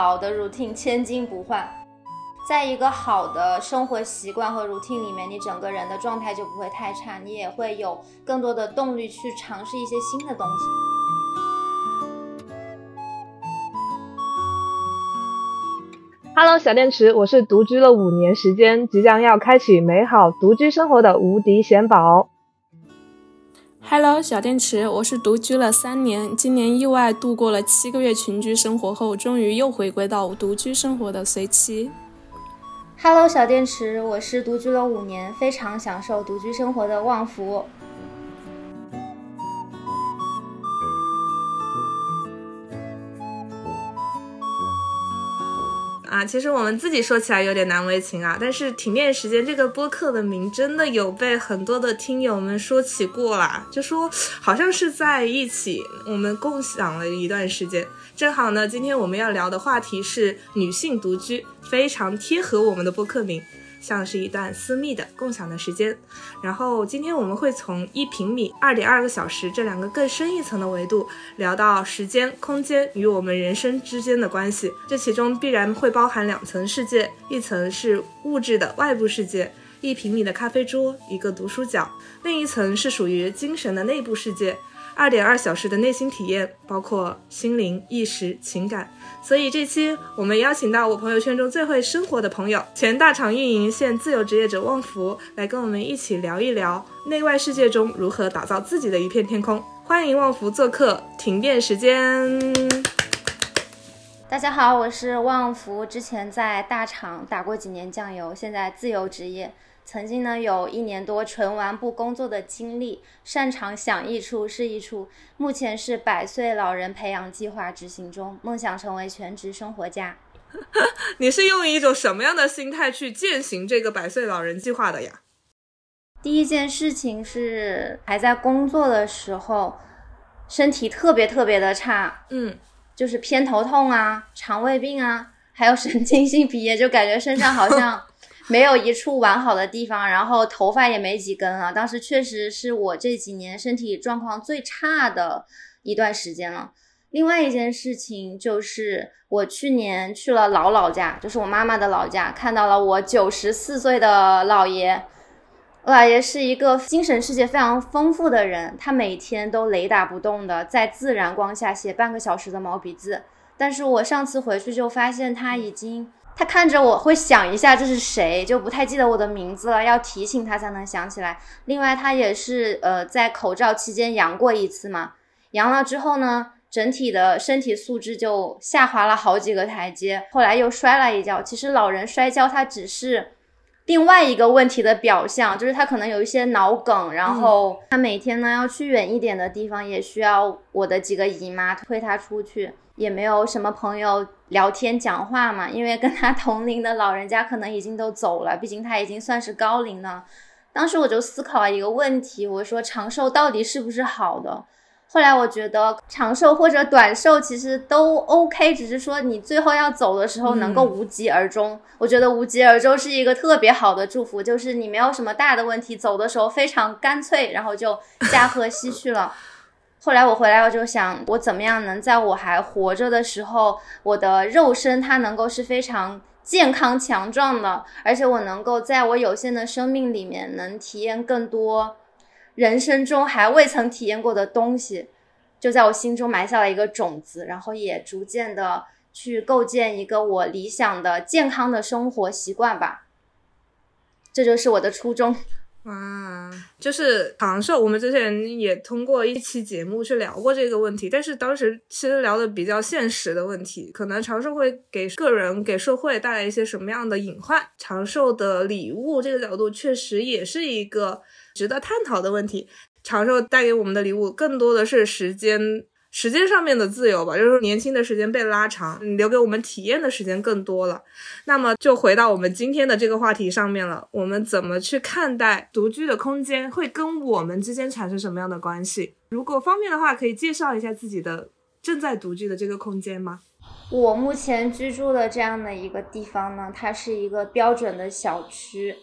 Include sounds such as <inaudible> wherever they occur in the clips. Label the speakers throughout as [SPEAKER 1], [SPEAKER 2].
[SPEAKER 1] 好的 routine 千金不换。在一个好的生活习惯和 routine 里面，你整个人的状态就不会太差，你也会有更多的动力去尝试一些新的东西。
[SPEAKER 2] Hello，小电池，我是独居了五年时间，即将要开启美好独居生活的无敌贤宝。
[SPEAKER 3] Hello，小电池，我是独居了三年，今年意外度过了七个月群居生活后，终于又回归到独居生活的随妻。
[SPEAKER 1] Hello，小电池，我是独居了五年，非常享受独居生活的旺福。
[SPEAKER 4] 啊，其实我们自己说起来有点难为情啊，但是停电时间这个播客的名真的有被很多的听友们说起过啦，就说好像是在一起，我们共享了一段时间。正好呢，今天我们要聊的话题是女性独居，非常贴合我们的播客名，像是一段私密的共享的时间。然后今天我们会从一平米、二点二个小时这两个更深一层的维度，聊到时间、空间与我们人生之间的关系。这其中必然会包含两层世界，一层是物质的外部世界，一平米的咖啡桌、一个读书角；另一层是属于精神的内部世界。二点二小时的内心体验，包括心灵、意识、情感。所以这期我们邀请到我朋友圈中最会生活的朋友，前大厂运营线自由职业者旺福，来跟我们一起聊一聊内外世界中如何打造自己的一片天空。欢迎旺福做客，停电时间。
[SPEAKER 1] 大家好，我是旺福，之前在大厂打过几年酱油，现在自由职业。曾经呢，有一年多纯玩不工作的经历，擅长想一出是一出。目前是百岁老人培养计划执行中，梦想成为全职生活家。<laughs>
[SPEAKER 4] 你是用一种什么样的心态去践行这个百岁老人计划的呀？
[SPEAKER 1] 第一件事情是还在工作的时候，身体特别特别的差，
[SPEAKER 4] 嗯，
[SPEAKER 1] 就是偏头痛啊、肠胃病啊，还有神经性鼻炎，就感觉身上好像。<laughs> 没有一处完好的地方，然后头发也没几根了。当时确实是我这几年身体状况最差的一段时间了。另外一件事情就是，我去年去了姥姥家，就是我妈妈的老家，看到了我九十四岁的姥爷。姥爷是一个精神世界非常丰富的人，他每天都雷打不动的在自然光下写半个小时的毛笔字。但是我上次回去就发现他已经。他看着我会想一下这是谁，就不太记得我的名字了，要提醒他才能想起来。另外，他也是呃在口罩期间阳过一次嘛，阳了之后呢，整体的身体素质就下滑了好几个台阶，后来又摔了一跤。其实老人摔跤，他只是另外一个问题的表象，就是他可能有一些脑梗，然后他每天呢要去远一点的地方，也需要我的几个姨妈推他出去。也没有什么朋友聊天讲话嘛，因为跟他同龄的老人家可能已经都走了，毕竟他已经算是高龄了。当时我就思考了一个问题，我说长寿到底是不是好的？后来我觉得长寿或者短寿其实都 OK，只是说你最后要走的时候能够无疾而终。我觉得无疾而终是一个特别好的祝福，就是你没有什么大的问题，走的时候非常干脆，然后就驾鹤西去了。后来我回来，我就想，我怎么样能在我还活着的时候，我的肉身它能够是非常健康强壮的，而且我能够在我有限的生命里面能体验更多人生中还未曾体验过的东西，就在我心中埋下了一个种子，然后也逐渐的去构建一个我理想的健康的生活习惯吧。这就是我的初衷。
[SPEAKER 4] 哇，就是长寿，我们之前也通过一期节目去聊过这个问题，但是当时其实聊的比较现实的问题，可能长寿会给个人、给社会带来一些什么样的隐患？长寿的礼物这个角度，确实也是一个值得探讨的问题。长寿带给我们的礼物，更多的是时间。时间上面的自由吧，就是年轻的时间被拉长，留给我们体验的时间更多了。那么就回到我们今天的这个话题上面了，我们怎么去看待独居的空间，会跟我们之间产生什么样的关系？如果方便的话，可以介绍一下自己的正在独居的这个空间吗？
[SPEAKER 1] 我目前居住的这样的一个地方呢，它是一个标准的小区，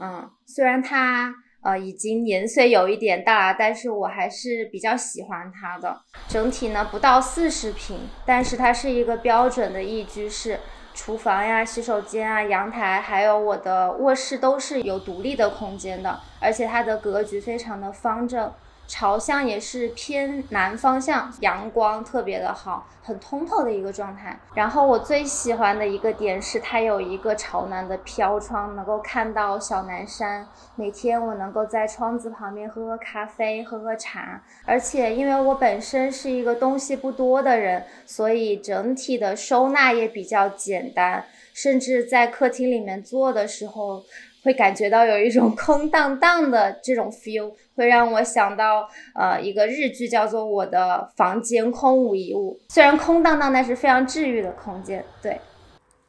[SPEAKER 1] 嗯，虽然它。呃，已经年岁有一点大了，但是我还是比较喜欢它的。整体呢不到四十平，但是它是一个标准的一居室，厨房呀、洗手间啊、阳台，还有我的卧室都是有独立的空间的，而且它的格局非常的方正。朝向也是偏南方向，阳光特别的好，很通透的一个状态。然后我最喜欢的一个点是，它有一个朝南的飘窗，能够看到小南山。每天我能够在窗子旁边喝喝咖啡，喝喝茶。而且因为我本身是一个东西不多的人，所以整体的收纳也比较简单，甚至在客厅里面坐的时候。会感觉到有一种 <laughs> 空荡荡的这种 feel，会让我想到呃一个日剧叫做《我的房间空无一物》，虽然空荡荡，但是非常治愈的空间，对。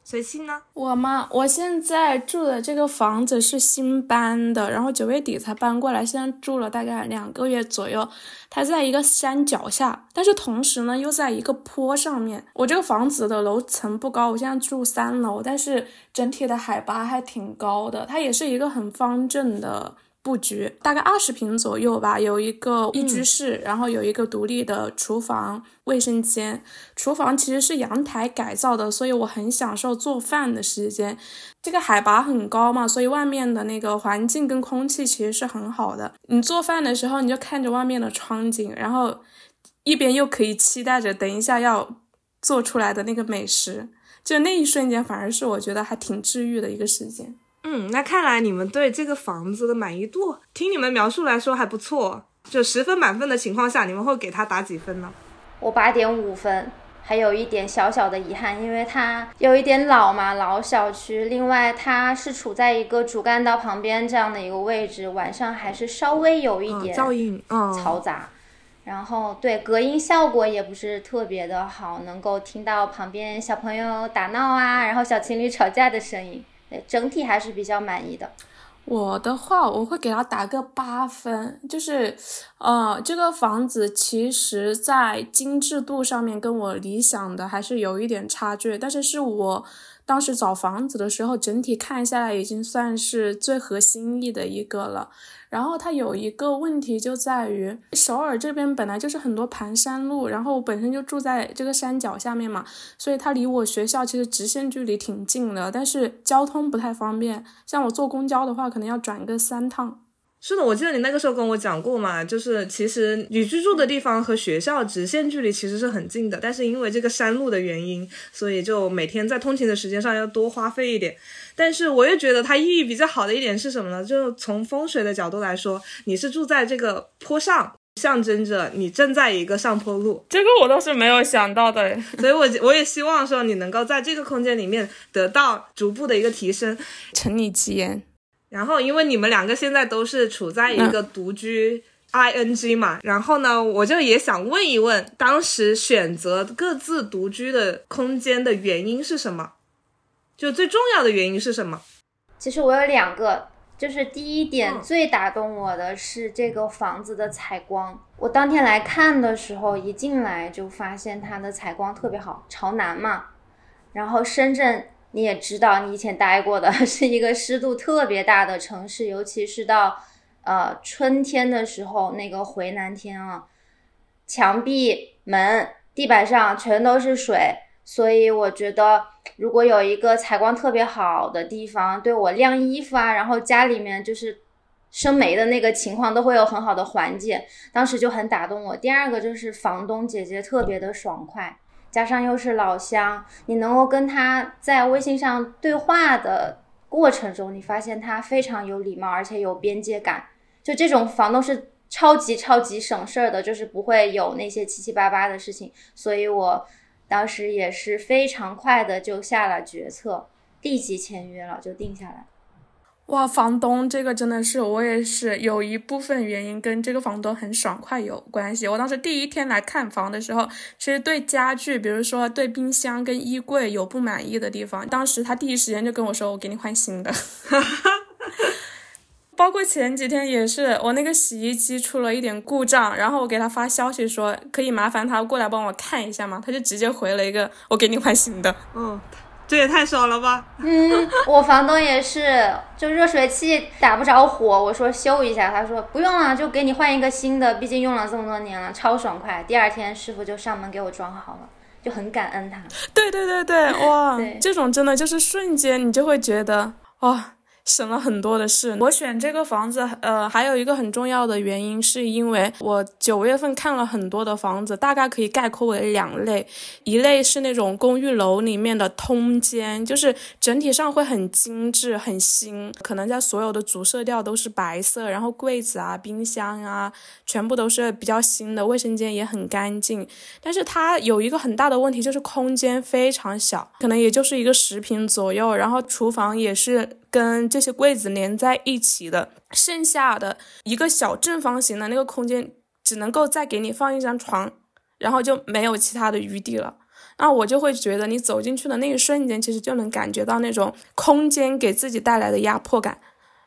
[SPEAKER 4] 随心呢？
[SPEAKER 3] 我吗？我现在住的这个房子是新搬的，然后九月底才搬过来，现在住了大概两个月左右。它在一个山脚下，但是同时呢又在一个坡上面。我这个房子的楼层不高，我现在住三楼，但是整体的海拔还挺高的。它也是一个很方正的。布局大概二十平左右吧，有一个一居室，然后有一个独立的厨房、卫生间。厨房其实是阳台改造的，所以我很享受做饭的时间。这个海拔很高嘛，所以外面的那个环境跟空气其实是很好的。你做饭的时候，你就看着外面的窗景，然后一边又可以期待着等一下要做出来的那个美食，就那一瞬间，反而是我觉得还挺治愈的一个时间。
[SPEAKER 4] 嗯，那看来你们对这个房子的满意度，听你们描述来说还不错。就十分满分的情况下，你们会给他打几分呢？
[SPEAKER 1] 我八点五分，还有一点小小的遗憾，因为它有一点老嘛，老小区。另外，它是处在一个主干道旁边这样的一个位置，晚上还是稍微有一点
[SPEAKER 4] 噪音，嗯，
[SPEAKER 1] 嘈杂。然后，对隔音效果也不是特别的好，能够听到旁边小朋友打闹啊，然后小情侣吵架的声音。整体还是比较满意的。
[SPEAKER 3] 我的话，我会给他打个八分，就是，呃，这个房子其实在精致度上面跟我理想的还是有一点差距，但是是我。当时找房子的时候，整体看下来已经算是最合心意的一个了。然后它有一个问题就在于，首尔这边本来就是很多盘山路，然后我本身就住在这个山脚下面嘛，所以它离我学校其实直线距离挺近的，但是交通不太方便。像我坐公交的话，可能要转个三趟。
[SPEAKER 4] 是的，我记得你那个时候跟我讲过嘛，就是其实你居住的地方和学校直线距离其实是很近的，但是因为这个山路的原因，所以就每天在通勤的时间上要多花费一点。但是我又觉得它意义比较好的一点是什么呢？就从风水的角度来说，你是住在这个坡上，象征着你正在一个上坡路。
[SPEAKER 3] 这个我倒是没有想到的，
[SPEAKER 4] 所以我我也希望说你能够在这个空间里面得到逐步的一个提升。
[SPEAKER 3] 承你吉言。
[SPEAKER 4] 然后，因为你们两个现在都是处在一个独居 ing 嘛，然后呢，我就也想问一问，当时选择各自独居的空间的原因是什么？就最重要的原因是什么？
[SPEAKER 1] 其实我有两个，就是第一点最打动我的是这个房子的采光。我当天来看的时候，一进来就发现它的采光特别好，朝南嘛，然后深圳。你也知道，你以前待过的 <laughs> 是一个湿度特别大的城市，尤其是到呃春天的时候，那个回南天啊，墙壁、门、地板上全都是水，所以我觉得如果有一个采光特别好的地方，对我晾衣服啊，然后家里面就是生霉的那个情况都会有很好的缓解，当时就很打动我。第二个就是房东姐姐特别的爽快。加上又是老乡，你能够跟他在微信上对话的过程中，你发现他非常有礼貌，而且有边界感。就这种房东是超级超级省事儿的，就是不会有那些七七八八的事情。所以我当时也是非常快的就下了决策，立即签约了，就定下来。
[SPEAKER 3] 哇，房东这个真的是我也是有一部分原因跟这个房东很爽快有关系。我当时第一天来看房的时候，其实对家具，比如说对冰箱跟衣柜有不满意的地方，当时他第一时间就跟我说：“我给你换新的。<laughs> ”包括前几天也是，我那个洗衣机出了一点故障，然后我给他发消息说：“可以麻烦他过来帮我看一下吗？”他就直接回了一个：“我给你换新的。”
[SPEAKER 4] 嗯。这也太爽了吧！
[SPEAKER 1] 嗯，我房东也是，就热水器打不着火，我说修一下，他说不用了，就给你换一个新的，毕竟用了这么多年了，超爽快。第二天师傅就上门给我装好了，就很感恩他。
[SPEAKER 3] 对对对对，哇，这种真的就是瞬间你就会觉得哇。省了很多的事。我选这个房子，呃，还有一个很重要的原因，是因为我九月份看了很多的房子，大概可以概括为两类，一类是那种公寓楼里面的通间，就是整体上会很精致、很新，可能在所有的主色调都是白色，然后柜子啊、冰箱啊，全部都是比较新的，卫生间也很干净。但是它有一个很大的问题，就是空间非常小，可能也就是一个十平左右，然后厨房也是。跟这些柜子连在一起的，剩下的一个小正方形的那个空间，只能够再给你放一张床，然后就没有其他的余地了。那我就会觉得，你走进去的那一瞬间，其实就能感觉到那种空间给自己带来的压迫感。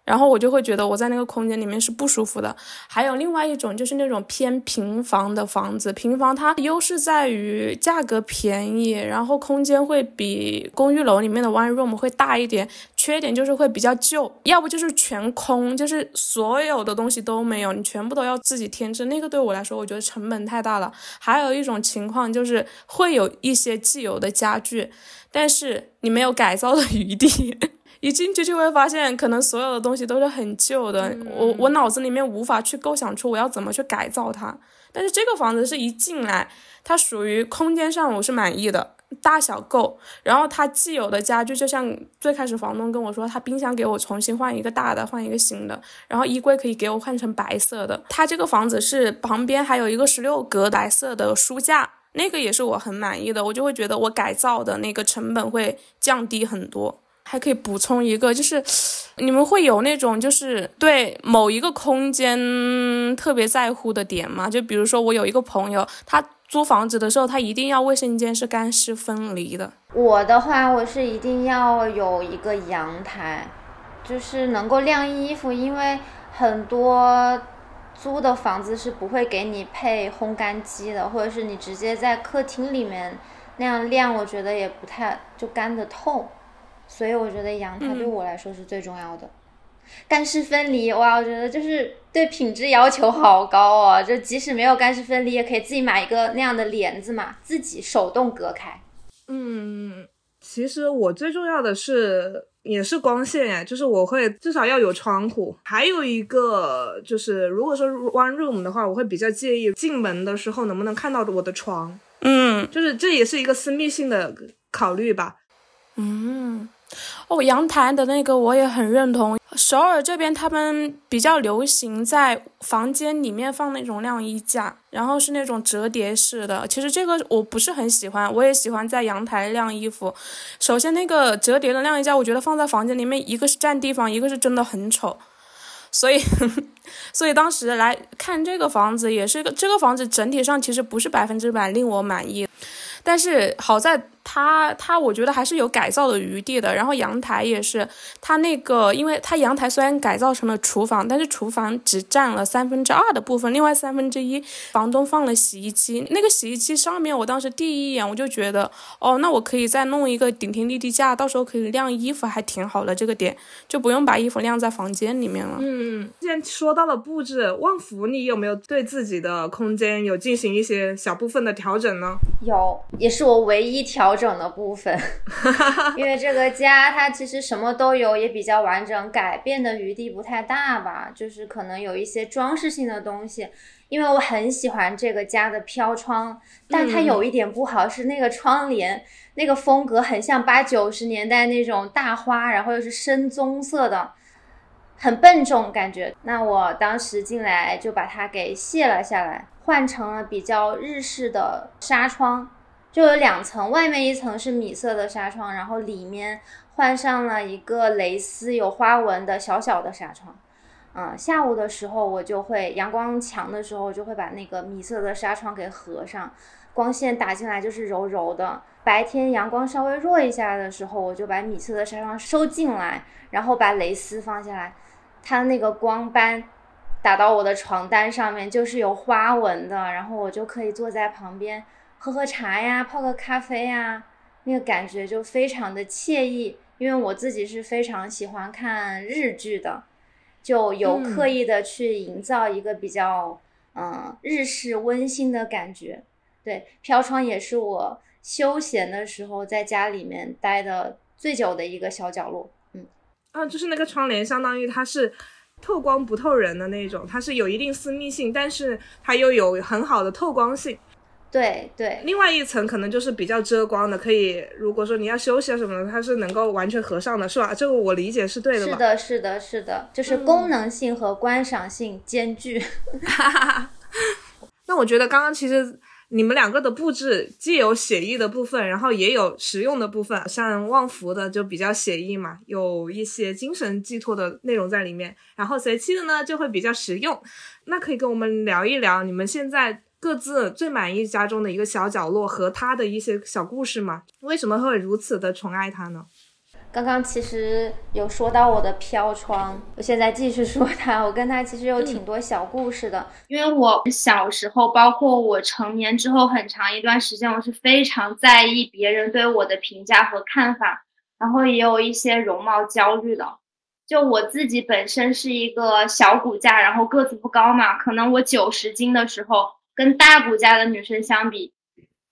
[SPEAKER 3] 然后我就会觉得我在那个空间里面是不舒服的。还有另外一种就是那种偏平房的房子，平房它优势在于价格便宜，然后空间会比公寓楼里面的 one room 会大一点，缺点就是会比较旧，要不就是全空，就是所有的东西都没有，你全部都要自己添置，那个对我来说我觉得成本太大了。还有一种情况就是会有一些既有的家具，但是你没有改造的余地。一进去就会发现，可能所有的东西都是很旧的，我我脑子里面无法去构想出我要怎么去改造它。但是这个房子是一进来，它属于空间上我是满意的，大小够，然后它既有的家具，就像最开始房东跟我说，他冰箱给我重新换一个大的，换一个新的，然后衣柜可以给我换成白色的。它这个房子是旁边还有一个十六格白色的书架，那个也是我很满意的，我就会觉得我改造的那个成本会降低很多。还可以补充一个，就是你们会有那种就是对某一个空间特别在乎的点吗？就比如说我有一个朋友，他租房子的时候，他一定要卫生间是干湿分离的。
[SPEAKER 1] 我的话，我是一定要有一个阳台，就是能够晾衣服，因为很多租的房子是不会给你配烘干机的，或者是你直接在客厅里面那样晾，我觉得也不太就干得透。所以我觉得阳台对我来说是最重要的，干湿分离，哇，我觉得就是对品质要求好高哦。就即使没有干湿分离，也可以自己买一个那样的帘子嘛，自己手动隔开。
[SPEAKER 4] 嗯，其实我最重要的是也是光线哎，就是我会至少要有窗户。还有一个就是，如果说 one room 的话，我会比较介意进门的时候能不能看到我的床。
[SPEAKER 3] 嗯，
[SPEAKER 4] 就是这也是一个私密性的考虑吧。
[SPEAKER 3] 嗯。哦，阳台的那个我也很认同。首尔这边他们比较流行在房间里面放那种晾衣架，然后是那种折叠式的。其实这个我不是很喜欢，我也喜欢在阳台晾衣服。首先那个折叠的晾衣架，我觉得放在房间里面，一个是占地方，一个是真的很丑。所以，<laughs> 所以当时来看这个房子，也是这个房子整体上其实不是百分之百令我满意，但是好在。它它，我觉得还是有改造的余地的。然后阳台也是，它那个，因为它阳台虽然改造成了厨房，但是厨房只占了三分之二的部分，另外三分之一，房东放了洗衣机。那个洗衣机上面，我当时第一眼我就觉得，哦，那我可以再弄一个顶天立地架，到时候可以晾衣服，还挺好的。这个点就不用把衣服晾在房间里面了。
[SPEAKER 4] 嗯，既然说到了布置，旺福，你有没有对自己的空间有进行一些小部分的调整呢？
[SPEAKER 1] 有，也是我唯一调。整的部分，<laughs> 因为这个家它其实什么都有，也比较完整，改变的余地不太大吧。就是可能有一些装饰性的东西，因为我很喜欢这个家的飘窗，但它有一点不好是那个窗帘那个风格很像八九十年代那种大花，然后又是深棕色的，很笨重感觉。那我当时进来就把它给卸了下来，换成了比较日式的纱窗。就有两层，外面一层是米色的纱窗，然后里面换上了一个蕾丝有花纹的小小的纱窗。嗯，下午的时候我就会阳光强的时候，就会把那个米色的纱窗给合上，光线打进来就是柔柔的。白天阳光稍微弱一下的时候，我就把米色的纱窗收进来，然后把蕾丝放下来，它那个光斑打到我的床单上面就是有花纹的，然后我就可以坐在旁边。喝喝茶呀，泡个咖啡呀，那个感觉就非常的惬意。因为我自己是非常喜欢看日剧的，就有刻意的去营造一个比较嗯日式温馨的感觉。对，飘窗也是我休闲的时候在家里面待的最久的一个小角落。嗯，
[SPEAKER 4] 啊，就是那个窗帘，相当于它是透光不透人的那种，它是有一定私密性，但是它又有很好的透光性。
[SPEAKER 1] 对对，
[SPEAKER 4] 另外一层可能就是比较遮光的，可以如果说你要休息啊什么的，它是能够完全合上的，是吧？这个我理解是对的
[SPEAKER 1] 吧？是的，是的，是的，就是功能性和观赏性兼具。<laughs>
[SPEAKER 4] 那我觉得刚刚其实你们两个的布置既有写意的部分，然后也有实用的部分，像旺福的就比较写意嘛，有一些精神寄托的内容在里面，然后随期的呢就会比较实用。那可以跟我们聊一聊你们现在。各自最满意家中的一个小角落和他的一些小故事吗？为什么会如此的宠爱他呢？
[SPEAKER 1] 刚刚其实有说到我的飘窗，我现在继续说他。我跟他其实有挺多小故事的，
[SPEAKER 5] 因为我小时候，包括我成年之后很长一段时间，我是非常在意别人对我的评价和看法，然后也有一些容貌焦虑的。就我自己本身是一个小骨架，然后个子不高嘛，可能我九十斤的时候。跟大骨架的女生相比，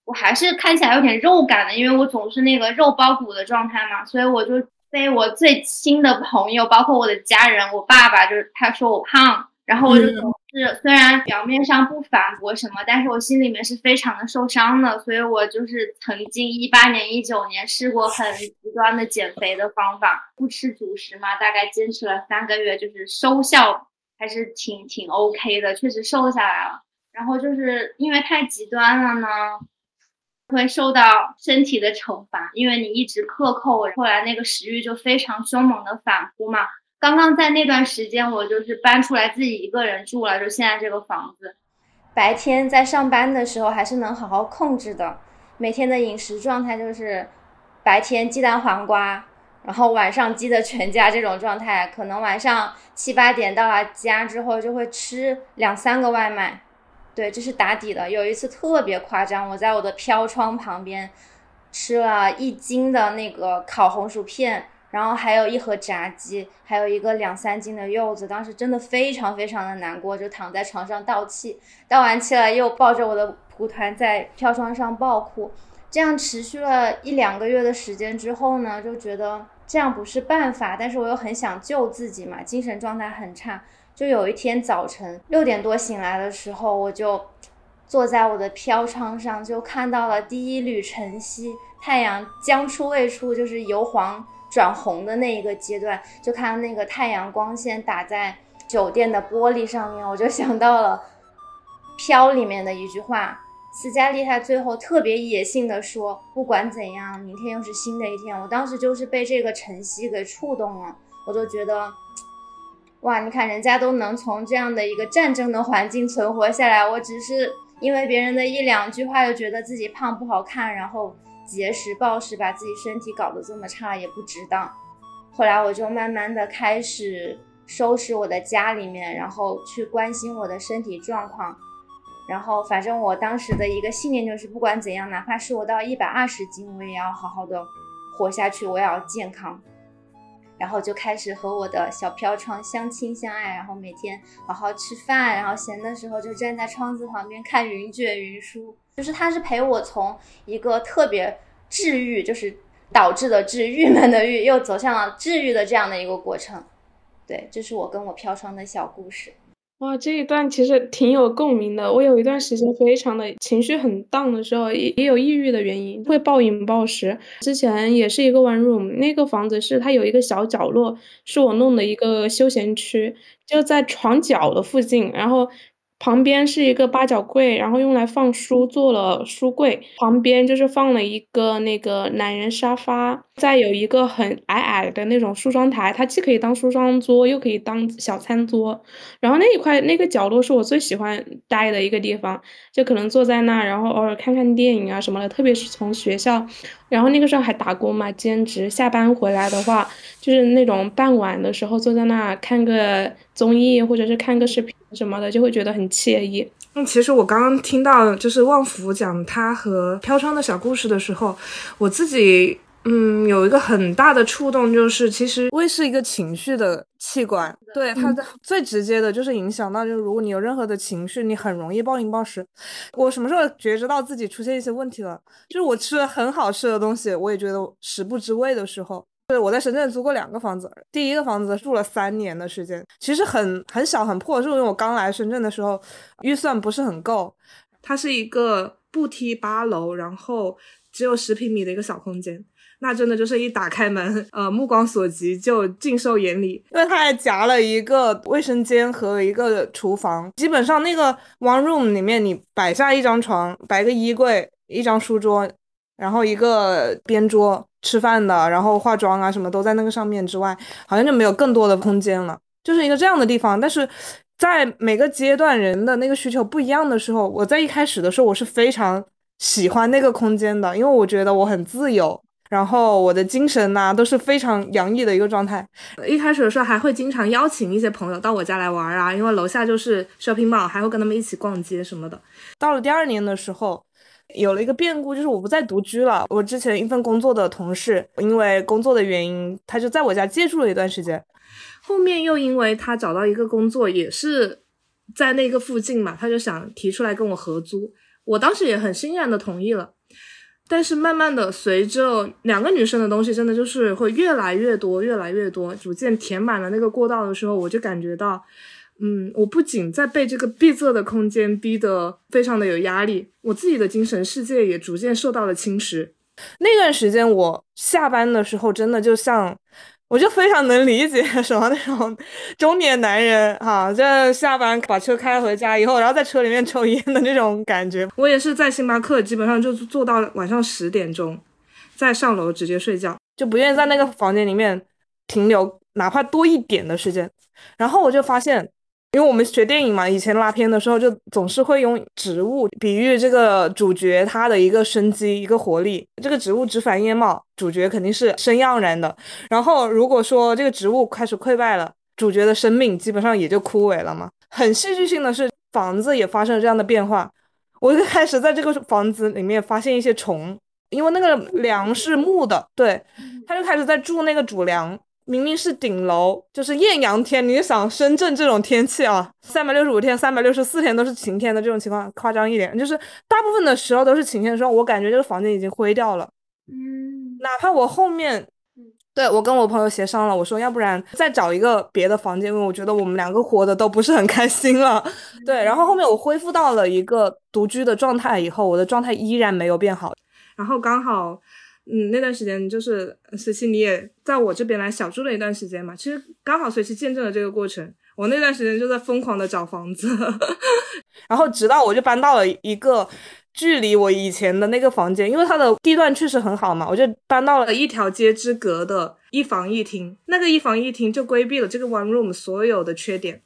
[SPEAKER 5] 我还是看起来有点肉感的，因为我总是那个肉包骨的状态嘛，所以我就被我最亲的朋友，包括我的家人，我爸爸就是他说我胖，然后我就总是虽然表面上不反驳什么，但是我心里面是非常的受伤的，所以我就是曾经一八年、一九年试过很极端的减肥的方法，不吃主食嘛，大概坚持了三个月，就是收效还是挺挺 OK 的，确实瘦下来了。然后就是因为太极端了呢，会受到身体的惩罚，因为你一直克扣，后来那个食欲就非常凶猛的反扑嘛。刚刚在那段时间，我就是搬出来自己一个人住了，就现在这个房子。
[SPEAKER 1] 白天在上班的时候还是能好好控制的，每天的饮食状态就是白天鸡蛋黄瓜，然后晚上鸡的全家这种状态，可能晚上七八点到了家之后就会吃两三个外卖。对，这是打底的。有一次特别夸张，我在我的飘窗旁边吃了一斤的那个烤红薯片，然后还有一盒炸鸡，还有一个两三斤的柚子。当时真的非常非常的难过，就躺在床上倒气。倒完气了，又抱着我的蒲团在飘窗上暴哭。这样持续了一两个月的时间之后呢，就觉得这样不是办法，但是我又很想救自己嘛，精神状态很差。就有一天早晨六点多醒来的时候，我就坐在我的飘窗上，就看到了第一缕晨曦，太阳将出未出，就是由黄转红的那一个阶段，就看到那个太阳光线打在酒店的玻璃上面，我就想到了《飘》里面的一句话，斯嘉丽他最后特别野性的说：“不管怎样，明天又是新的一天。”我当时就是被这个晨曦给触动了，我就觉得。哇，你看人家都能从这样的一个战争的环境存活下来，我只是因为别人的一两句话，就觉得自己胖不好看，然后节食暴食，把自己身体搞得这么差，也不值当。后来我就慢慢的开始收拾我的家里面，然后去关心我的身体状况，然后反正我当时的一个信念就是，不管怎样，哪怕是我到一百二十斤，我也要好好的活下去，我也要健康。然后就开始和我的小飘窗相亲相爱，然后每天好好吃饭，然后闲的时候就站在窗子旁边看云卷云舒。就是他是陪我从一个特别治愈，就是导致的治郁闷的郁，又走向了治愈的这样的一个过程。对，这是我跟我飘窗的小故事。
[SPEAKER 3] 哇，这一段其实挺有共鸣的。我有一段时间非常的情绪很荡的时候，也也有抑郁的原因，会暴饮暴食。之前也是一个 one room，那个房子是它有一个小角落，是我弄的一个休闲区，就在床角的附近，然后。旁边是一个八角柜，然后用来放书做了书柜。旁边就是放了一个那个懒人沙发，再有一个很矮矮的那种梳妆台，它既可以当梳妆桌，又可以当小餐桌。然后那一块那个角落是我最喜欢待的一个地方，就可能坐在那，然后偶尔看看电影啊什么的。特别是从学校，然后那个时候还打工嘛，兼职，下班回来的话，就是那种傍晚的时候坐在那看个综艺或者是看个视频。什么的就会觉得很惬意。
[SPEAKER 6] 嗯，其实我刚刚听到就是旺福讲他和飘窗的小故事的时候，我自己嗯有一个很大的触动，就是其实
[SPEAKER 4] 胃是一个情绪的器官，对它的最直接的就是影响到，就是如果你有任何的情绪，你很容易暴饮暴食。我什么时候觉知到自己出现一些问题了？就是我吃了很好吃的东西，我也觉得食不知味的时候。是我在深圳租过两个房子，第一个房子住了三年的时间，其实很很小很破，是因为我刚来深圳的时候预算不是很够。
[SPEAKER 6] 它是一个步梯八楼，然后只有十平米的一个小空间，那真的就是一打开门，呃，目光所及就尽收眼里，
[SPEAKER 4] 因为它还夹了一个卫生间和一个厨房，基本上那个 one room 里面你摆下一张床，摆个衣柜，一张书桌，然后一个边桌。吃饭的，然后化妆啊，什么都在那个上面之外，好像就没有更多的空间了，就是一个这样的地方。但是在每个阶段人的那个需求不一样的时候，我在一开始的时候我是非常喜欢那个空间的，因为我觉得我很自由，然后我的精神呐都是非常洋溢的一个状态。
[SPEAKER 6] 一开始的时候还会经常邀请一些朋友到我家来玩啊，因为楼下就是 shopping mall，还会跟他们一起逛街什么的。
[SPEAKER 4] 到了第二年的时候。有了一个变故，就是我不再独居了。我之前一份工作的同事，因为工作的原因，他就在我家借住了一段时间。
[SPEAKER 6] 后面又因为他找到一个工作，也是在那个附近嘛，他就想提出来跟我合租。我当时也很欣然的同意了。但是慢慢的，随着两个女生的东西真的就是会越来越多，越来越多，逐渐填满了那个过道的时候，我就感觉到。嗯，我不仅在被这个闭塞的空间逼得非常的有压力，我自己的精神世界也逐渐受到了侵蚀。
[SPEAKER 4] 那段时间我下班的时候，真的就像，我就非常能理解什么那种中年男人哈，就下班把车开回家以后，然后在车里面抽烟的那种感觉。
[SPEAKER 6] 我也是在星巴克，基本上就坐到晚上十点钟，再上楼直接睡觉，
[SPEAKER 4] 就不愿意在那个房间里面停留哪怕多一点的时间。然后我就发现。因为我们学电影嘛，以前拉片的时候就总是会用植物比喻这个主角他的一个生机、一个活力。这个植物枝繁叶茂，主角肯定是生盎然的。然后如果说这个植物开始溃败了，主角的生命基本上也就枯萎了嘛。很戏剧性的是，房子也发生了这样的变化。我就开始在这个房子里面发现一些虫，因为那个梁是木的，对，他就开始在筑那个主梁。明明是顶楼，就是艳阳天。你想深圳这种天气啊，三百六十五天、三百六十四天都是晴天的这种情况，夸张一点，就是大部分的时候都是晴天的时候，我感觉这个房间已经灰掉了。
[SPEAKER 1] 嗯，
[SPEAKER 4] 哪怕我后面，对我跟我朋友协商了，我说要不然再找一个别的房间，因为我觉得我们两个活的都不是很开心了。对，然后后面我恢复到了一个独居的状态以后，我的状态依然没有变好，
[SPEAKER 6] 然后刚好。嗯，那段时间就是随期你也在我这边来小住了一段时间嘛，其实刚好随期见证了这个过程。我那段时间就在疯狂的找房子，<laughs>
[SPEAKER 4] 然后直到我就搬到了一个距离我以前的那个房间，因为它的地段确实很好嘛，我就搬到了
[SPEAKER 6] 一条街之隔的一房一厅。那个一房一厅就规避了这个 one room 所有的缺点。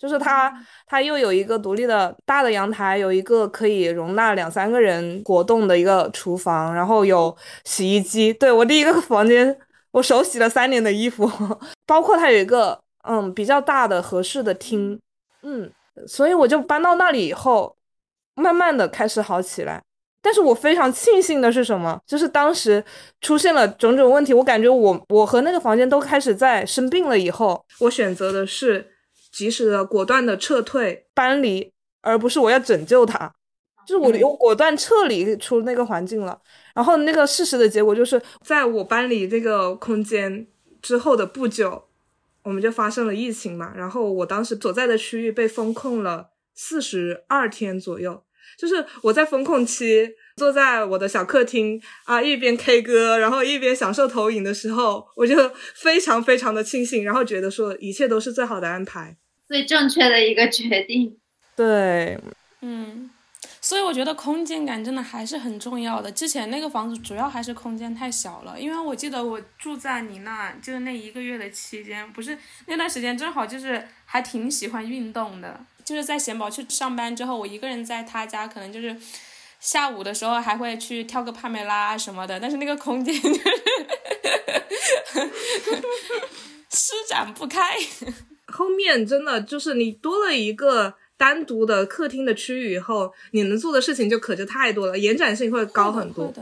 [SPEAKER 4] 就是它，它又有一个独立的大的阳台，有一个可以容纳两三个人活动的一个厨房，然后有洗衣机。对我第一个房间，我手洗了三年的衣服，<laughs> 包括它有一个嗯比较大的合适的厅，嗯，所以我就搬到那里以后，慢慢的开始好起来。但是我非常庆幸的是什么？就是当时出现了种种问题，我感觉我我和那个房间都开始在生病了以后，
[SPEAKER 6] 我选择的是。及时的、果断的撤退、
[SPEAKER 4] 搬离，而不是我要拯救他，就是我我果断撤离出那个环境了。然后那个事实的结果就是，
[SPEAKER 6] 在我搬离这个空间之后的不久，我们就发生了疫情嘛。然后我当时所在的区域被封控了四十二天左右，就是我在封控期坐在我的小客厅啊，一边 K 歌，然后一边享受投影的时候，我就非常非常的庆幸，然后觉得说一切都是最好的安排。
[SPEAKER 1] 最正确的一个决定，
[SPEAKER 4] 对，
[SPEAKER 3] 嗯，所以我觉得空间感真的还是很重要的。之前那个房子主要还是空间太小了，因为我记得我住在你那，就是那一个月的期间，不是那段时间正好就是还挺喜欢运动的，就是在贤宝去上班之后，我一个人在他家，可能就是下午的时候还会去跳个帕梅拉什么的，但是那个空间 <laughs> 就是施展不开。
[SPEAKER 6] 后面真的就是你多了一个
[SPEAKER 4] 单独的客厅的区域以后，你能做的事情就可就太多了，延展性会高很多。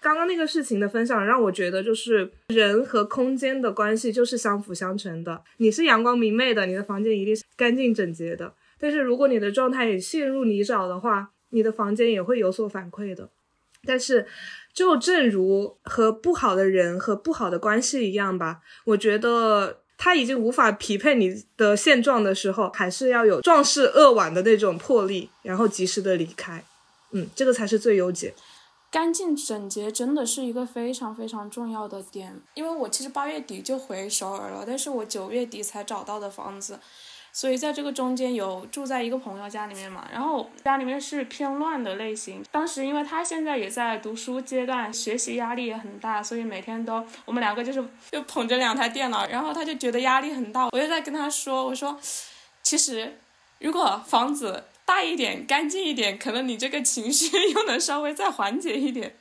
[SPEAKER 4] 刚刚那个事情的分享让我觉得，就是人和空间的关系就是相辅相成的。你是阳光明媚的，你的房间一定是干净整洁的。但是如果你的状态也陷入泥沼的话，你的房间也会有所反馈的。但是，就正如和不好的人和不好的关系一样吧，我觉得他已经无法匹配你的现状的时候，还是要有壮士扼腕的那种魄力，然后及时的离开。嗯，这个才是最优解。
[SPEAKER 3] 干净整洁真的是一个非常非常重要的点，因为我其实八月底就回首尔了，但是我九月底才找到的房子，所以在这个中间有住在一个朋友家里面嘛，然后家里面是偏乱的类型。当时因为他现在也在读书阶段，学习压力也很大，所以每天都我们两个就是 <laughs> 就捧着两台电脑，然后他就觉得压力很大，我就在跟他说，我说，其实如果房子。大一点，干净一点，可能你这个情绪 <laughs> 又能稍微再缓解一点。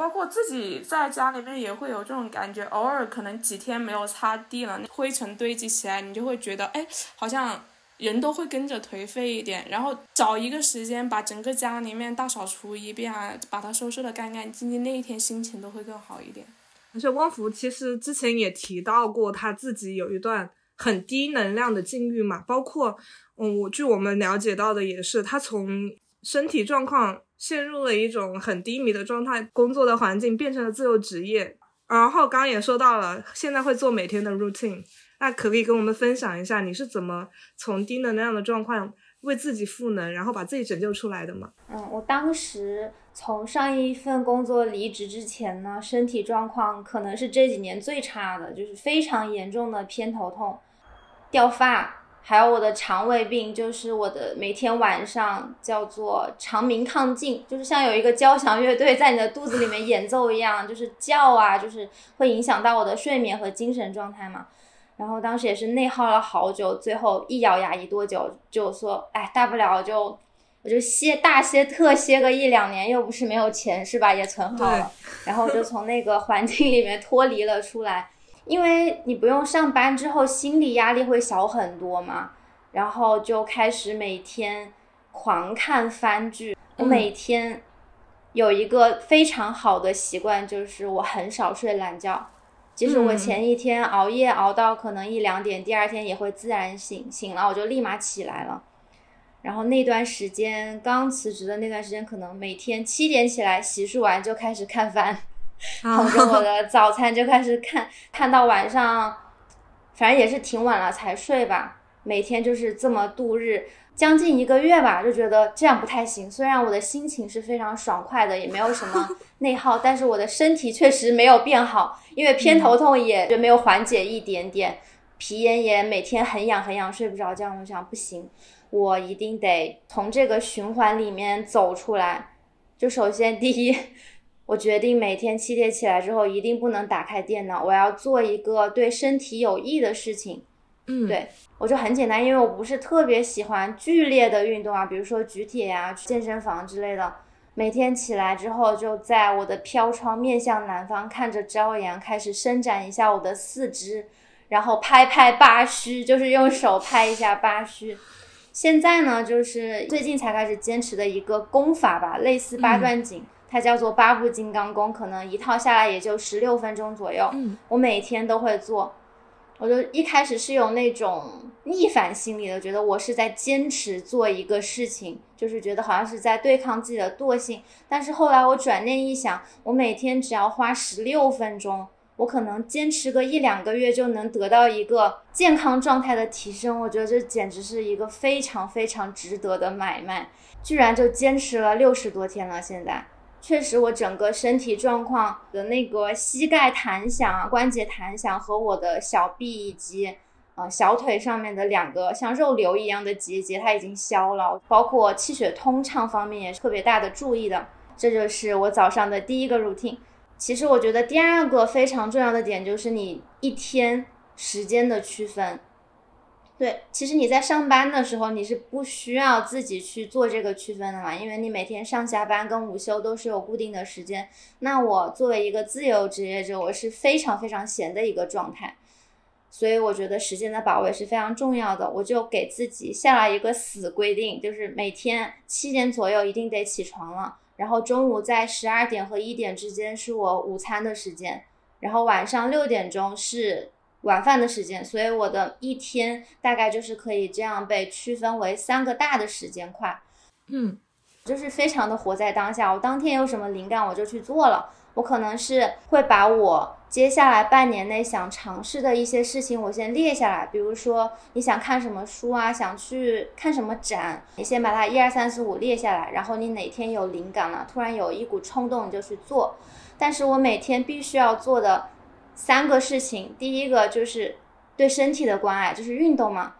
[SPEAKER 3] 包括自己在家里面也会有这种感觉，偶尔可能几天没有擦地了，灰尘堆积起来，你就会觉得，哎，好像人都会跟着颓废一点。然后找一个时间把整个家里面大扫除一遍啊，把它收拾的干干净净，那一天心情都会更好一点。
[SPEAKER 4] 而且汪福其实之前也提到过，他自己有一段很低能量的境遇嘛，包括。嗯，我据我们了解到的也是，他从身体状况陷入了一种很低迷的状态，工作的环境变成了自由职业。然后刚刚也说到了，现在会做每天的 routine，那可不可以跟我们分享一下，你是怎么从低能量的状况为自己赋能，然后把自己拯救出来的吗？
[SPEAKER 1] 嗯，我当时从上一份工作离职之前呢，身体状况可能是这几年最差的，就是非常严重的偏头痛、掉发。还有我的肠胃病，就是我的每天晚上叫做肠鸣亢进，就是像有一个交响乐队在你的肚子里面演奏一样，就是叫啊，就是会影响到我的睡眠和精神状态嘛。然后当时也是内耗了好久，最后一咬牙一跺脚，就说，哎，大不了就我就歇大歇特歇个一两年，又不是没有钱是吧？也存好了，然后就从那个环境里面脱离了出来。因为你不用上班之后，心理压力会小很多嘛，然后就开始每天狂看番剧。我每天有一个非常好的习惯，就是我很少睡懒觉，即使我前一天熬夜熬到可能一两点，第二天也会自然醒，醒了我就立马起来了。然后那段时间刚辞职的那段时间，可能每天七点起来洗漱完就开始看番。<laughs> 捧着我的早餐就开始看，看到晚上，反正也是挺晚了才睡吧。每天就是这么度日，将近一个月吧，就觉得这样不太行。虽然我的心情是非常爽快的，也没有什么 <laughs> 内耗，但是我的身体确实没有变好，因为偏头痛也就没有缓解一点点，皮炎也每天很痒很痒，睡不着觉。我想不行，我一定得从这个循环里面走出来。就首先第一。我决定每天七点起来之后，一定不能打开电脑，我要做一个对身体有益的事情。
[SPEAKER 4] 嗯，
[SPEAKER 1] 对我就很简单，因为我不是特别喜欢剧烈的运动啊，比如说举铁呀、健身房之类的。每天起来之后，就在我的飘窗面向南方，看着朝阳，开始伸展一下我的四肢，然后拍拍八虚，就是用手拍一下八虚。现在呢，就是最近才开始坚持的一个功法吧，类似八段锦。它叫做八部金刚功，可能一套下来也就十六分钟左右。
[SPEAKER 4] 嗯，
[SPEAKER 1] 我每天都会做。我就一开始是有那种逆反心理的，觉得我是在坚持做一个事情，就是觉得好像是在对抗自己的惰性。但是后来我转念一想，我每天只要花十六分钟，我可能坚持个一两个月就能得到一个健康状态的提升。我觉得这简直是一个非常非常值得的买卖，居然就坚持了六十多天了，现在。确实，我整个身体状况的那个膝盖弹响啊、关节弹响和我的小臂以及呃小腿上面的两个像肉瘤一样的结节，它已经消了。包括气血通畅方面也是特别大的注意的。这就是我早上的第一个 routine。其实我觉得第二个非常重要的点就是你一天时间的区分。对，其实你在上班的时候，你是不需要自己去做这个区分的嘛，因为你每天上下班跟午休都是有固定的时间。那我作为一个自由职业者，我是非常非常闲的一个状态。所以我觉得时间的把握是非常重要的。我就给自己下了一个死规定，就是每天七点左右一定得起床了，然后中午在十二点和一点之间是我午餐的时间，然后晚上六点钟是晚饭的时间。所以我的一天大概就是可以这样被区分为三个大的时间块。
[SPEAKER 4] 嗯，
[SPEAKER 1] 就是非常的活在当下。我当天有什么灵感我就去做了。我可能是会把我接下来半年内想尝试的一些事情，我先列下来。比如说你想看什么书啊，想去看什么展，你先把它一二三四五列下来。然后你哪天有灵感了，突然有一股冲动，你就去做。但是我每天必须要做的三个事情，第一个就是对身体的关爱，就是运动嘛。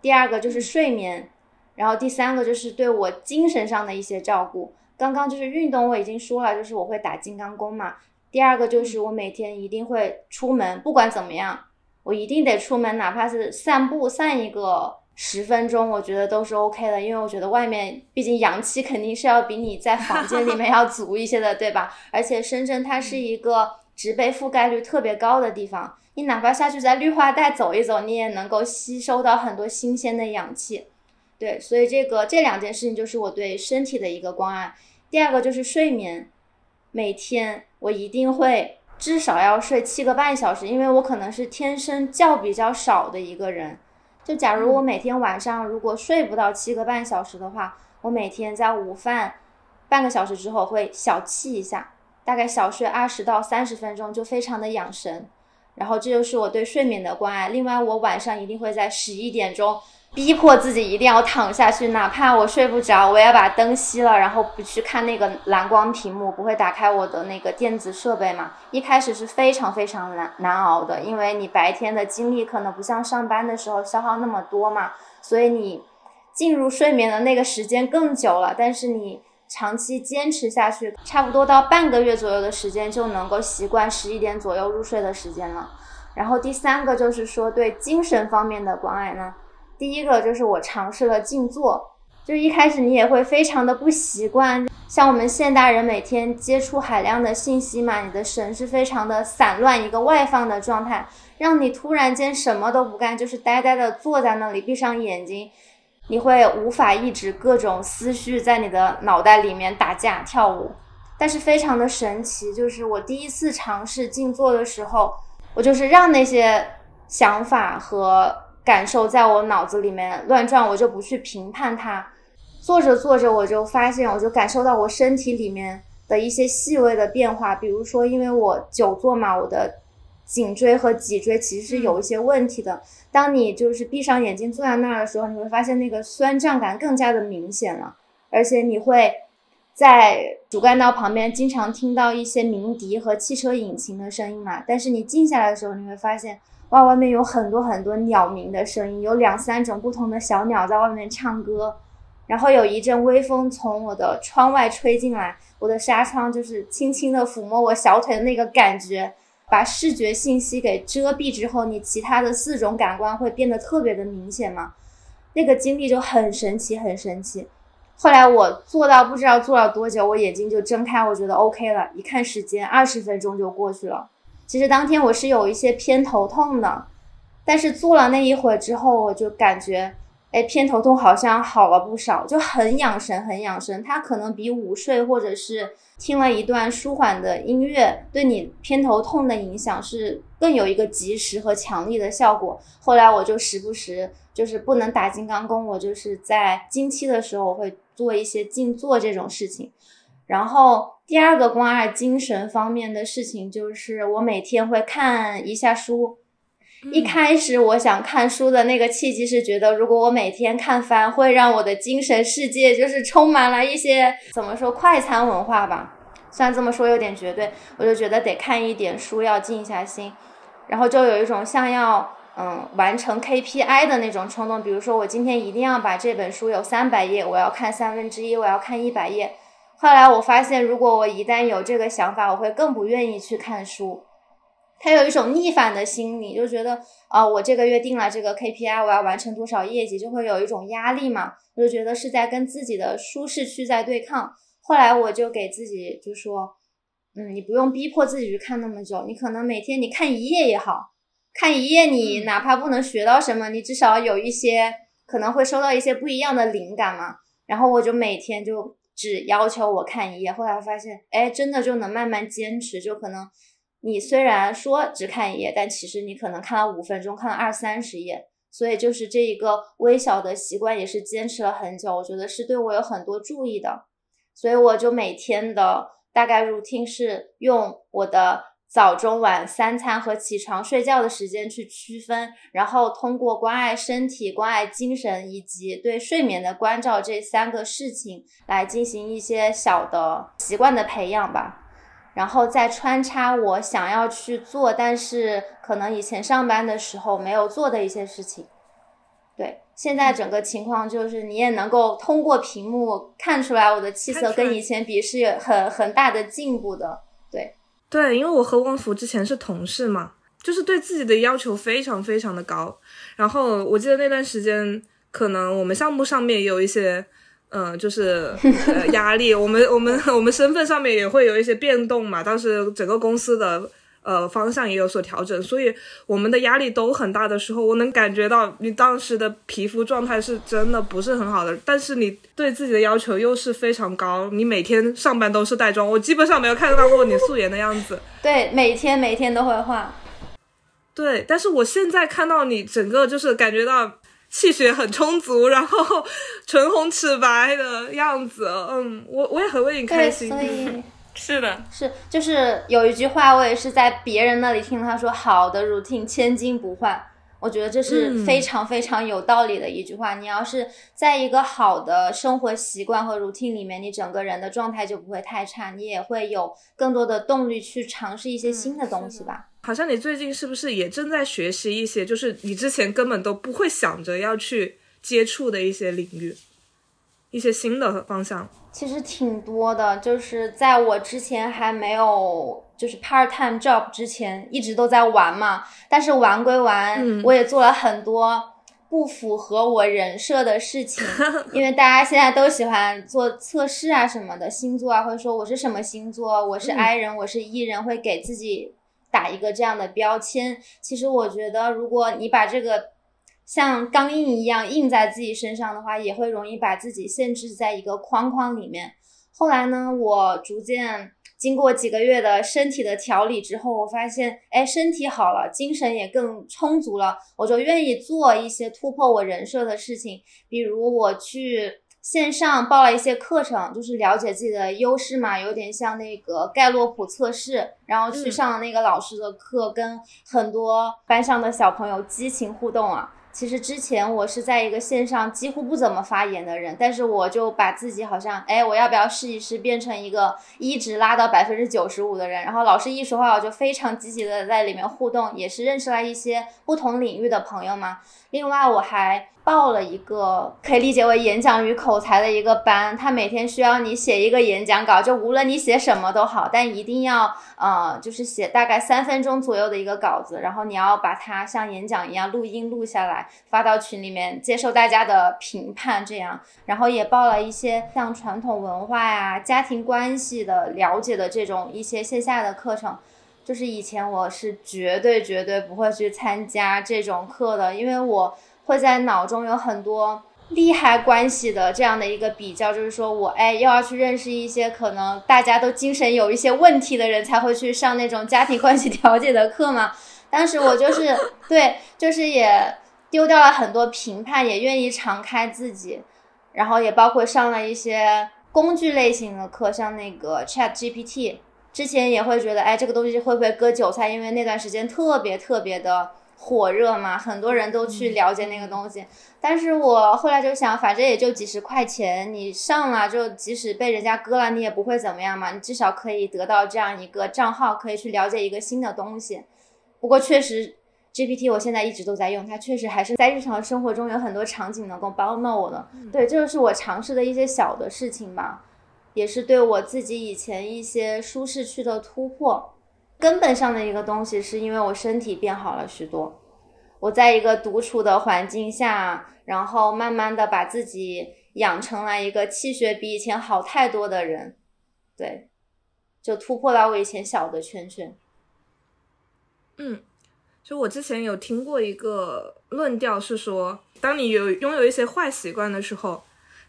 [SPEAKER 1] 第二个就是睡眠，然后第三个就是对我精神上的一些照顾。刚刚就是运动，我已经说了，就是我会打金刚功嘛。第二个就是我每天一定会出门，不管怎么样，我一定得出门，哪怕是散步散一个十分钟，我觉得都是 OK 的。因为我觉得外面毕竟阳气肯定是要比你在房间里面 <laughs> 要足一些的，对吧？而且深圳它是一个植被覆盖率特别高的地方，你哪怕下去在绿化带走一走，你也能够吸收到很多新鲜的氧气。对，所以这个这两件事情就是我对身体的一个关爱。第二个就是睡眠，每天我一定会至少要睡七个半小时，因为我可能是天生觉比较少的一个人。就假如我每天晚上如果睡不到七个半小时的话，我每天在午饭半个小时之后会小憩一下，大概小睡二十到三十分钟，就非常的养神。然后这就是我对睡眠的关爱。另外，我晚上一定会在十一点钟。逼迫自己一定要躺下去，哪怕我睡不着，我也要把灯熄了，然后不去看那个蓝光屏幕，不会打开我的那个电子设备嘛。一开始是非常非常难难熬的，因为你白天的精力可能不像上班的时候消耗那么多嘛，所以你进入睡眠的那个时间更久了。但是你长期坚持下去，差不多到半个月左右的时间就能够习惯十一点左右入睡的时间了。然后第三个就是说对精神方面的关爱呢。第一个就是我尝试了静坐，就一开始你也会非常的不习惯，像我们现代人每天接触海量的信息嘛，你的神是非常的散乱，一个外放的状态，让你突然间什么都不干，就是呆呆的坐在那里，闭上眼睛，你会无法抑制各种思绪在你的脑袋里面打架跳舞。但是非常的神奇，就是我第一次尝试静坐的时候，我就是让那些想法和。感受在我脑子里面乱转，我就不去评判它。做着做着，我就发现，我就感受到我身体里面的一些细微的变化。比如说，因为我久坐嘛，我的颈椎和脊椎其实是有一些问题的。当你就是闭上眼睛坐在那儿的时候，你会发现那个酸胀感更加的明显了，而且你会在主干道旁边经常听到一些鸣笛和汽车引擎的声音嘛。但是你静下来的时候，你会发现。哇，外面有很多很多鸟鸣的声音，有两三种不同的小鸟在外面唱歌，然后有一阵微风从我的窗外吹进来，我的纱窗就是轻轻的抚摸我小腿的那个感觉，把视觉信息给遮蔽之后，你其他的四种感官会变得特别的明显嘛？那个经历就很神奇，很神奇。后来我做到不知道做了多久，我眼睛就睁开，我觉得 OK 了，一看时间，二十分钟就过去了。其实当天我是有一些偏头痛的，但是做了那一会儿之后，我就感觉，哎，偏头痛好像好了不少，就很养神，很养神。它可能比午睡或者是听了一段舒缓的音乐，对你偏头痛的影响是更有一个及时和强力的效果。后来我就时不时就是不能打金刚功，我就是在经期的时候我会做一些静坐这种事情，然后。第二个关爱精神方面的事情，就是我每天会看一下书。一开始我想看书的那个契机是觉得，如果我每天看番，会让我的精神世界就是充满了一些怎么说快餐文化吧。虽然这么说有点绝对，我就觉得得看一点书，要静下心，然后就有一种像要嗯完成 KPI 的那种冲动。比如说，我今天一定要把这本书有三百页，我要看三分之一，我要看一百页。后来我发现，如果我一旦有这个想法，我会更不愿意去看书。他有一种逆反的心理，就觉得啊，我这个月定了这个 KPI，我要完成多少业绩，就会有一种压力嘛。我就觉得是在跟自己的舒适区在对抗。后来我就给自己就说，嗯，你不用逼迫自己去看那么久，你可能每天你看一页也好，看一页，你哪怕不能学到什么，你至少有一些可能会收到一些不一样的灵感嘛。然后我就每天就只要求我看一页，后来发现，哎，真的就能慢慢坚持。就可能你虽然说只看一页，但其实你可能看了五分钟，看了二三十页。所以就是这一个微小的习惯，也是坚持了很久。我觉得是对我有很多注意的。所以我就每天的大概 routine 是用我的。早中晚三餐和起床睡觉的时间去区分，然后通过关爱身体、关爱精神以及对睡眠的关照这三个事情来进行一些小的习惯的培养吧，然后再穿插我想要去做，但是可能以前上班的时候没有做的一些事情。对，现在整个情况就是你也能够通过屏幕看出来我的气色跟以前比是有很很大的进步的。对。
[SPEAKER 4] 对，因为我和汪福之前是同事嘛，就是对自己的要求非常非常的高。然后我记得那段时间，可能我们项目上面也有一些，嗯，就是呃压力。我们我们我们身份上面也会有一些变动嘛。当时整个公司的。呃，方向也有所调整，所以我们的压力都很大的时候，我能感觉到你当时的皮肤状态是真的不是很好的，但是你对自己的要求又是非常高，你每天上班都是带妆，我基本上没有看到过你素颜的样子。
[SPEAKER 1] 对，每天每天都会化。
[SPEAKER 4] 对，但是我现在看到你整个就是感觉到气血很充足，然后唇红齿白的样子，嗯，我我也很为你开心。
[SPEAKER 1] 所以。
[SPEAKER 3] 是的，
[SPEAKER 1] 是就是有一句话，我也是在别人那里听他说：“好的 routine 千金不换。”我觉得这是非常非常有道理的一句话。你要是在一个好的生活习惯和 routine 里面，你整个人的状态就不会太差，你也会有更多的动力去尝试一些新的东西吧。
[SPEAKER 4] 好像你最近是不是也正在学习一些，就是你之前根本都不会想着要去接触的一些领域，一些新的方向？
[SPEAKER 1] 其实挺多的，就是在我之前还没有就是 part time job 之前，一直都在玩嘛。但是玩归玩，我也做了很多不符合我人设的事情。<laughs> 因为大家现在都喜欢做测试啊什么的，星座啊，或者说我是什么星座，我是 I 人，我是 E 人，会给自己打一个这样的标签。其实我觉得，如果你把这个。像钢印一样印在自己身上的话，也会容易把自己限制在一个框框里面。后来呢，我逐渐经过几个月的身体的调理之后，我发现，哎，身体好了，精神也更充足了，我就愿意做一些突破我人设的事情。比如我去线上报了一些课程，就是了解自己的优势嘛，有点像那个盖洛普测试，然后去上那个老师的课，跟很多班上的小朋友激情互动啊。其实之前我是在一个线上几乎不怎么发言的人，但是我就把自己好像，哎，我要不要试一试变成一个一直拉到百分之九十五的人？然后老师一说话，我就非常积极的在里面互动，也是认识了一些不同领域的朋友嘛。另外我还。报了一个可以理解为演讲与口才的一个班，他每天需要你写一个演讲稿，就无论你写什么都好，但一定要呃，就是写大概三分钟左右的一个稿子，然后你要把它像演讲一样录音录下来，发到群里面接受大家的评判，这样，然后也报了一些像传统文化呀、家庭关系的了解的这种一些线下的课程，就是以前我是绝对绝对不会去参加这种课的，因为我。会在脑中有很多利害关系的这样的一个比较，就是说我哎又要去认识一些可能大家都精神有一些问题的人才会去上那种家庭关系调解的课嘛。当时我就是对，就是也丢掉了很多评判，也愿意敞开自己，然后也包括上了一些工具类型的课，像那个 Chat GPT，之前也会觉得哎这个东西会不会割韭菜，因为那段时间特别特别的。火热嘛，很多人都去了解那个东西，但是我后来就想，反正也就几十块钱，你上了就即使被人家割了，你也不会怎么样嘛，你至少可以得到这样一个账号，可以去了解一个新的东西。不过确实，GPT 我现在一直都在用，它确实还是在日常生活中有很多场景能够帮到我的。对，这就是我尝试的一些小的事情吧，也是对我自己以前一些舒适区的突破。根本上的一个东西，是因为我身体变好了许多。我在一个独处的环境下，然后慢慢的把自己养成了一个气血比以前好太多的人，对，就突破了我以前小的圈圈。
[SPEAKER 4] 嗯，就我之前有听过一个论调是说，当你有拥有一些坏习惯的时候，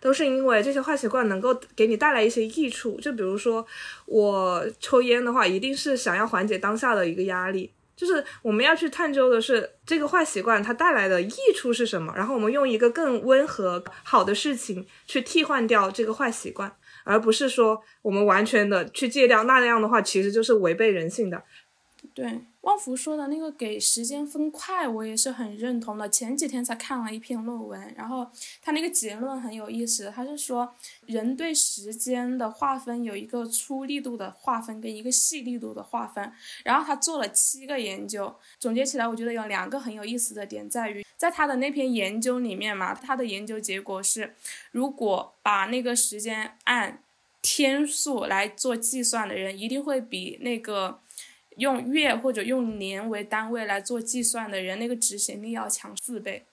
[SPEAKER 4] 都是因为这些坏习惯能够给你带来一些益处。就比如说我抽烟的话，一定是想要缓解当下的一个压力。就是我们要去探究的是这个坏习惯它带来的益处是什么，然后我们用一个更温和好的事情去替换掉这个坏习惯，而不是说我们完全的去戒掉。那样的话其实就是违背人性的。
[SPEAKER 3] 对。旺福说的那个给时间分块，我也是很认同的。前几天才看了一篇论文，然后他那个结论很有意思，他是说人对时间的划分有一个粗力度的划分跟一个细力度的划分，然后他做了七个研究，总结起来我觉得有两个很有意思的点在于，在他的那篇研究里面嘛，他的研究结果是，如果把那个时间按天数来做计算的人，一定会比那个。用月或者用年为单位来做计算的人，那个执行力要强四倍。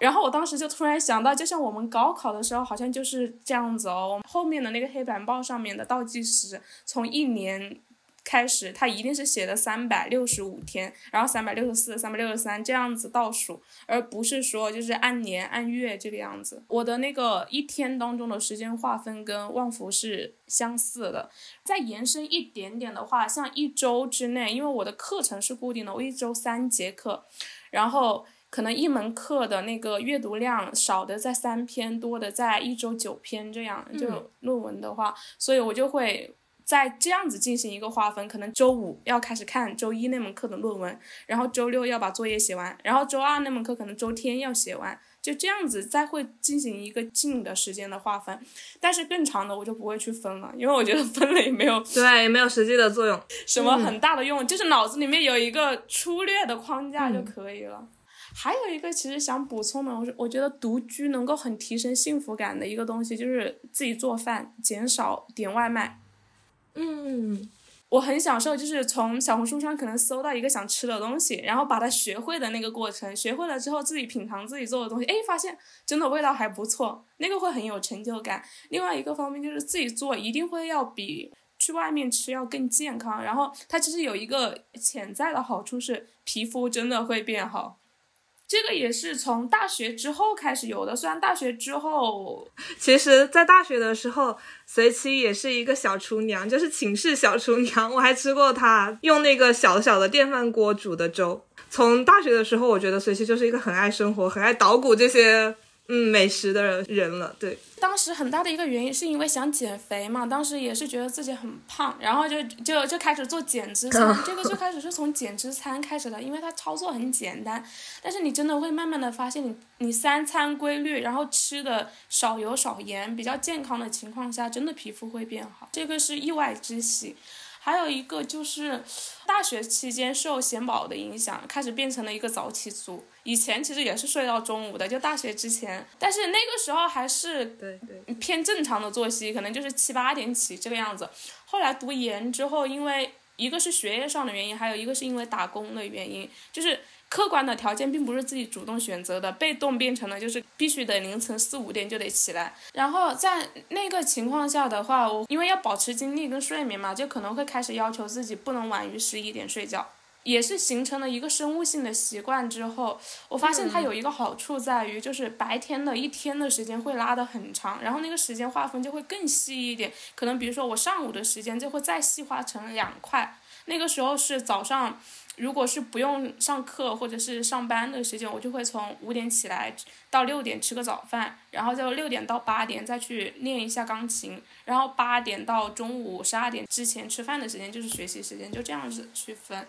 [SPEAKER 3] 然后我当时就突然想到，就像我们高考的时候，好像就是这样子哦。我们后面的那个黑板报上面的倒计时，从一年。开始，它一定是写的三百六十五天，然后三百六十四、三百六十三这样子倒数，而不是说就是按年按月这个样子。我的那个一天当中的时间划分跟旺福是相似的。再延伸一点点的话，像一周之内，因为我的课程是固定的，我一周三节课，然后可能一门课的那个阅读量少的在三篇，多的在一周九篇这样，就论文的话，所以我就会。在这样子进行一个划分，可能周五要开始看周一那门课的论文，然后周六要把作业写完，然后周二那门课可能周天要写完，就这样子再会进行一个近的时间的划分。但是更长的我就不会去分了，因为我觉得分了也没有
[SPEAKER 4] 对，也没有实际的作用，<laughs>
[SPEAKER 3] 什么很大的用，就是脑子里面有一个粗略的框架就可以了。还有一个其实想补充的，我我觉得独居能够很提升幸福感的一个东西，就是自己做饭，减少点外卖。
[SPEAKER 4] 嗯，
[SPEAKER 3] 我很享受，就是从小红书上可能搜到一个想吃的东西，然后把它学会的那个过程。学会了之后，自己品尝自己做的东西，哎，发现真的味道还不错，那个会很有成就感。另外一个方面就是自己做一定会要比去外面吃要更健康，然后它其实有一个潜在的好处是皮肤真的会变好。这个也是从大学之后开始有的，虽然大学之后，
[SPEAKER 4] 其实，在大学的时候，随七也是一个小厨娘，就是寝室小厨娘。我还吃过她用那个小小的电饭锅煮的粥。从大学的时候，我觉得随七就是一个很爱生活、很爱捣鼓这些。嗯，美食的人了，对。
[SPEAKER 3] 当时很大的一个原因是因为想减肥嘛，当时也是觉得自己很胖，然后就就就开始做减脂餐。<laughs> 这个最开始是从减脂餐开始的，因为它操作很简单，但是你真的会慢慢的发现，你你三餐规律，然后吃的少油少盐，比较健康的情况下，真的皮肤会变好，这个是意外之喜。还有一个就是，大学期间受显宝的影响，开始变成了一个早起族。以前其实也是睡到中午的，就大学之前，但是那个时候还是
[SPEAKER 4] 对对
[SPEAKER 3] 偏正常的作息，可能就是七八点起这个样子。后来读研之后，因为一个是学业上的原因，还有一个是因为打工的原因，就是。客观的条件并不是自己主动选择的，被动变成了就是必须得凌晨四五点就得起来。然后在那个情况下的话，我因为要保持精力跟睡眠嘛，就可能会开始要求自己不能晚于十一点睡觉，也是形成了一个生物性的习惯。之后我发现它有一个好处在于，就是白天的一天的时间会拉得很长，然后那个时间划分就会更细一点。可能比如说我上午的时间就会再细化成两块，那个时候是早上。如果是不用上课或者是上班的时间，我就会从五点起来到六点吃个早饭，然后就六点到八点再去练一下钢琴，然后八点到中午十二点之前吃饭的时间就是学习时间，就这样子去分，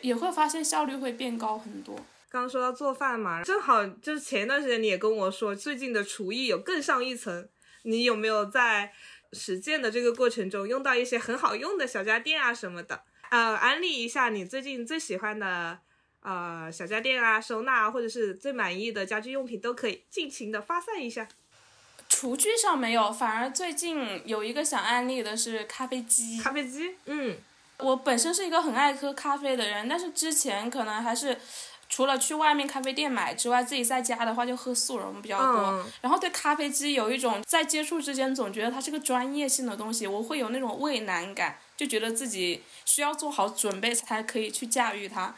[SPEAKER 3] 也会发现效率会变高很多。
[SPEAKER 4] 刚刚说到做饭嘛，正好就是前一段时间你也跟我说，最近的厨艺有更上一层，你有没有在实践的这个过程中用到一些很好用的小家电啊什么的？呃，安利一下你最近最喜欢的呃小家电啊、收纳或者是最满意的家居用品都可以尽情的发散一下。
[SPEAKER 3] 厨具上没有，反而最近有一个想安利的是咖啡机。
[SPEAKER 4] 咖啡机，嗯，
[SPEAKER 3] 我本身是一个很爱喝咖啡的人，但是之前可能还是除了去外面咖啡店买之外，自己在家的话就喝速溶比较多。然后对咖啡机有一种在接触之间总觉得它是个专业性的东西，我会有那种畏难感。就觉得自己需要做好准备才可以去驾驭它，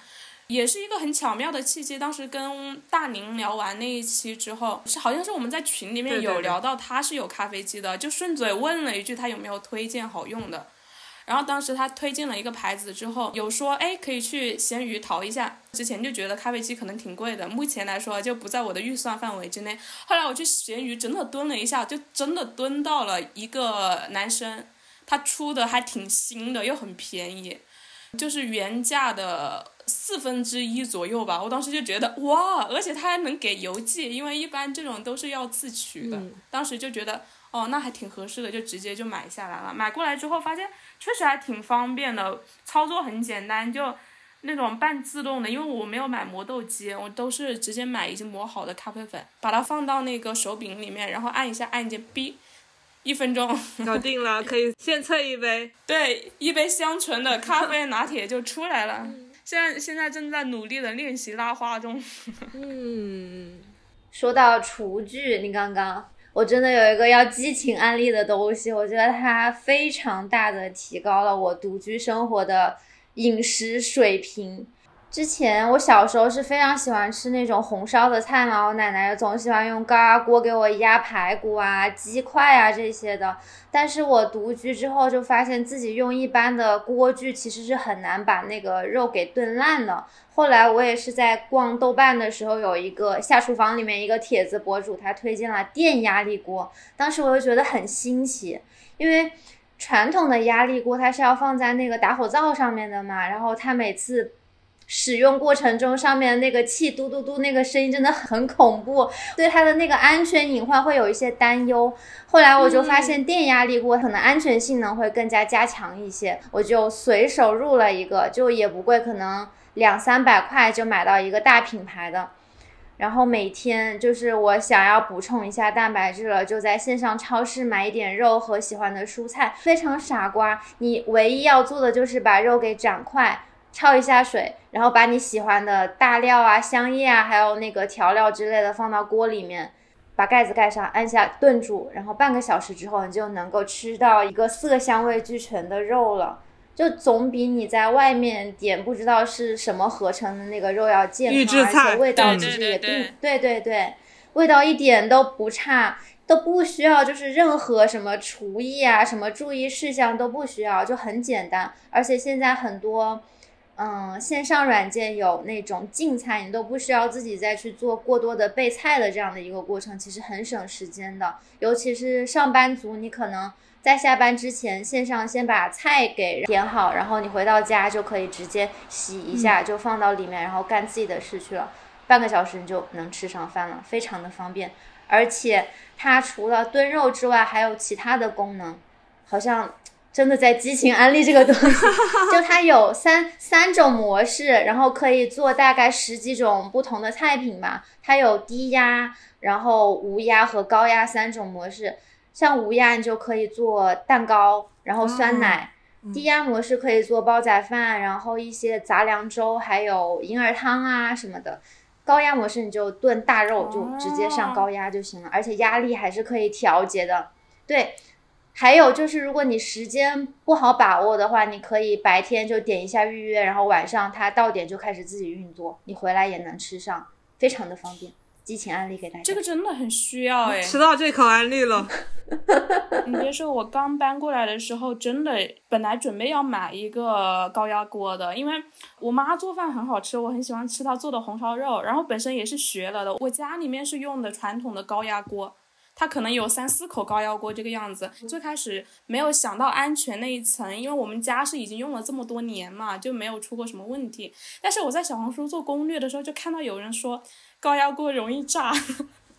[SPEAKER 3] 也是一个很巧妙的契机。当时跟大宁聊完那一期之后，是好像是我们在群里面有聊到他是有咖啡机的，就顺嘴问了一句他有没有推荐好用的。然后当时他推荐了一个牌子之后，有说哎可以去闲鱼淘一下。之前就觉得咖啡机可能挺贵的，目前来说就不在我的预算范围之内。后来我去闲鱼真的蹲了一下，就真的蹲到了一个男生，他出的还挺新的，又很便宜，就是原价的四分之一左右吧。我当时就觉得哇，而且他还能给邮寄，因为一般这种都是要自取的。
[SPEAKER 7] 嗯
[SPEAKER 3] 当时就觉得哦，那还挺合适的，就直接就买下来了。买过来之后发现确实还挺方便的，操作很简单，就那种半自动的。因为我没有买磨豆机，我都是直接买已经磨好的咖啡粉，把它放到那个手柄里面，然后按一下按键，哔，一分钟，
[SPEAKER 4] 搞定了，可以现萃一杯。<laughs>
[SPEAKER 3] 对，一杯香醇的 <laughs> 咖啡拿铁就出来了。现在现在正在努力的练习拉花中。<laughs>
[SPEAKER 4] 嗯，
[SPEAKER 1] 说到厨具，你刚刚我真的有一个要激情安利的东西，我觉得它非常大的提高了我独居生活的饮食水平。之前我小时候是非常喜欢吃那种红烧的菜嘛，我奶奶总喜欢用高压锅给我压排骨啊、鸡块啊这些的。但是我独居之后就发现自己用一般的锅具其实是很难把那个肉给炖烂的。后来我也是在逛豆瓣的时候，有一个下厨房里面一个帖子博主，他推荐了电压力锅。当时我就觉得很新奇，因为传统的压力锅它是要放在那个打火灶上面的嘛，然后它每次使用过程中上面那个气嘟嘟嘟那个声音真的很恐怖，<laughs> 对它的那个安全隐患会有一些担忧。后来我就发现电压力锅可能安全性能会更加加强一些，我就随手入了一个，就也不贵，可能两三百块就买到一个大品牌的。然后每天就是我想要补充一下蛋白质了，就在线上超市买一点肉和喜欢的蔬菜，非常傻瓜。你唯一要做的就是把肉给斩块，焯一下水，然后把你喜欢的大料啊、香叶啊，还有那个调料之类的放到锅里面，把盖子盖上，按下炖煮，然后半个小时之后，你就能够吃到一个色香味俱全的肉了。就总比你在外面点不知道是什么合成的那个肉要健康，而且味道
[SPEAKER 3] 对
[SPEAKER 1] 其实也
[SPEAKER 3] 对对
[SPEAKER 1] 并对对对，味道一点都不差，都不需要就是任何什么厨艺啊、什么注意事项都不需要，就很简单。而且现在很多嗯线上软件有那种竞菜，你都不需要自己再去做过多的备菜的这样的一个过程，其实很省时间的。尤其是上班族，你可能在下班之前线上先把菜给点好，然后你回到家就可以直接洗一下，就放到里面，然后干自己的事去了。半个小时你就能吃上饭了，非常的方便。而且它除了炖肉之外，还有其他的功能，好像真的在激情安利这个东西。<laughs> 就它有三三种模式，然后可以做大概十几种不同的菜品吧。它有低压，然后无压和高压三种模式。像无压你就可以做蛋糕，然后酸奶。低压模式可以做煲仔饭，然后一些杂粮粥，还有银耳汤啊什么的。高压模式你就炖大肉，就直接上高压就行了，而且压力还是可以调节的。对，还有就是如果你时间不好把握的话，你可以白天就点一下预约，然后晚上它到点就开始自己运作，你回来也能吃上，非常的方便。激情安利给大家。
[SPEAKER 3] 这个真的很需要哎。
[SPEAKER 4] 吃到这口安利了。<laughs>
[SPEAKER 3] 你别说，我刚搬过来的时候，真的本来准备要买一个高压锅的，因为我妈做饭很好吃，我很喜欢吃她做的红烧肉，然后本身也是学了的。我家里面是用的传统的高压锅，它可能有三四口高压锅这个样子。最开始没有想到安全那一层，因为我们家是已经用了这么多年嘛，就没有出过什么问题。但是我在小红书做攻略的时候，就看到有人说高压锅容易炸。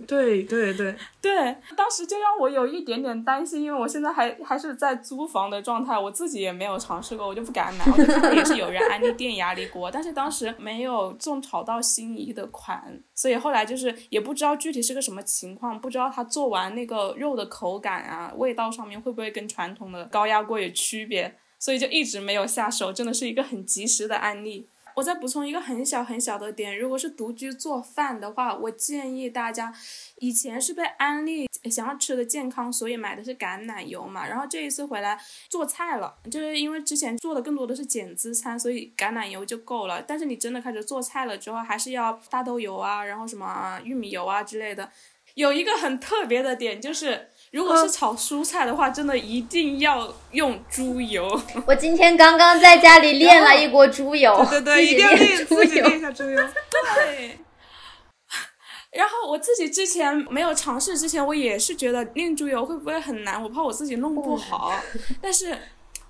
[SPEAKER 4] 对对对，<laughs>
[SPEAKER 3] 对，当时就让我有一点点担心，因为我现在还还是在租房的状态，我自己也没有尝试过，我就不敢买。我就看到也是有人安利电压力锅，但是当时没有种草到心仪的款，所以后来就是也不知道具体是个什么情况，不知道它做完那个肉的口感啊、味道上面会不会跟传统的高压锅有区别，所以就一直没有下手，真的是一个很及时的案例。我再补充一个很小很小的点，如果是独居做饭的话，我建议大家，以前是被安利想要吃的健康，所以买的是橄榄油嘛。然后这一次回来做菜了，就是因为之前做的更多的是减脂餐，所以橄榄油就够了。但是你真的开始做菜了之后，还是要大豆油啊，然后什么玉米油啊之类的。有一个很特别的点就是。如果是炒蔬菜的话，真的一定要用猪油。<laughs>
[SPEAKER 1] 我今天刚刚在家里炼了一锅猪油，
[SPEAKER 4] 对对，一定要炼猪油，炼一下猪油。
[SPEAKER 3] 对。然后我自己之前没有尝试之前，我也是觉得炼猪油会不会很难，我怕我自己弄不好。但是。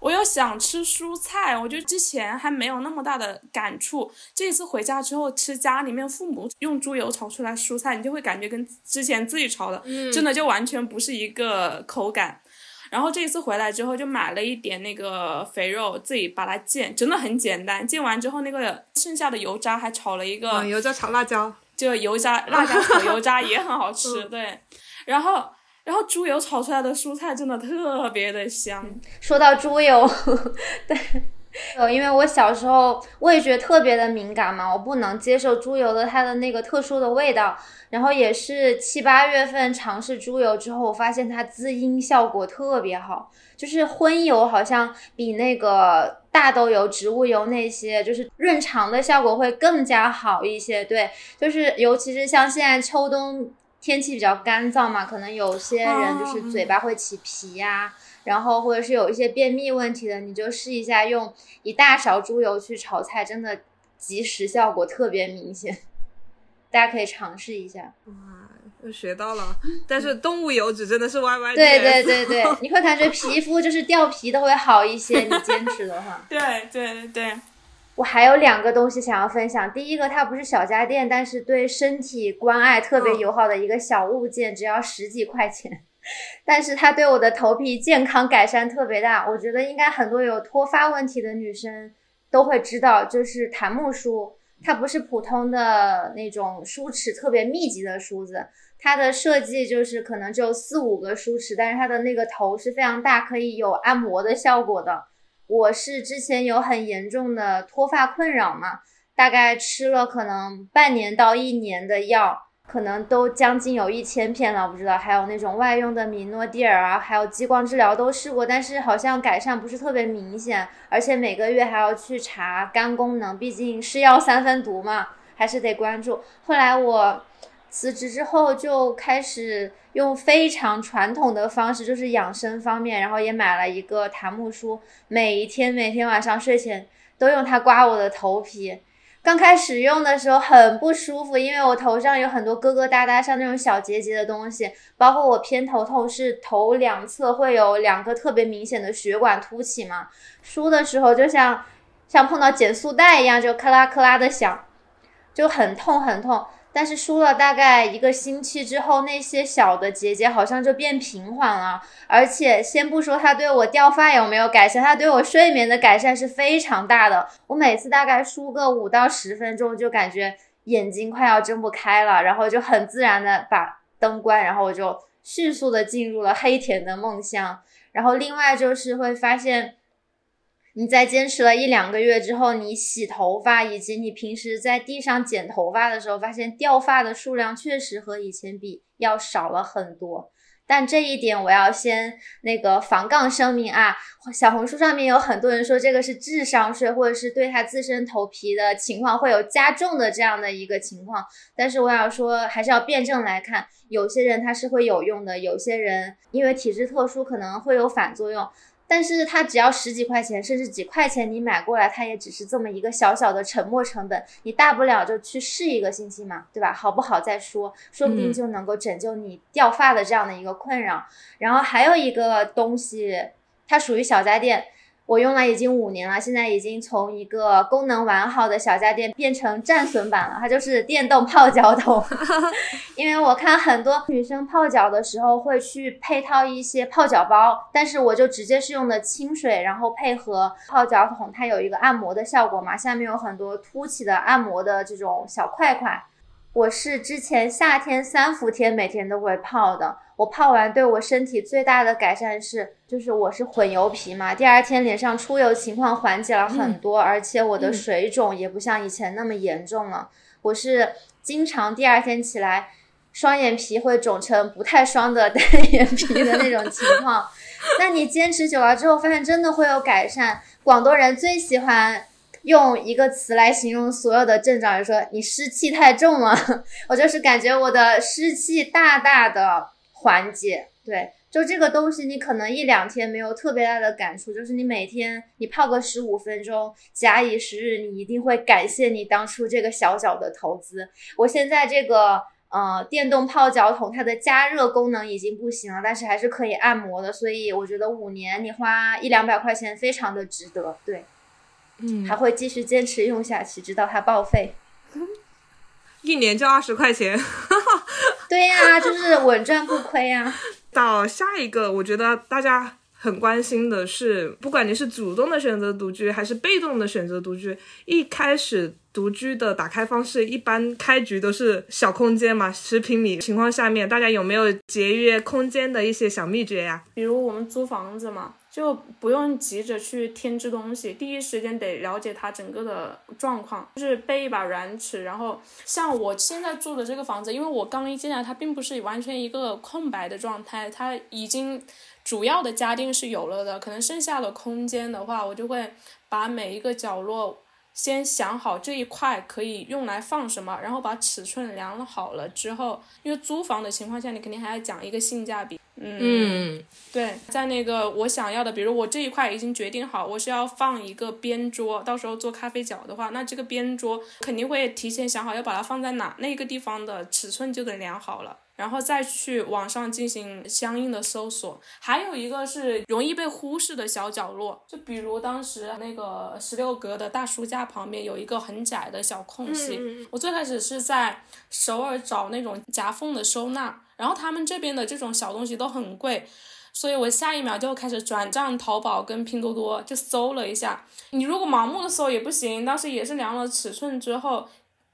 [SPEAKER 3] 我又想吃蔬菜，我觉得之前还没有那么大的感触。这一次回家之后吃家里面父母用猪油炒出来蔬菜，你就会感觉跟之前自己炒的，真的就完全不是一个口感。然后这一次回来之后就买了一点那个肥肉，自己把它煎，真的很简单。煎完之后那个剩下的油渣还炒了一个
[SPEAKER 4] 油渣炒辣椒，
[SPEAKER 3] 就油渣辣椒炒油渣也很好吃，对。然后。然后猪油炒出来的蔬菜真的特别的香。
[SPEAKER 1] 说到猪油，对，呃，因为我小时候味觉特别的敏感嘛，我不能接受猪油的它的那个特殊的味道。然后也是七八月份尝试猪油之后，我发现它滋阴效果特别好，就是荤油好像比那个大豆油、植物油那些就是润肠的效果会更加好一些。对，就是尤其是像现在秋冬。天气比较干燥嘛，可能有些人就是嘴巴会起皮呀，然后或者是有一些便秘问题的，你就试一下用一大勺猪油去炒菜，真的即时效果特别明显，<laughs> 大家可以尝试一下。
[SPEAKER 4] 哇，又学到了，但是动物油脂真的是 Y Y。
[SPEAKER 1] 对对对对，<laughs> 你会感觉皮肤就是掉皮都会好一些，你坚持的话。
[SPEAKER 3] 对 <laughs> 对对。
[SPEAKER 1] 我还有两个东西想要分享。第一个，它不是小家电，但是对身体关爱特别友好的一个小物件，只要十几块钱，但是它对我的头皮健康改善特别大。我觉得应该很多有脱发问题的女生都会知道，就是檀木梳。它不是普通的那种梳齿特别密集的梳子，它的设计就是可能只有四五个梳齿，但是它的那个头是非常大，可以有按摩的效果的。我是之前有很严重的脱发困扰嘛，大概吃了可能半年到一年的药，可能都将近有一千片了，不知道还有那种外用的米诺地尔啊，还有激光治疗都试过，但是好像改善不是特别明显，而且每个月还要去查肝功能，毕竟是药三分毒嘛，还是得关注。后来我。辞职之后就开始用非常传统的方式，就是养生方面，然后也买了一个檀木梳，每一天每天晚上睡前都用它刮我的头皮。刚开始用的时候很不舒服，因为我头上有很多疙疙瘩瘩，像那种小结节的东西，包括我偏头痛是头两侧会有两个特别明显的血管凸起嘛，梳的时候就像像碰到减速带一样，就咔啦咔啦的响，就很痛很痛。但是梳了大概一个星期之后，那些小的结节好像就变平缓了。而且先不说它对我掉发有没有改善，它对我睡眠的改善是非常大的。我每次大概梳个五到十分钟，就感觉眼睛快要睁不开了，然后就很自然的把灯关，然后我就迅速的进入了黑甜的梦乡。然后另外就是会发现。你在坚持了一两个月之后，你洗头发以及你平时在地上剪头发的时候，发现掉发的数量确实和以前比要少了很多。但这一点我要先那个防杠声明啊，小红书上面有很多人说这个是智商税，或者是对他自身头皮的情况会有加重的这样的一个情况。但是我要说，还是要辩证来看，有些人他是会有用的，有些人因为体质特殊可能会有反作用。但是它只要十几块钱，甚至几块钱，你买过来，它也只是这么一个小小的沉没成本。你大不了就去试一个星期嘛，对吧？好不好再说，说不定就能够拯救你掉发的这样的一个困扰。然后还有一个东西，它属于小家电。我用了已经五年了，现在已经从一个功能完好的小家电变成战损版了。它就是电动泡脚桶，<laughs> 因为我看很多女生泡脚的时候会去配套一些泡脚包，但是我就直接是用的清水，然后配合泡脚桶，它有一个按摩的效果嘛，下面有很多凸起的按摩的这种小块块。我是之前夏天三伏天每天都会泡的，我泡完对我身体最大的改善是，就是我是混油皮嘛，第二天脸上出油情况缓解了很多，而且我的水肿也不像以前那么严重了。我是经常第二天起来，双眼皮会肿成不太双的 <laughs> 单眼皮的那种情况。那你坚持久了之后，发现真的会有改善。广东人最喜欢。用一个词来形容所有的症状，就说你湿气太重了。<laughs> 我就是感觉我的湿气大大的缓解。对，就这个东西，你可能一两天没有特别大的感触，就是你每天你泡个十五分钟，假以时日，你一定会感谢你当初这个小小的投资。我现在这个呃电动泡脚桶，它的加热功能已经不行了，但是还是可以按摩的，所以我觉得五年你花一两百块钱非常的值得。对。
[SPEAKER 4] 嗯，
[SPEAKER 1] 还会继续坚持用下去，直到它报废。<laughs>
[SPEAKER 4] 一年就二十块钱，
[SPEAKER 1] 对呀，<laughs> 就是稳赚不亏呀。<laughs>
[SPEAKER 4] 到下一个，我觉得大家很关心的是，不管你是主动的选择独居，还是被动的选择独居，一开始独居的打开方式，一般开局都是小空间嘛，十平米情况下面，大家有没有节约空间的一些小秘诀呀？
[SPEAKER 3] 比如我们租房子嘛。就不用急着去添置东西，第一时间得了解它整个的状况，就是备一把软尺，然后像我现在住的这个房子，因为我刚一进来，它并不是完全一个空白的状态，它已经主要的家电是有了的，可能剩下的空间的话，我就会把每一个角落先想好这一块可以用来放什么，然后把尺寸量好了之后，因为租房的情况下，你肯定还要讲一个性价比。嗯，对，在那个我想要的，比如我这一块已经决定好，我是要放一个边桌，到时候做咖啡角的话，那这个边桌肯定会提前想好要把它放在哪，那个地方的尺寸就得量好了，然后再去网上进行相应的搜索。还有一个是容易被忽视的小角落，就比如当时那个十六格的大书架旁边有一个很窄的小空隙，我最开始是在首尔找那种夹缝的收纳。然后他们这边的这种小东西都很贵，所以我下一秒就开始转账淘宝跟拼多多，就搜了一下。你如果盲目的搜也不行，当时也是量了尺寸之后，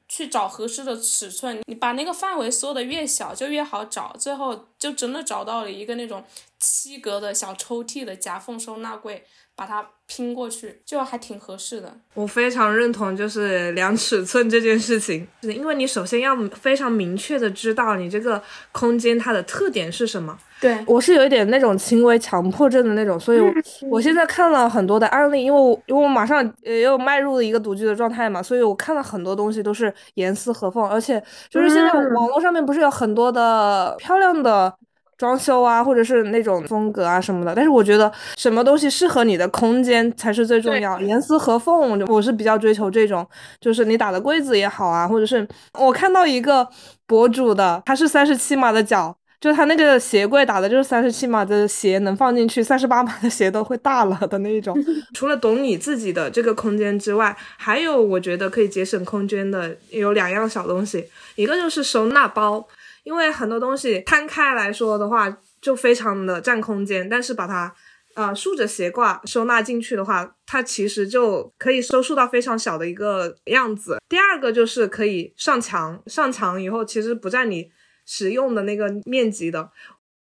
[SPEAKER 3] 去找合适的尺寸。你把那个范围缩的越小就越好找，最后就真的找到了一个那种七格的小抽屉的夹缝收纳柜。把它拼过去，就还挺合适的。
[SPEAKER 4] 我非常认同，就是量尺寸这件事情，因为你首先要非常明确的知道你这个空间它的特点是什么。
[SPEAKER 7] 对我是有一点那种轻微强迫症的那种，所以我 <laughs> 我现在看了很多的案例，因为我因为我马上呃又迈入了一个独居的状态嘛，所以我看了很多东西都是严丝合缝，而且就是现在网络上面不是有很多的漂亮的。装修啊，或者是那种风格啊什么的，但是我觉得什么东西适合你的空间才是最重要，严丝合缝，我是比较追求这种，就是你打的柜子也好啊，或者是我看到一个博主的，他是三十七码的脚，就他那个鞋柜打的就是三十七码的鞋能放进去，三十八码的鞋都会大了的那种。<laughs>
[SPEAKER 4] 除了懂你自己的这个空间之外，还有我觉得可以节省空间的有两样小东西，一个就是收纳包。因为很多东西摊开来说的话，就非常的占空间，但是把它，呃，竖着斜挂收纳进去的话，它其实就可以收束到非常小的一个样子。第二个就是可以上墙，上墙以后其实不占你使用的那个面积的。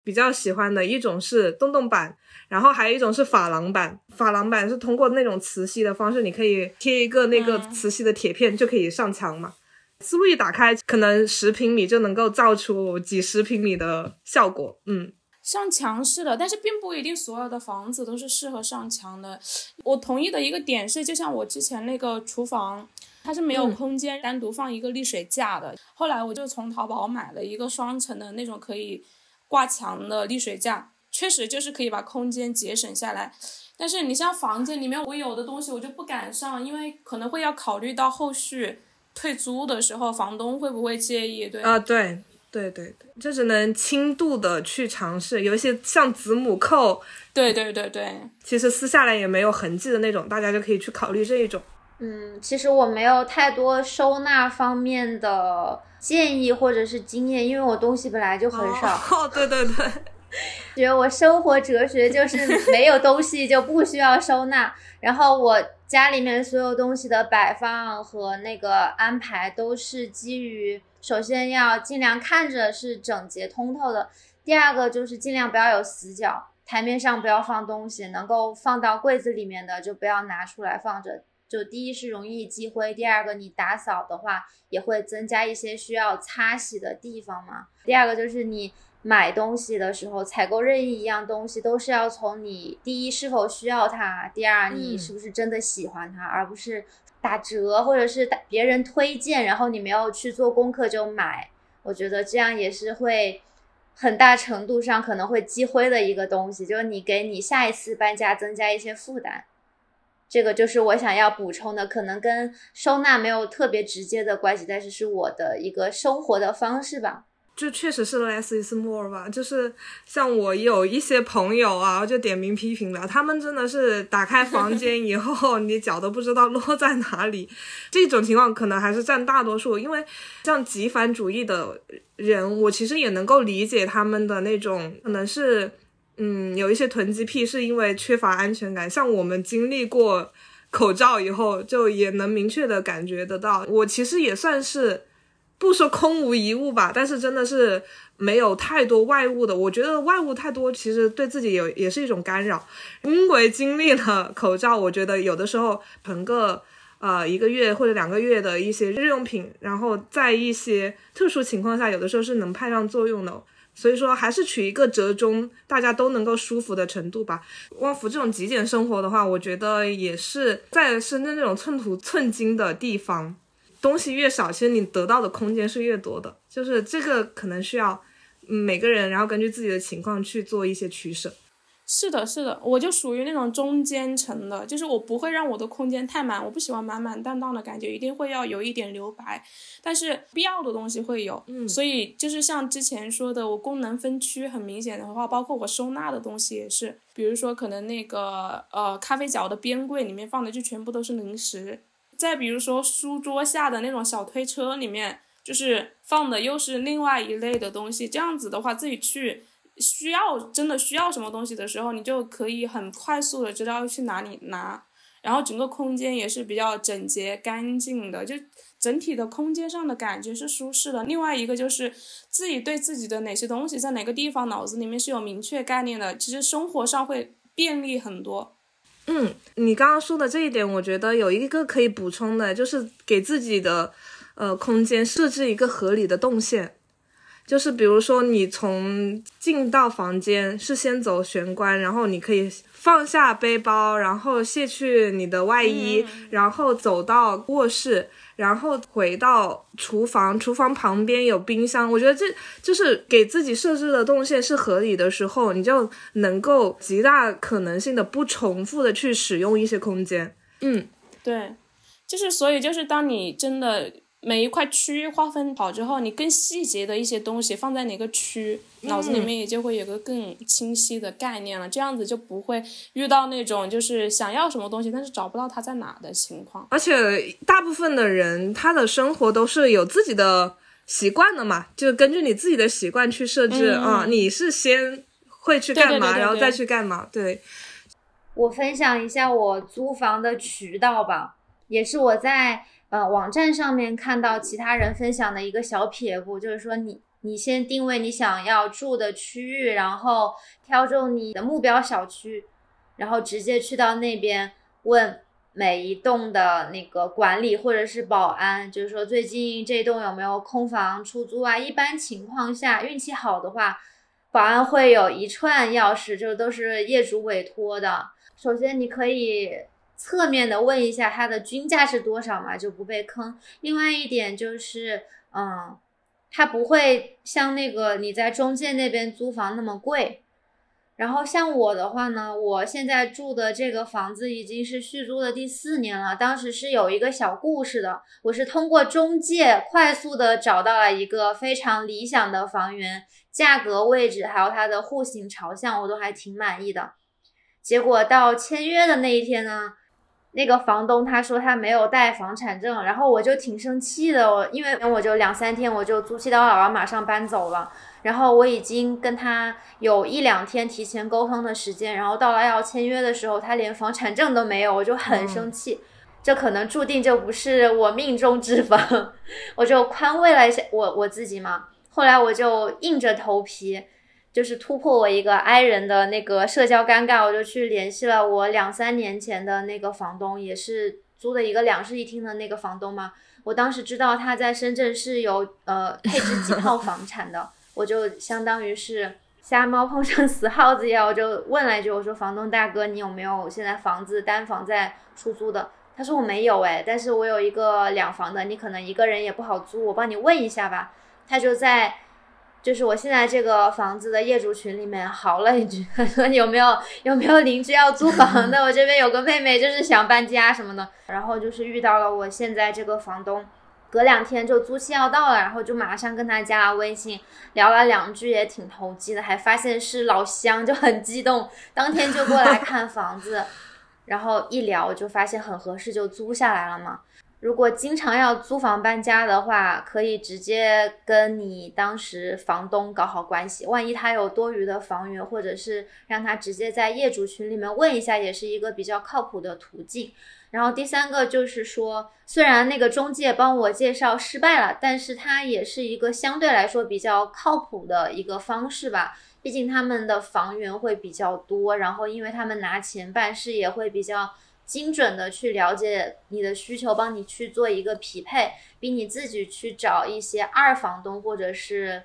[SPEAKER 4] 比较喜欢的一种是洞洞板，然后还有一种是珐琅板。珐琅板是通过那种磁吸的方式，你可以贴一个那个磁吸的铁片就可以上墙嘛。思路一打开，可能十平米就能够造出几十平米的效果。嗯，
[SPEAKER 3] 上墙式的，但是并不一定所有的房子都是适合上墙的。我同意的一个点是，就像我之前那个厨房，它是没有空间单独放一个沥水架的。后来我就从淘宝买了一个双层的那种可以挂墙的沥水架，确实就是可以把空间节省下来。但是你像房间里面我有的东西，我就不敢上，因为可能会要考虑到后续。退租的时候，房东会不会介意？对
[SPEAKER 4] 啊，对对对对，就只能轻度的去尝试。有一些像子母扣，
[SPEAKER 3] 对对对对，
[SPEAKER 4] 其实撕下来也没有痕迹的那种，大家就可以去考虑这一种。
[SPEAKER 1] 嗯，其实我没有太多收纳方面的建议或者是经验，因为我东西本来就很少。
[SPEAKER 4] 哦，对 <laughs> 对对，<laughs>
[SPEAKER 1] 觉得我生活哲学就是没有东西就不需要收纳，然后我。家里面所有东西的摆放和那个安排都是基于首先要尽量看着是整洁通透的，第二个就是尽量不要有死角，台面上不要放东西，能够放到柜子里面的就不要拿出来放着。就第一是容易积灰，第二个你打扫的话也会增加一些需要擦洗的地方嘛。第二个就是你买东西的时候，采购任意一样东西都是要从你第一是否需要它，第二你是不是真的喜欢它，而不是打折或者是别人推荐，然后你没有去做功课就买。我觉得这样也是会很大程度上可能会积灰的一个东西，就是你给你下一次搬家增加一些负担。这个就是我想要补充的，可能跟收纳没有特别直接的关系，但是是我的一个生活的方式吧。
[SPEAKER 4] 就确实是 less is more 吧。就是像我有一些朋友啊，就点名批评的，他们真的是打开房 <laughs> 间以后，你脚都不知道落在哪里。这种情况可能还是占大多数，因为像极繁主义的人，我其实也能够理解他们的那种，可能是。嗯，有一些囤积癖是因为缺乏安全感。像我们经历过口罩以后，就也能明确的感觉得到。我其实也算是不说空无一物吧，但是真的是没有太多外物的。我觉得外物太多，其实对自己有也是一种干扰。因为经历了口罩，我觉得有的时候囤个呃一个月或者两个月的一些日用品，然后在一些特殊情况下，有的时候是能派上作用的。所以说，还是取一个折中，大家都能够舒服的程度吧。旺福这种极简生活的话，我觉得也是在深圳这种寸土寸金的地方，东西越少，其实你得到的空间是越多的。就是这个可能需要每个人，然后根据自己的情况去做一些取舍。
[SPEAKER 3] 是的，是的，我就属于那种中间层的，就是我不会让我的空间太满，我不喜欢满满当当的感觉，一定会要有一点留白，但是必要的东西会有，嗯，所以就是像之前说的，我功能分区很明显的话，包括我收纳的东西也是，比如说可能那个呃咖啡角的边柜里面放的就全部都是零食，再比如说书桌下的那种小推车里面就是放的又是另外一类的东西，这样子的话自己去。需要真的需要什么东西的时候，你就可以很快速的知道去哪里拿，然后整个空间也是比较整洁干净的，就整体的空间上的感觉是舒适的。另外一个就是自己对自己的哪些东西在哪个地方脑子里面是有明确概念的，其实生活上会便利很多。
[SPEAKER 4] 嗯，你刚刚说的这一点，我觉得有一个可以补充的，就是给自己的呃空间设置一个合理的动线。就是比如说，你从进到房间是先走玄关，然后你可以放下背包，然后卸去你的外衣，然后走到卧室，然后回到厨房，厨房旁边有冰箱。我觉得这就是给自己设置的动线是合理的时候，你就能够极大可能性的不重复的去使用一些空间。嗯，
[SPEAKER 3] 对，就是所以就是当你真的。每一块区域划分好之后，你更细节的一些东西放在哪个区，脑子里面也就会有个更清晰的概念了。这样子就不会遇到那种就是想要什么东西，但是找不到它在哪的情况。
[SPEAKER 4] 而且大部分的人他的生活都是有自己的习惯的嘛，就根据你自己的习惯去设置啊。你是先会去干嘛，然后再去干嘛？对。
[SPEAKER 1] 我分享一下我租房的渠道吧，也是我在。呃，网站上面看到其他人分享的一个小撇步，就是说你你先定位你想要住的区域，然后挑中你的目标小区，然后直接去到那边问每一栋的那个管理或者是保安，就是说最近这栋有没有空房出租啊？一般情况下，运气好的话，保安会有一串钥匙，就都是业主委托的。首先你可以。侧面的问一下它的均价是多少嘛，就不被坑。另外一点就是，嗯，它不会像那个你在中介那边租房那么贵。然后像我的话呢，我现在住的这个房子已经是续租的第四年了。当时是有一个小故事的，我是通过中介快速的找到了一个非常理想的房源，价格、位置还有它的户型朝向我都还挺满意的。结果到签约的那一天呢。那个房东他说他没有带房产证，然后我就挺生气的，我因为我就两三天我就租期到了，我马上搬走了。然后我已经跟他有一两天提前沟通的时间，然后到了要签约的时候，他连房产证都没有，我就很生气。这可能注定就不是我命中之房，<laughs> 我就宽慰了一下我我自己嘛。后来我就硬着头皮，就是突破我一个 i 人的那个社交尴尬，我就去联系了我两三年前的那个房东，也是租的一个两室一厅的那个房东嘛。我当时知道他在深圳是有呃配置几 <laughs> 套房产的，我就相当于是瞎猫碰上死耗子一样，我就问了一句，我说房东大哥，你有没有现在房子单房在出租的？他说我没有哎，但是我有一个两房的，你可能一个人也不好租，我帮你问一下吧。他就在。就是我现在这个房子的业主群里面嚎了一句，说有没有有没有邻居要租房的？我这边有个妹妹就是想搬家什么的，然后就是遇到了我现在这个房东，隔两天就租期要到了，然后就马上跟他加了微信，聊了两句也挺投机的，还发现是老乡，就很激动，当天就过来看房子，然后一聊就发现很合适，就租下来了嘛。如果经常要租房搬家的话，可以直接跟你当时房东搞好关系。万一他有多余的房源，或者是让他直接在业主群里面问一下，也是一个比较靠谱的途径。然后第三个就是说，虽然那个中介帮我介绍失败了，但是他也是一个相对来说比较靠谱的一个方式吧。毕竟他们的房源会比较多，然后因为他们拿钱办事也会比较。精准的去了解你的需求，帮你去做一个匹配，比你自己去找一些二房东或者是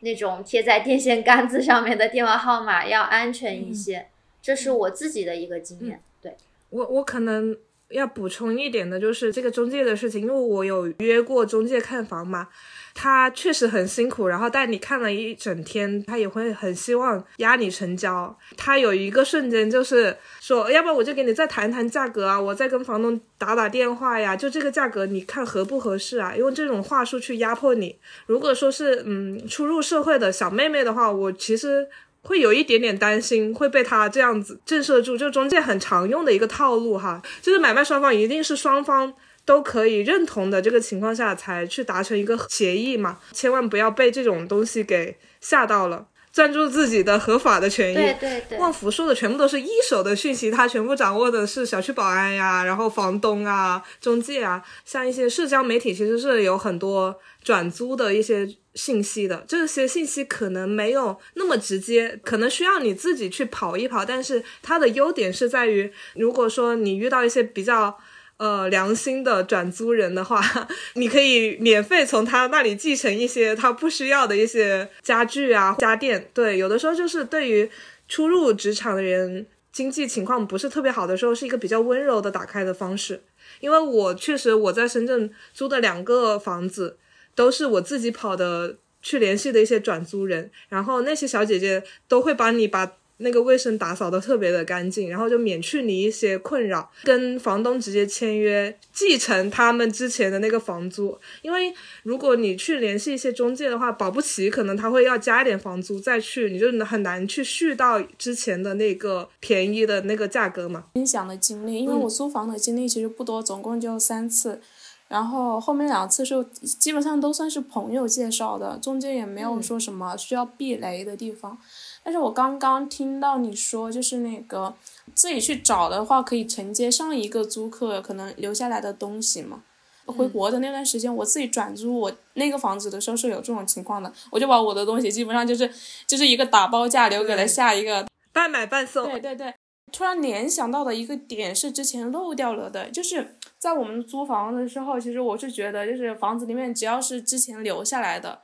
[SPEAKER 1] 那种贴在电线杆子上面的电话号码要安全一些。这是我自己的一个经验。对
[SPEAKER 4] 我，我可能要补充一点的就是这个中介的事情，因为我有约过中介看房嘛。他确实很辛苦，然后带你看了一整天，他也会很希望压你成交。他有一个瞬间就是说，要不然我就给你再谈谈价格啊，我再跟房东打打电话呀，就这个价格你看合不合适啊？用这种话术去压迫你。如果说是嗯初入社会的小妹妹的话，我其实会有一点点担心会被他这样子震慑住。就中介很常用的一个套路哈，就是买卖双方一定是双方。都可以认同的这个情况下才去达成一个协议嘛，千万不要被这种东西给吓到了，攥住自己的合法的权益。
[SPEAKER 1] 对对对，
[SPEAKER 4] 旺福说的全部都是一手的讯息，他全部掌握的是小区保安呀，然后房东啊、中介啊，像一些社交媒体其实是有很多转租的一些信息的，这些信息可能没有那么直接，可能需要你自己去跑一跑，但是它的优点是在于，如果说你遇到一些比较。呃，良心的转租人的话，<laughs> 你可以免费从他那里继承一些他不需要的一些家具啊、家电。对，有的时候就是对于初入职场的人，经济情况不是特别好的时候，是一个比较温柔的打开的方式。因为我确实我在深圳租的两个房子，都是我自己跑的去联系的一些转租人，然后那些小姐姐都会帮你把。那个卫生打扫的特别的干净，然后就免去你一些困扰，跟房东直接签约继承他们之前的那个房租。因为如果你去联系一些中介的话，保不齐可能他会要加一点房租再去，你就很难去续到之前的那个便宜的那个价格嘛。
[SPEAKER 3] 分享的经历，因为我租房的经历其实不多，总共就三次，然后后面两次是基本上都算是朋友介绍的，中间也没有说什么需要避雷的地方。但是我刚刚听到你说，就是那个自己去找的话，可以承接上一个租客可能留下来的东西嘛。回国的那段时间，我自己转租我那个房子的时候是有这种情况的，我就把我的东西基本上就是就是一个打包价留给了下一个，<laughs>
[SPEAKER 4] 半买半送。
[SPEAKER 3] 对对对，突然联想到的一个点是之前漏掉了的，就是在我们租房的时候，其实我是觉得就是房子里面只要是之前留下来的。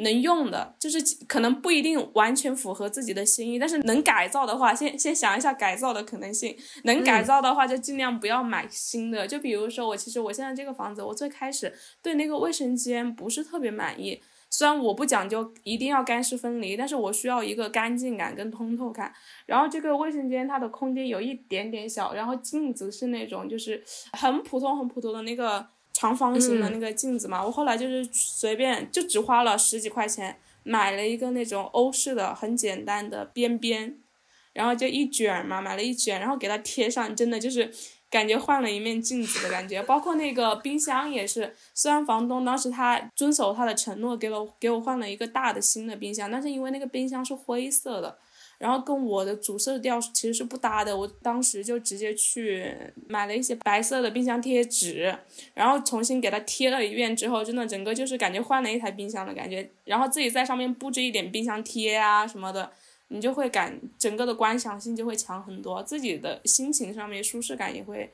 [SPEAKER 3] 能用的，就是可能不一定完全符合自己的心意，但是能改造的话，先先想一下改造的可能性。能改造的话，就尽量不要买新的。就比如说我，其实我现在这个房子，我最开始对那个卫生间不是特别满意。虽然我不讲究一定要干湿分离，但是我需要一个干净感跟通透感。然后这个卫生间它的空间有一点点小，然后镜子是那种就是很普通很普通的那个。长方形的那个镜子嘛，我后来就是随便就只花了十几块钱买了一个那种欧式的很简单的边边，然后就一卷嘛，买了一卷，然后给它贴上，真的就是感觉换了一面镜子的感觉。包括那个冰箱也是，虽然房东当时他遵守他的承诺，给了给我换了一个大的新的冰箱，但是因为那个冰箱是灰色的。然后跟我的主色调其实是不搭的。我当时就直接去买了一些白色的冰箱贴纸，然后重新给它贴了一遍之后，真的整个就是感觉换了一台冰箱的感觉。然后自己在上面布置一点冰箱贴啊什么的，你就会感整个的观赏性就会强很多，自己的心情上面舒适感也会。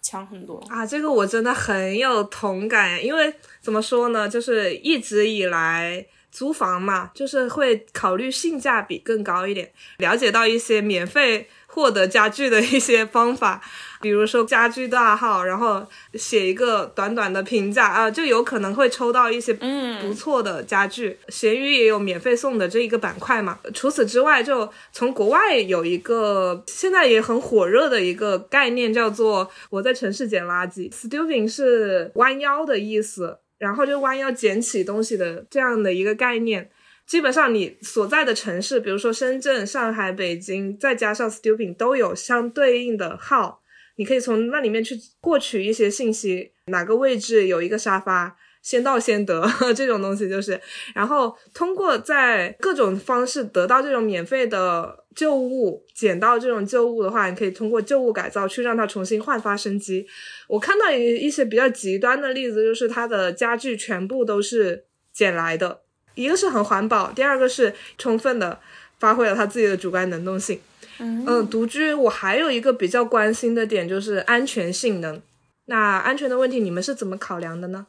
[SPEAKER 3] 强很多
[SPEAKER 4] 啊！这个我真的很有同感，因为怎么说呢，就是一直以来租房嘛，就是会考虑性价比更高一点，了解到一些免费获得家具的一些方法。比如说家居大号，然后写一个短短的评价啊，就有可能会抽到一些嗯不错的家具。闲鱼也有免费送的这一个板块嘛。除此之外，就从国外有一个现在也很火热的一个概念，叫做我在城市捡垃圾。Stooping 是弯腰的意思，然后就弯腰捡起东西的这样的一个概念。基本上你所在的城市，比如说深圳、上海、北京，再加上 Stooping 都有相对应的号。你可以从那里面去获取一些信息，哪个位置有一个沙发，先到先得 <laughs> 这种东西就是，然后通过在各种方式得到这种免费的旧物，捡到这种旧物的话，你可以通过旧物改造去让它重新焕发生机。我看到一一些比较极端的例子，就是它的家具全部都是捡来的，一个是很环保，第二个是充分的发挥了他自己的主观能动性。嗯，独居我还有一个比较关心的点就是安全性能。那安全的问题你们是怎么考量的呢？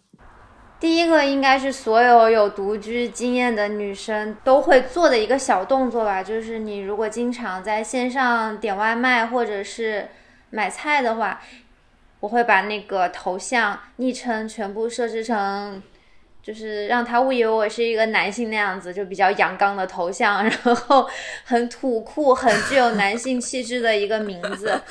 [SPEAKER 1] 第一个应该是所有有独居经验的女生都会做的一个小动作吧，就是你如果经常在线上点外卖或者是买菜的话，我会把那个头像、昵称全部设置成。就是让他误以为我是一个男性那样子，就比较阳刚的头像，<laughs> 然后很土酷、很具有男性气质的一个名字，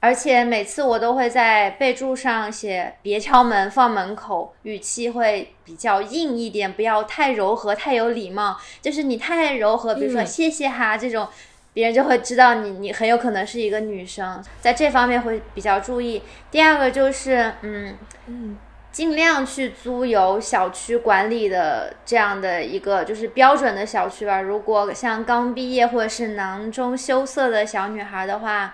[SPEAKER 1] 而且每次我都会在备注上写“别敲门，放门口”，语气会比较硬一点，不要太柔和、太有礼貌。就是你太柔和，比如说“谢谢哈”这种，别人就会知道你你很有可能是一个女生，在这方面会比较注意。第二个就是，嗯嗯。尽量去租有小区管理的这样的一个就是标准的小区吧。如果像刚毕业或者是囊中羞涩的小女孩的话，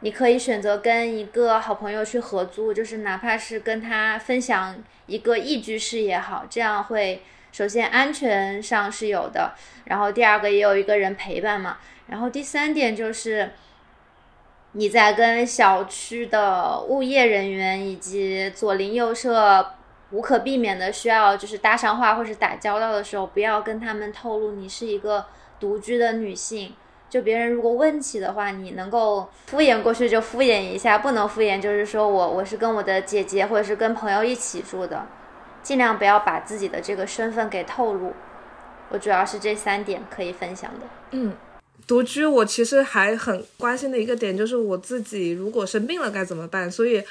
[SPEAKER 1] 你可以选择跟一个好朋友去合租，就是哪怕是跟他分享一个一居室也好，这样会首先安全上是有的，然后第二个也有一个人陪伴嘛，然后第三点就是。你在跟小区的物业人员以及左邻右舍无可避免的需要就是搭上话或是打交道的时候，不要跟他们透露你是一个独居的女性。就别人如果问起的话，你能够敷衍过去就敷衍一下，不能敷衍就是说我我是跟我的姐姐或者是跟朋友一起住的，尽量不要把自己的这个身份给透露。我主要是这三点可以分享的。
[SPEAKER 4] 嗯。独居，我其实还很关心的一个点就是我自己如果生病了该怎么办。所以，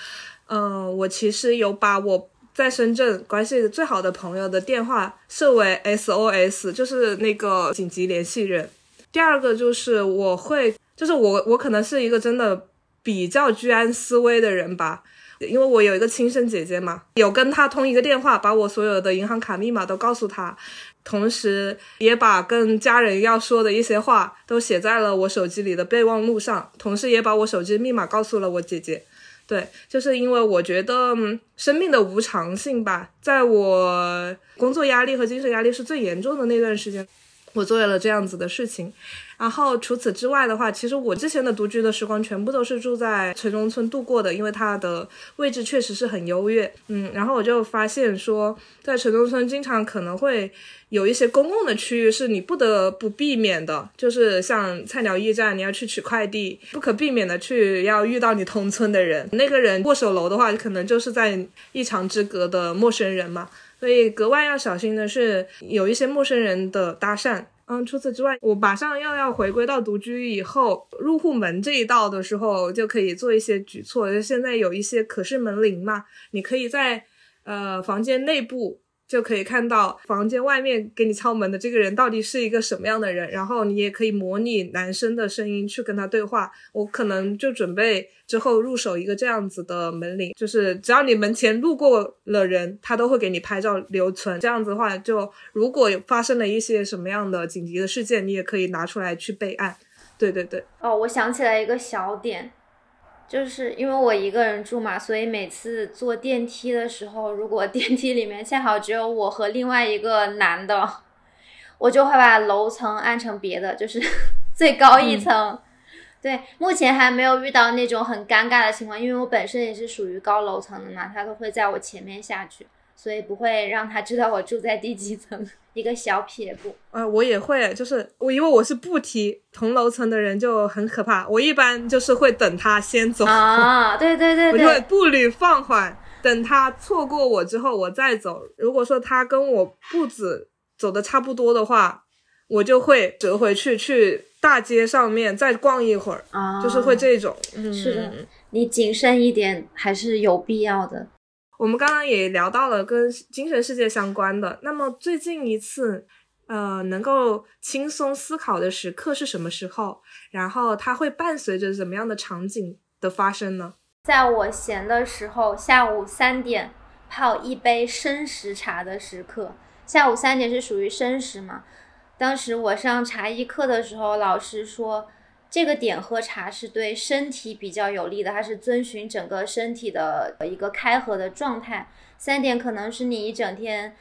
[SPEAKER 4] 嗯，我其实有把我在深圳关系最好的朋友的电话设为 SOS，就是那个紧急联系人。第二个就是我会，就是我我可能是一个真的比较居安思危的人吧，因为我有一个亲生姐姐嘛，有跟她通一个电话，把我所有的银行卡密码都告诉她。同时，也把跟家人要说的一些话都写在了我手机里的备忘录上。同时，也把我手机密码告诉了我姐姐。对，就是因为我觉得生命的无常性吧，在我工作压力和精神压力是最严重的那段时间，我做了这样子的事情。然后除此之外的话，其实我之前的独居的时光全部都是住在城中村度过的，因为它的位置确实是很优越。嗯，然后我就发现说，在城中村经常可能会有一些公共的区域是你不得不避免的，就是像菜鸟驿站，你要去取快递，不可避免的去要遇到你同村的人，那个人握手楼的话，可能就是在一墙之隔的陌生人嘛，所以格外要小心的是有一些陌生人的搭讪。嗯，除此之外，我马上又要回归到独居以后入户门这一道的时候，就可以做一些举措。就现在有一些可视门铃嘛，你可以在呃房间内部。就可以看到房间外面给你敲门的这个人到底是一个什么样的人，然后你也可以模拟男生的声音去跟他对话。我可能就准备之后入手一个这样子的门铃，就是只要你门前路过了人，他都会给你拍照留存。这样子的话，就如果发生了一些什么样的紧急的事件，你也可以拿出来去备案。对对对。
[SPEAKER 1] 哦，我想起来一个小点，就是因为我一个人住嘛，所以每次坐电梯的时候，如果电梯里面恰好只有我和另外一个男的，我就会把楼层按成别的，就是 <laughs> 最高一层。对，目前还没有遇到那种很尴尬的情况，因为我本身也是属于高楼层的嘛，他都会在我前面下去，所以不会让他知道我住在第几层。一个小撇步，
[SPEAKER 4] 啊，我也会，就是我因为我是不提同楼层的人就很可怕，我一般就是会等他先走
[SPEAKER 1] 啊，对对对，<laughs>
[SPEAKER 4] 我就会步履放缓，等他错过我之后我再走。如果说他跟我步子走的差不多的话，我就会折回去去。大街上面再逛一会儿啊，就是会这种。
[SPEAKER 1] 嗯是的，你谨慎一点还是有必要的。
[SPEAKER 4] 我们刚刚也聊到了跟精神世界相关的。那么最近一次，呃，能够轻松思考的时刻是什么时候？然后它会伴随着怎么样的场景的发生呢？
[SPEAKER 1] 在我闲的时候，下午三点泡一杯生时茶的时刻。下午三点是属于生时嘛？当时我上茶艺课的时候，老师说这个点喝茶是对身体比较有利的，它是遵循整个身体的一个开合的状态。三点可能是你一整天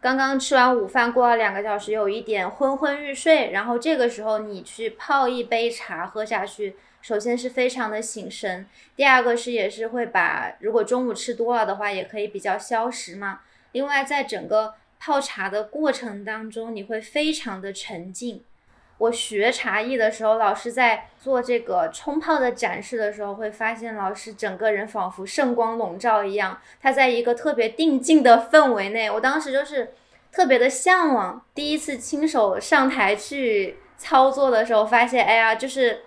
[SPEAKER 1] 刚刚吃完午饭，过了两个小时，有一点昏昏欲睡，然后这个时候你去泡一杯茶喝下去，首先是非常的醒神，第二个是也是会把如果中午吃多了的话，也可以比较消食嘛。另外在整个泡茶的过程当中，你会非常的沉静。我学茶艺的时候，老师在做这个冲泡的展示的时候，会发现老师整个人仿佛圣光笼罩一样，他在一个特别定静的氛围内。我当时就是特别的向往。第一次亲手上台去操作的时候，发现，哎呀，就是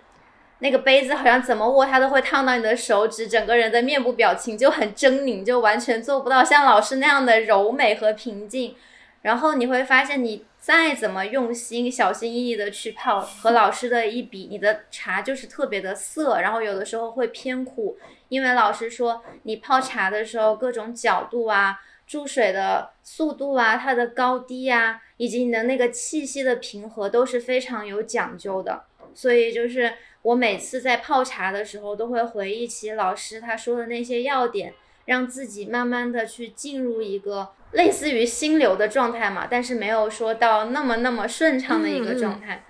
[SPEAKER 1] 那个杯子好像怎么握它都会烫到你的手指，整个人的面部表情就很狰狞，就完全做不到像老师那样的柔美和平静。然后你会发现，你再怎么用心、小心翼翼的去泡，和老师的一比，你的茶就是特别的涩，然后有的时候会偏苦。因为老师说，你泡茶的时候，各种角度啊、注水的速度啊、它的高低啊，以及你的那个气息的平和都是非常有讲究的。所以就是我每次在泡茶的时候，都会回忆起老师他说的那些要点，让自己慢慢的去进入一个。类似于心流的状态嘛，但是没有说到那么那么顺畅的一个状态。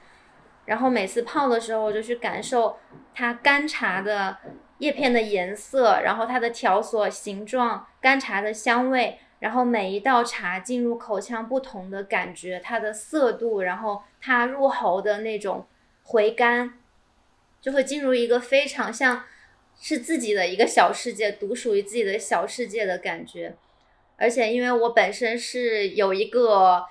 [SPEAKER 1] 然后每次泡的时候，我就去感受它干茶的叶片的颜色，然后它的条索形状、干茶的香味，然后每一道茶进入口腔不同的感觉，它的色度，然后它入喉的那种回甘，就会进入一个非常像是自己的一个小世界，独属于自己的小世界的感觉。而且因为我本身是有一个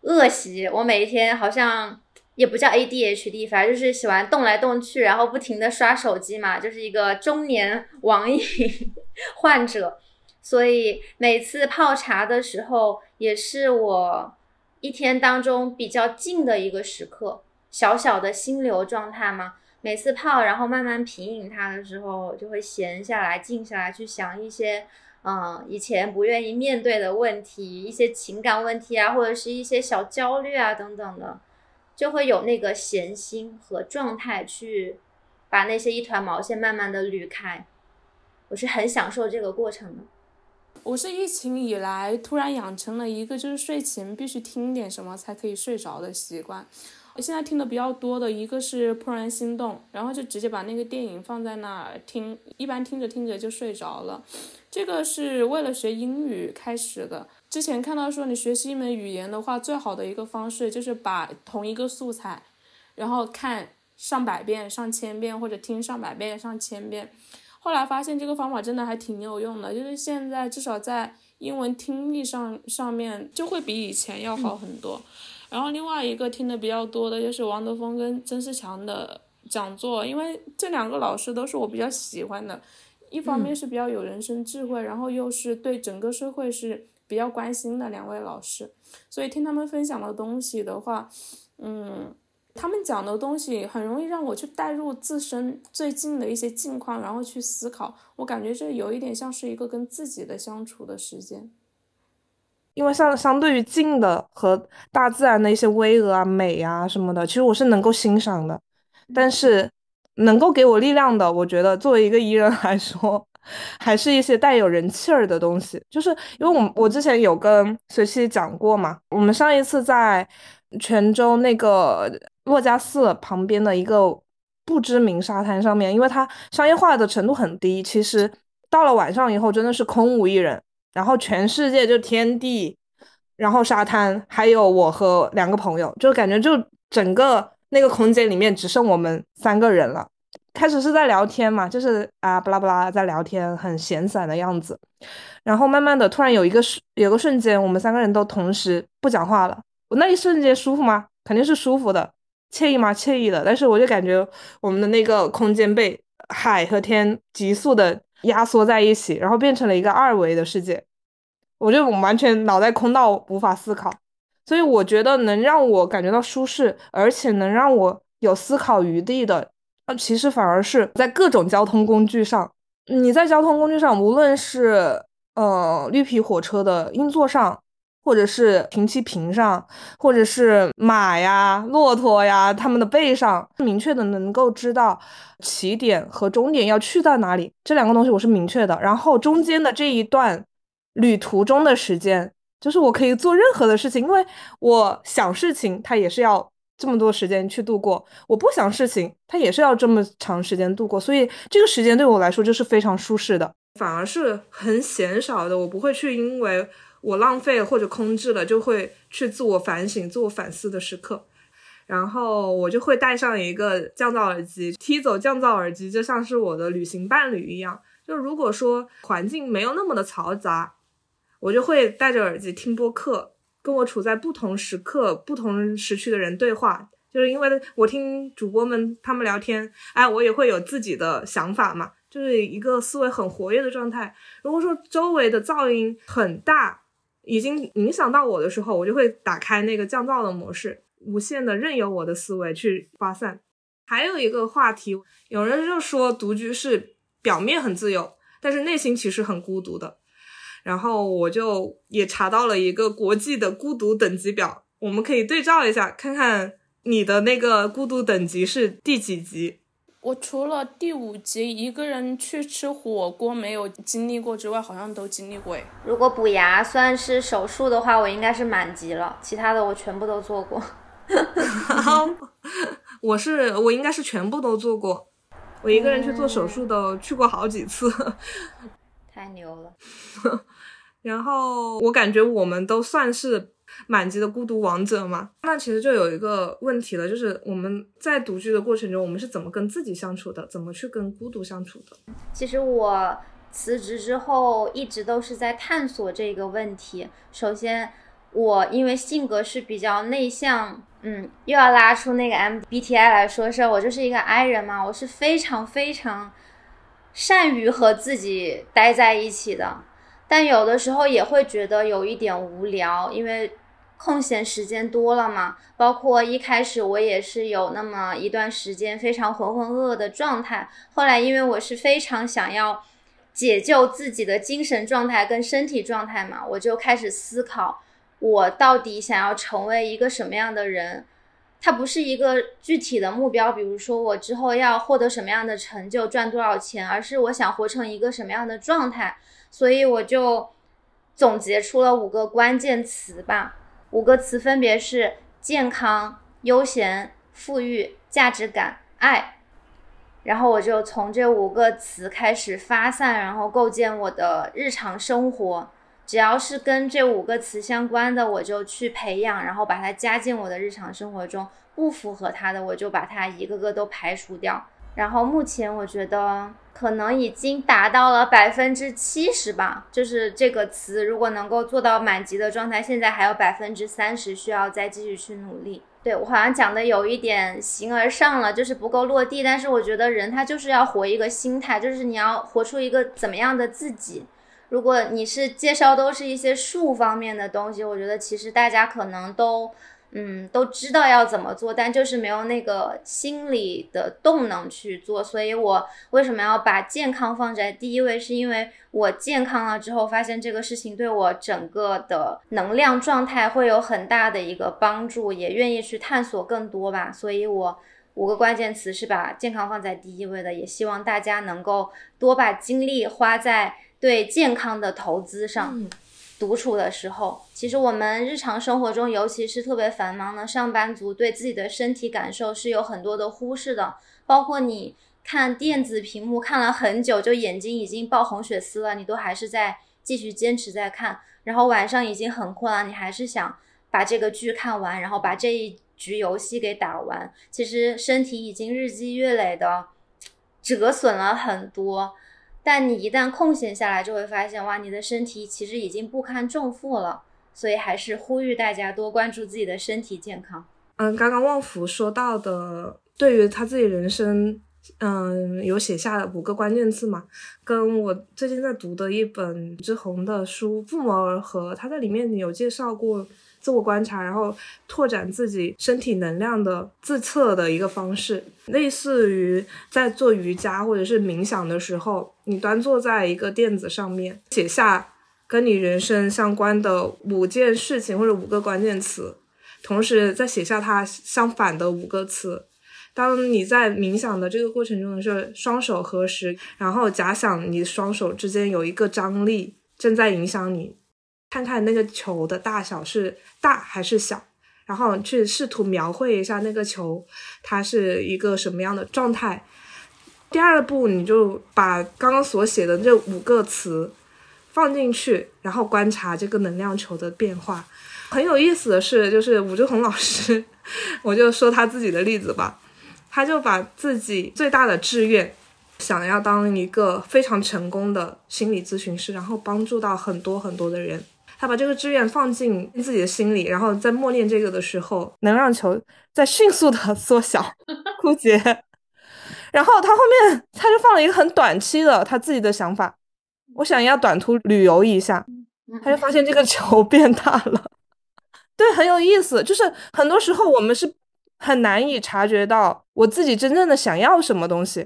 [SPEAKER 1] 恶习，我每一天好像也不叫 ADHD，反正就是喜欢动来动去，然后不停的刷手机嘛，就是一个中年 <laughs> 网瘾 <laughs> 患者。所以每次泡茶的时候，也是我一天当中比较静的一个时刻，小小的心流状态嘛。每次泡，然后慢慢品饮它的时候，就会闲下来、静下来，去想一些。嗯，以前不愿意面对的问题，一些情感问题啊，或者是一些小焦虑啊等等的，就会有那个闲心和状态去把那些一团毛线慢慢的捋开。我是很享受这个过程的。
[SPEAKER 3] 我是疫情以来突然养成了一个就是睡前必须听点什么才可以睡着的习惯。现在听的比较多的一个是《怦然心动》，然后就直接把那个电影放在那儿听，一般听着听着就睡着了。这个是为了学英语开始的。之前看到说你学习一门语言的话，最好的一个方式就是把同一个素材，然后看上百遍、上千遍，或者听上百遍、上千遍。后来发现这个方法真的还挺有用的，就是现在至少在英文听力上上面就会比以前要好很多。然后另外一个听的比较多的就是王德峰跟曾仕强的讲座，因为这两个老师都是我比较喜欢的，一方面是比较有人生智慧，然后又是对整个社会是比较关心的两位老师，所以听他们分享的东西的话，嗯，他们讲的东西很容易让我去带入自身最近的一些境况，然后去思考，我感觉这有一点像是一个跟自己的相处的时间。
[SPEAKER 7] 因为相相对于近的和大自然的一些巍峨啊、美啊什么的，其实我是能够欣赏的。但是能够给我力量的，我觉得作为一个艺人来说，<laughs> 还是一些带有人气儿的东西。就是因为我我之前有跟随七讲过嘛，我们上一次在泉州那个珞珈寺旁边的一个不知名沙滩上面，因为它商业化的程度很低，其实到了晚上以后真的是空无一人，然后全世界就天地。然后沙滩还有我和两个朋友，就感觉就整个那个空间里面只剩我们三个人了。开始是在聊天嘛，就是啊巴拉巴拉在聊天，很闲散的样子。然后慢慢的，突然有一个瞬有个瞬间，我们三个人都同时不讲话了。我那一瞬间舒服吗？肯定是舒服的，惬意吗？惬意的。但是我就感觉我们的那个空间被海和天急速的压缩在一起，然后变成了一个二维的世界。我就完全脑袋空到无法思考，所以我觉得能让我感觉到舒适，而且能让我有思考余地的，那，其实反而是在各种交通工具上。你在交通工具上，无论是呃绿皮火车的硬座上，或者是停机坪上，或者是马呀、骆驼呀他们的背上，明确的能够知道起点和终点要去到哪里，这两个东西我是明确的。然后中间的这一段。旅途中的时间，就是我可以做任何的事情，因为我想事情，它也是要这么多时间去度过；我不想事情，它也是要这么长时间度过。所以这个时间对我来说就是非常舒适的，
[SPEAKER 4] 反而是很鲜少的。我不会去因为我浪费或者空置了，就会去自我反省、自我反思的时刻。然后我就会带上一个降噪耳机，踢走降噪耳机，就像是我的旅行伴侣一样。就如果说环境没有那么的嘈杂。我就会戴着耳机听播客，跟我处在不同时刻、不同时区的人对话，就是因为我听主播们他们聊天，哎，我也会有自己的想法嘛，就是一个思维很活跃的状态。如果说周围的噪音很大，已经影响到我的时候，我就会打开那个降噪的模式，无限的任由我的思维去发散。还有一个话题，有人就说独居是表面很自由，但是内心其实很孤独的。然后我就也查到了一个国际的孤独等级表，我们可以对照一下，看看你的那个孤独等级是第几级。
[SPEAKER 3] 我除了第五级一个人去吃火锅没有经历过之外，好像都经历过。
[SPEAKER 1] 如果补牙算是手术的话，我应该是满级了，其他的我全部都做过。<laughs>
[SPEAKER 4] 我是我应该是全部都做过，我一个人去做手术都去过好几次。
[SPEAKER 1] 太牛了。<laughs>
[SPEAKER 4] 然后我感觉我们都算是满级的孤独王者嘛，那其实就有一个问题了，就是我们在独居的过程中，我们是怎么跟自己相处的，怎么去跟孤独相处的？
[SPEAKER 1] 其实我辞职之后一直都是在探索这个问题。首先，我因为性格是比较内向，嗯，又要拉出那个 MBTI 来说事儿，我就是一个 I 人嘛，我是非常非常善于和自己待在一起的。但有的时候也会觉得有一点无聊，因为空闲时间多了嘛。包括一开始我也是有那么一段时间非常浑浑噩噩的状态，后来因为我是非常想要解救自己的精神状态跟身体状态嘛，我就开始思考我到底想要成为一个什么样的人。它不是一个具体的目标，比如说我之后要获得什么样的成就、赚多少钱，而是我想活成一个什么样的状态。所以我就总结出了五个关键词吧，五个词分别是健康、悠闲、富裕、价值感、爱。然后我就从这五个词开始发散，然后构建我的日常生活。只要是跟这五个词相关的，我就去培养，然后把它加进我的日常生活中。不符合它的，我就把它一个个都排除掉。然后目前我觉得。可能已经达到了百分之七十吧，就是这个词如果能够做到满级的状态，现在还有百分之三十需要再继续去努力。对我好像讲的有一点形而上了，就是不够落地。但是我觉得人他就是要活一个心态，就是你要活出一个怎么样的自己。如果你是介绍都是一些术方面的东西，我觉得其实大家可能都。嗯，都知道要怎么做，但就是没有那个心理的动能去做。所以我为什么要把健康放在第一位？是因为我健康了之后，发现这个事情对我整个的能量状态会有很大的一个帮助，也愿意去探索更多吧。所以我五个关键词是把健康放在第一位的，也希望大家能够多把精力花在对健康的投资上。独处的时候，其实我们日常生活中，尤其是特别繁忙的上班族，对自己的身体感受是有很多的忽视的。包括你看电子屏幕看了很久，就眼睛已经爆红血丝了，你都还是在继续坚持在看。然后晚上已经很困了，你还是想把这个剧看完，然后把这一局游戏给打完。其实身体已经日积月累的折损了很多。但你一旦空闲下来，就会发现哇，你的身体其实已经不堪重负了。所以还是呼吁大家多关注自己的身体健康。
[SPEAKER 4] 嗯，刚刚旺福说到的，对于他自己人生，嗯，有写下五个关键词嘛，跟我最近在读的一本之红的书不谋而合。他在里面有介绍过。自我观察，然后拓展自己身体能量的自测的一个方式，类似于在做瑜伽或者是冥想的时候，你端坐在一个垫子上面，写下跟你人生相关的五件事情或者五个关键词，同时再写下它相反的五个词。当你在冥想的这个过程中的时候，双手合十，然后假想你双手之间有一个张力正在影响你。看看那个球的大小是大还是小，然后去试图描绘一下那个球，它是一个什么样的状态。第二步，你就把刚刚所写的这五个词放进去，然后观察这个能量球的变化。很有意思的是，就是武志红老师，我就说他自己的例子吧，他就把自己最大的志愿。想要当一个非常成功的心理咨询师，然后帮助到很多很多的人。他把这个志愿放进自己的心里，然后在默念这个的时候，
[SPEAKER 7] 能量球在迅速的 <laughs> 缩小、枯竭。然后他后面他就放了一个很短期的他自己的想法，我想要短途旅游一下，他就发现这个球变大了。对，很有意思。就是很多时候我们是很难以察觉到我自己真正的想要什么东西。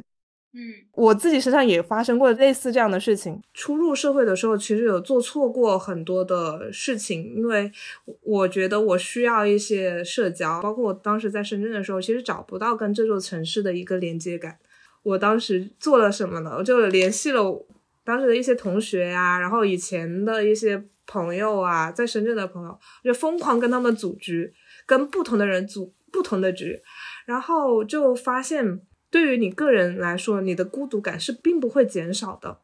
[SPEAKER 5] 嗯，
[SPEAKER 7] 我自己身上也发生过类似这样的事情。
[SPEAKER 4] 初入社会的时候，其实有做错过很多的事情，因为我觉得我需要一些社交，包括我当时在深圳的时候，其实找不到跟这座城市的一个连接感。我当时做了什么呢？我就联系了当时的一些同学呀，然后以前的一些朋友啊，在深圳的朋友，就疯狂跟他们组局，跟不同的人组不同的局，然后就发现。对于你个人来说，你的孤独感是并不会减少的，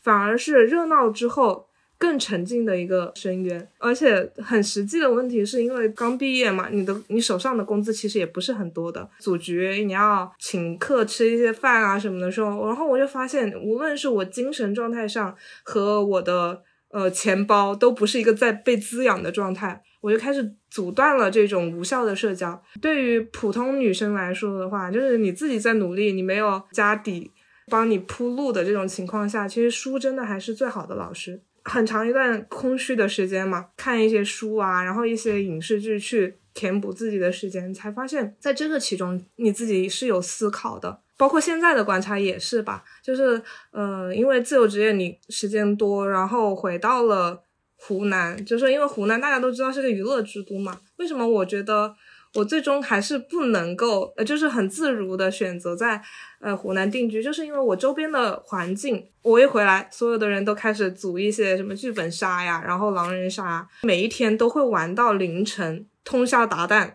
[SPEAKER 4] 反而是热闹之后更沉静的一个深渊。而且很实际的问题，是因为刚毕业嘛，你的你手上的工资其实也不是很多的，组局你要请客吃一些饭啊什么的时候，然后我就发现，无论是我精神状态上和我的呃钱包都不是一个在被滋养的状态。我就开始阻断了这种无效的社交。对于普通女生来说的话，就是你自己在努力，你没有家底帮你铺路的这种情况下，其实书真的还是最好的老师。很长一段空虚的时间嘛，看一些书啊，然后一些影视剧去填补自己的时间，才发现在这个其中你自己是有思考的。包括现在的观察也是吧，就是呃，因为自由职业你时间多，然后回到了。湖南就是因为湖南大家都知道是个娱乐之都嘛，为什么我觉得我最终还是不能够呃，就是很自如的选择在呃湖南定居，就是因为我周边的环境，我一回来，所有的人都开始组一些什么剧本杀呀，然后狼人杀，每一天都会玩到凌晨，通宵达旦，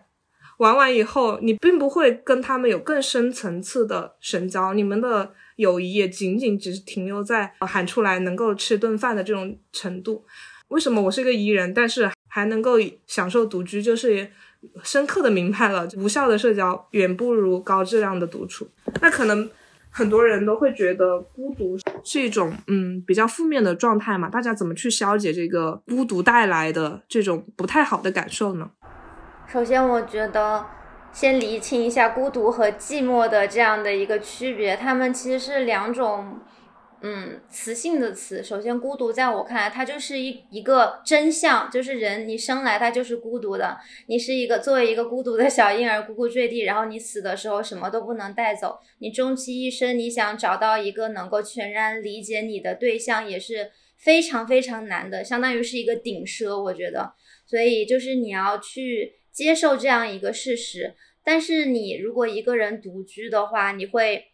[SPEAKER 4] 玩完以后，你并不会跟他们有更深层次的深交，你们的友谊也仅仅只是停留在喊出来能够吃顿饭的这种程度。为什么我是个宜人，但是还能够享受独居？就是深刻的明白了，无效的社交远不如高质量的独处。那可能很多人都会觉得孤独是一种嗯比较负面的状态嘛？大家怎么去消解这个孤独带来的这种不太好的感受呢？
[SPEAKER 1] 首先，我觉得先厘清一下孤独和寂寞的这样的一个区别，它们其实是两种。嗯，雌性的词。首先，孤独在我看来，它就是一一个真相，就是人你生来他就是孤独的。你是一个作为一个孤独的小婴儿，呱呱坠地，然后你死的时候什么都不能带走。你终其一生，你想找到一个能够全然理解你的对象，也是非常非常难的，相当于是一个顶奢，我觉得。所以就是你要去接受这样一个事实。但是你如果一个人独居的话，你会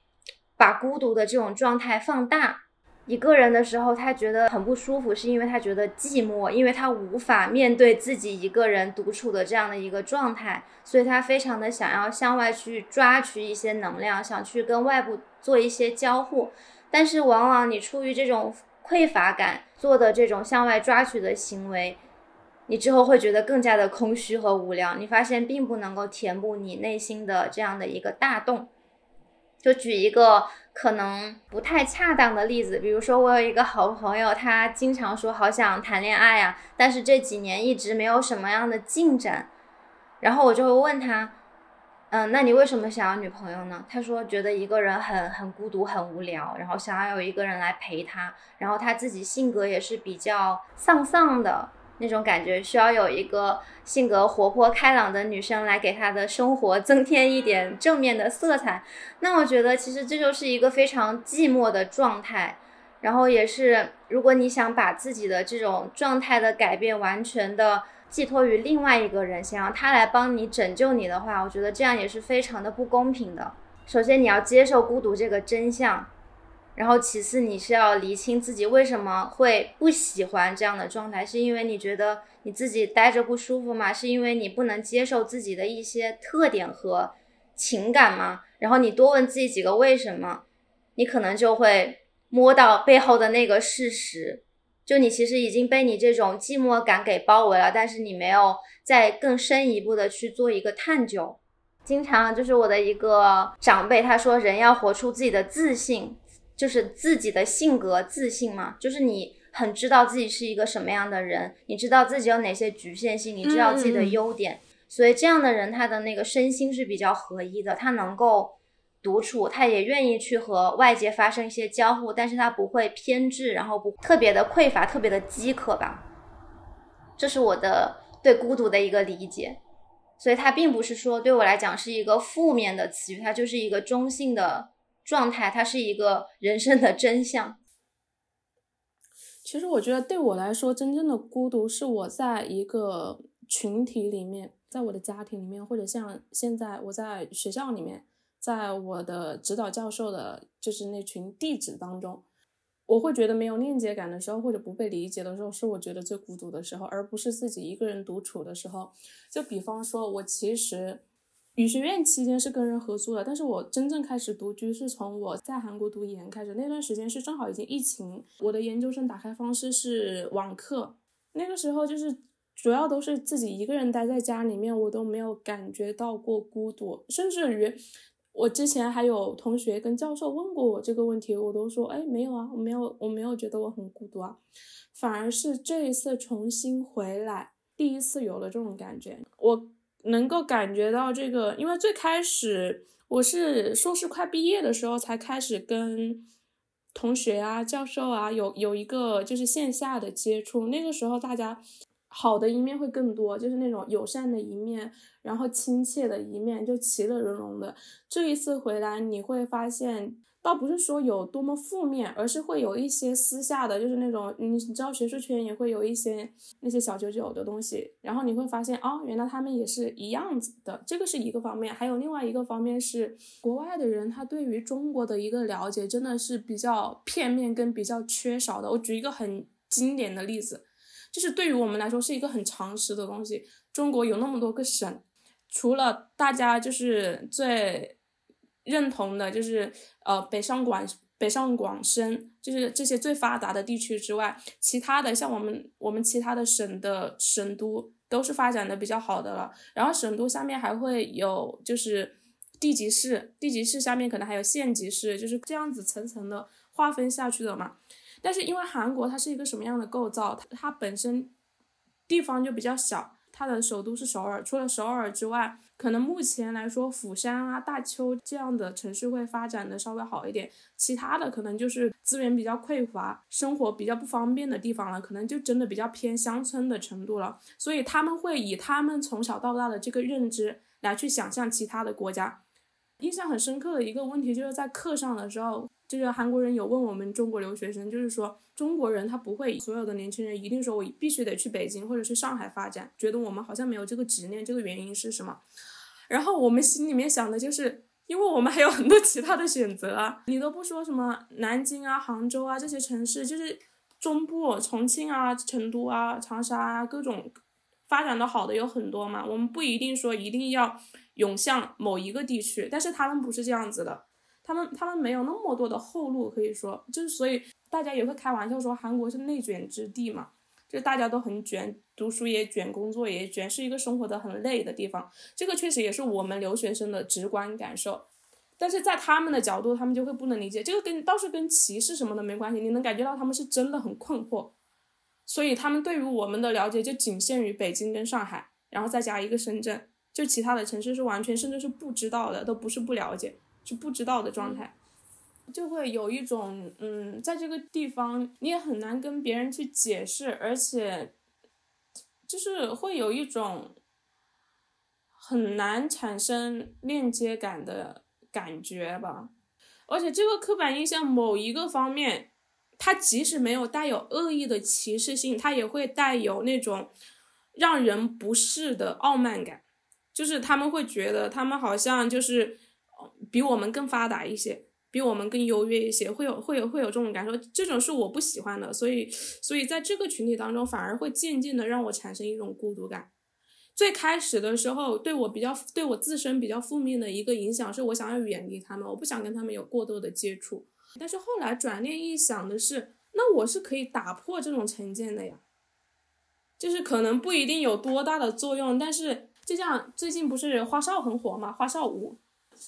[SPEAKER 1] 把孤独的这种状态放大。一个人的时候，他觉得很不舒服，是因为他觉得寂寞，因为他无法面对自己一个人独处的这样的一个状态，所以他非常的想要向外去抓取一些能量，想去跟外部做一些交互。但是往往你出于这种匮乏感做的这种向外抓取的行为，你之后会觉得更加的空虚和无聊。你发现并不能够填补你内心的这样的一个大洞。就举一个可能不太恰当的例子，比如说我有一个好朋友，他经常说好想谈恋爱呀，但是这几年一直没有什么样的进展。然后我就会问他，嗯，那你为什么想要女朋友呢？他说觉得一个人很很孤独，很无聊，然后想要有一个人来陪他。然后他自己性格也是比较丧丧的。那种感觉需要有一个性格活泼开朗的女生来给他的生活增添一点正面的色彩。那我觉得其实这就是一个非常寂寞的状态。然后也是，如果你想把自己的这种状态的改变完全的寄托于另外一个人，想让他来帮你拯救你的话，我觉得这样也是非常的不公平的。首先你要接受孤独这个真相。然后，其次你是要厘清自己为什么会不喜欢这样的状态，是因为你觉得你自己待着不舒服吗？是因为你不能接受自己的一些特点和情感吗？然后你多问自己几个为什么，你可能就会摸到背后的那个事实，就你其实已经被你这种寂寞感给包围了，但是你没有再更深一步的去做一个探究。经常就是我的一个长辈他说，人要活出自己的自信。就是自己的性格自信嘛，就是你很知道自己是一个什么样的人，你知道自己有哪些局限性，你知道自己的优点，所以这样的人他的那个身心是比较合一的，他能够独处，他也愿意去和外界发生一些交互，但是他不会偏执，然后不特别的匮乏，特别的饥渴吧。这是我的对孤独的一个理解，所以它并不是说对我来讲是一个负面的词语，它就是一个中性的。状态，它是一个人生的真相。
[SPEAKER 3] 其实我觉得，对我来说，真正的孤独是我在一个群体里面，在我的家庭里面，或者像现在我在学校里面，在我的指导教授的，就是那群弟子当中，我会觉得没有链接感的时候，或者不被理解的时候，是我觉得最孤独的时候，而不是自己一个人独处的时候。就比方说，我其实。语学院期间是跟人合租的，但是我真正开始独居是从我在韩国读研开始。那段时间是正好已经疫情，我的研究生打开方式是网课。那个时候就是主要都是自己一个人待在家里面，我都没有感觉到过孤独。甚至于我之前还有同学跟教授问过我这个问题，我都说：“哎，没有啊，我没有，我没有觉得我很孤独啊。”反而是这一次重新回来，第一次有了这种感觉，我。能够感觉到这个，因为最开始我是硕士快毕业的时候才开始跟同学啊、教授啊有有一个就是线下的接触，那个时候大家好的一面会更多，就是那种友善的一面，然后亲切的一面，就其乐融融的。这一次回来，你会发现。倒不是说有多么负面，而是会有一些私下的，就是那种你你知道学术圈也会有一些那些小九九的东西，然后你会发现哦，原来他们也是一样子的，这个是一个方面。还有另外一个方面是，国外的人他对于中国的一个了解真的是比较片面跟比较缺少的。我举一个很经典的例子，就是对于我们来说是一个很常识的东西，中国有那么多个省，除了大家就是最。认同的就是呃北上广北上广深就是这些最发达的地区之外，其他的像我们我们其他的省的省都都是发展的比较好的了。然后省都下面还会有就是地级市，地级市下面可能还有县级市，就是这样子层层的划分下去的嘛。但是因为韩国它是一个什么样的构造，它它本身地方就比较小，它的首都是首尔，除了首尔之外。可能目前来说，釜山啊、大邱这样的城市会发展的稍微好一点，其他的可能就是资源比较匮乏、生活比较不方便的地方了，可能就真的比较偏乡村的程度了。所以他们会以他们从小到大的这个认知来去想象其他的国家。印象很深刻的一个问题就是在课上的时候，就是韩国人有问我们中国留学生，就是说中国人他不会所有的年轻人一定说我必须得去北京或者去上海发展，觉得我们好像没有这个执念，这个原因是什么？然后我们心里面想的就是，因为我们还有很多其他的选择啊，你都不说什么南京啊、杭州啊这些城市，就是中部重庆啊、成都啊、长沙啊各种发展的好的有很多嘛，我们不一定说一定要涌向某一个地区，但是他们不是这样子的。他们他们没有那么多的后路可以说，就是所以大家也会开玩笑说韩国是内卷之地嘛，就是大家都很卷，读书也卷，工作也卷，是一个生活的很累的地方。这个确实也是我们留学生的直观感受，但是在他们的角度，他们就会不能理解。这个跟倒是跟歧视什么的没关系，你能感觉到他们是真的很困惑，所以他们对于我们的了解就仅限于北京跟上海，然后再加一个深圳，就其他的城市是完全甚至是不知道的，都不是不了解。是不知道的状态，就会有一种嗯，在这个地方你也很难跟别人去解释，而且就是会有一种很难产生链接感的感觉吧。而且这个刻板印象某一个方面，它即使没有带有恶意的歧视性，它也会带有那种让人不适的傲慢感，就是他们会觉得他们好像就是。比我们更发达一些，比我们更优越一些，会有会有会有这种感受，这种是我不喜欢的，所以所以在这个群体当中，反而会渐渐的让我产生一种孤独感。最开始的时候，对我比较对我自身比较负面的一个影响，是我想要远离他们，我不想跟他们有过多的接触。但是后来转念一想的是，那我是可以打破这种成见的呀，就是可能不一定有多大的作用，但是就像最近不是花少很火嘛，花少五。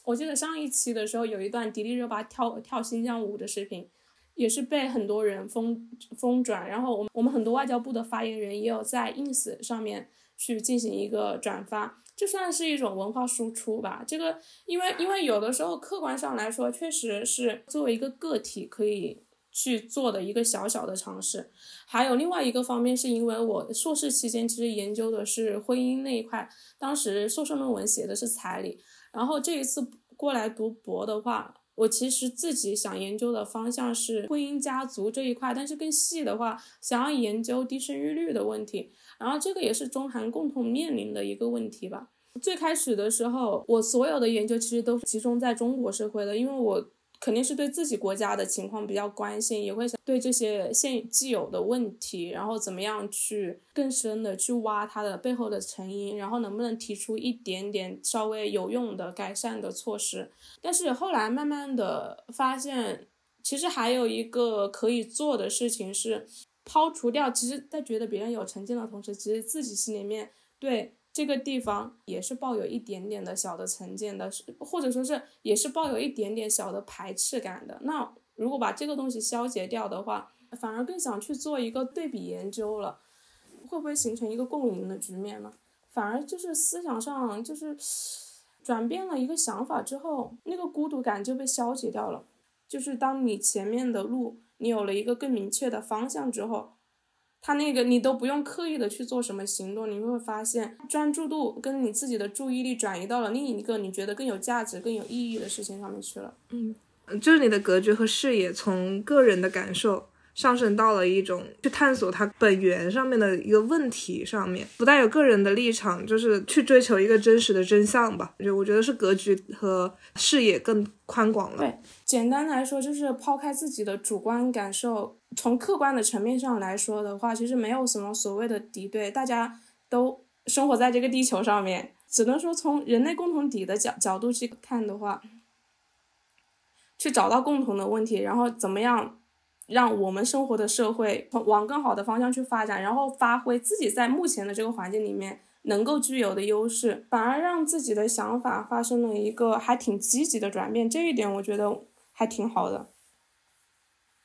[SPEAKER 3] 我记得上一期的时候有一段迪丽热巴跳跳新疆舞的视频，也是被很多人疯疯转。然后我们我们很多外交部的发言人也有在 ins 上面去进行一个转发，这算是一种文化输出吧。这个因为因为有的时候客观上来说，确实是作为一个个体可以去做的一个小小的尝试。还有另外一个方面，是因为我硕士期间其实研究的是婚姻那一块，当时硕士论文写的是彩礼。然后这一次过来读博的话，我其实自己想研究的方向是婚姻家族这一块，但是更细的话，想要研究低生育率的问题。然后这个也是中韩共同面临的一个问题吧。最开始的时候，我所有的研究其实都是集中在中国社会的，因为我。肯定是对自己国家的情况比较关心，也会想对这些现既有的问题，然后怎么样去更深的去挖它的背后的成因，然后能不能提出一点点稍微有用的改善的措施。但是后来慢慢的发现，其实还有一个可以做的事情是抛除掉，其实在觉得别人有成见的同时，其实自己心里面对。这个地方也是抱有一点点的小的成见的，或者说是也是抱有一点点小的排斥感的。那如果把这个东西消解掉的话，反而更想去做一个对比研究了，会不会形成一个共赢的局面呢？反而就是思想上就是转变了一个想法之后，那个孤独感就被消解掉了。就是当你前面的路你有了一个更明确的方向之后。他那个你都不用刻意的去做什么行动，你会发现专注度跟你自己的注意力转移到了另一个你觉得更有价值、更有意义的事情上面去了。
[SPEAKER 4] 嗯，就是你的格局和视野从个人的感受。上升到了一种去探索它本源上面的一个问题上面，不带有个人的立场，就是去追求一个真实的真相吧。就我觉得是格局和视野更宽广了。
[SPEAKER 3] 对，简单来说就是抛开自己的主观感受，从客观的层面上来说的话，其实没有什么所谓的敌对，大家都生活在这个地球上面，只能说从人类共同体的角角度去看的话，去找到共同的问题，然后怎么样？让我们生活的社会往更好的方向去发展，然后发挥自己在目前的这个环境里面能够具有的优势，反而让自己的想法发生了一个还挺积极的转变，这一点我觉得还挺好的，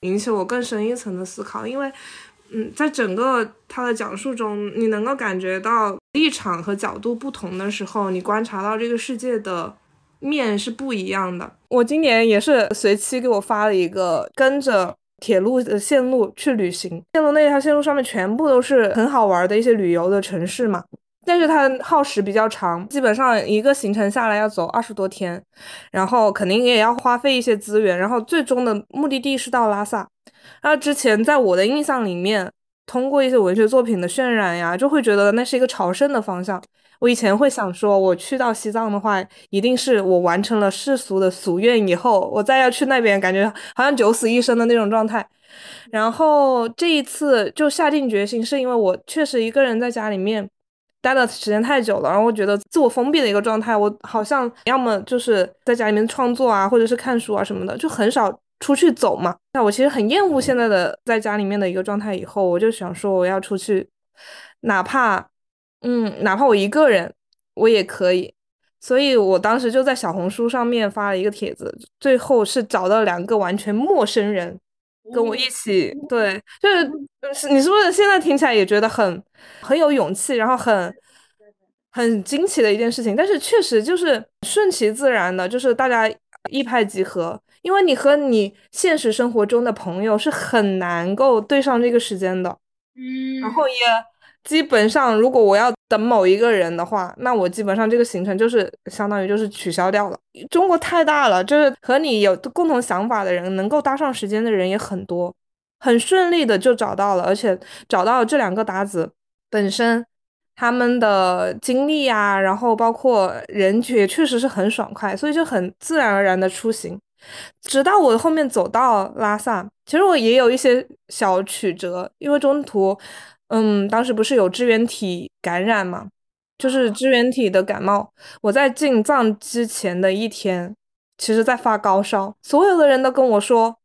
[SPEAKER 4] 引起我更深一层的思考。因为，嗯，在整个他的讲述中，你能够感觉到立场和角度不同的时候，你观察到这个世界的面是不一样的。
[SPEAKER 7] 我今年也是随机给我发了一个跟着。铁路的线路去旅行，线路那条线路上面全部都是很好玩的一些旅游的城市嘛，但是它耗时比较长，基本上一个行程下来要走二十多天，然后肯定也要花费一些资源，然后最终的目的地是到拉萨。那之前在我的印象里面，通过一些文学作品的渲染呀，就会觉得那是一个朝圣的方向。
[SPEAKER 4] 我以前会想说，我去到西藏的话，一定是我完成了世俗的俗愿以后，我再要去那边，感觉好像九死一生的那种状态。然后这一次就下定决心，是因为我确实一个人在家里面待的时间太久了，然后我觉得自我封闭的一个状态，我好像要么就是在家里面创作啊，或者是看书啊什么的，就很少出去走嘛。那我其实很厌恶现在的在家里面的一个状态，以后我就想说我要出去，哪怕嗯，哪怕我一个人我也可以。所以我当时就在小红书上面发了一个帖子，最后是找到两个完全陌生人。跟我一起，对，就是你是不是现在听起来也觉得很很有勇气，然后很很惊奇的一件事情？但是确实就是顺其自然的，就是大家一拍即合，因为你和你现实生活中的朋友是很难够对上这个时间的，
[SPEAKER 1] 嗯，
[SPEAKER 4] 然后也。基本上，如果我要等某一个人的话，那我基本上这个行程就是相当于就是取消掉了。中国太大了，就是和你有共同想法的人，能够搭上时间的人也很多，很顺利的就找到了，而且找到这两个搭子本身他们的经历呀，然后包括人也确实是很爽快，所以就很自然而然的出行。直到我后面走到拉萨，其实我也有一些小曲折，因为中途。嗯，当时不是有支原体感染嘛，就是支原体的感冒。我在进藏之前的一天，其实在发高烧，所有的人都跟我说：“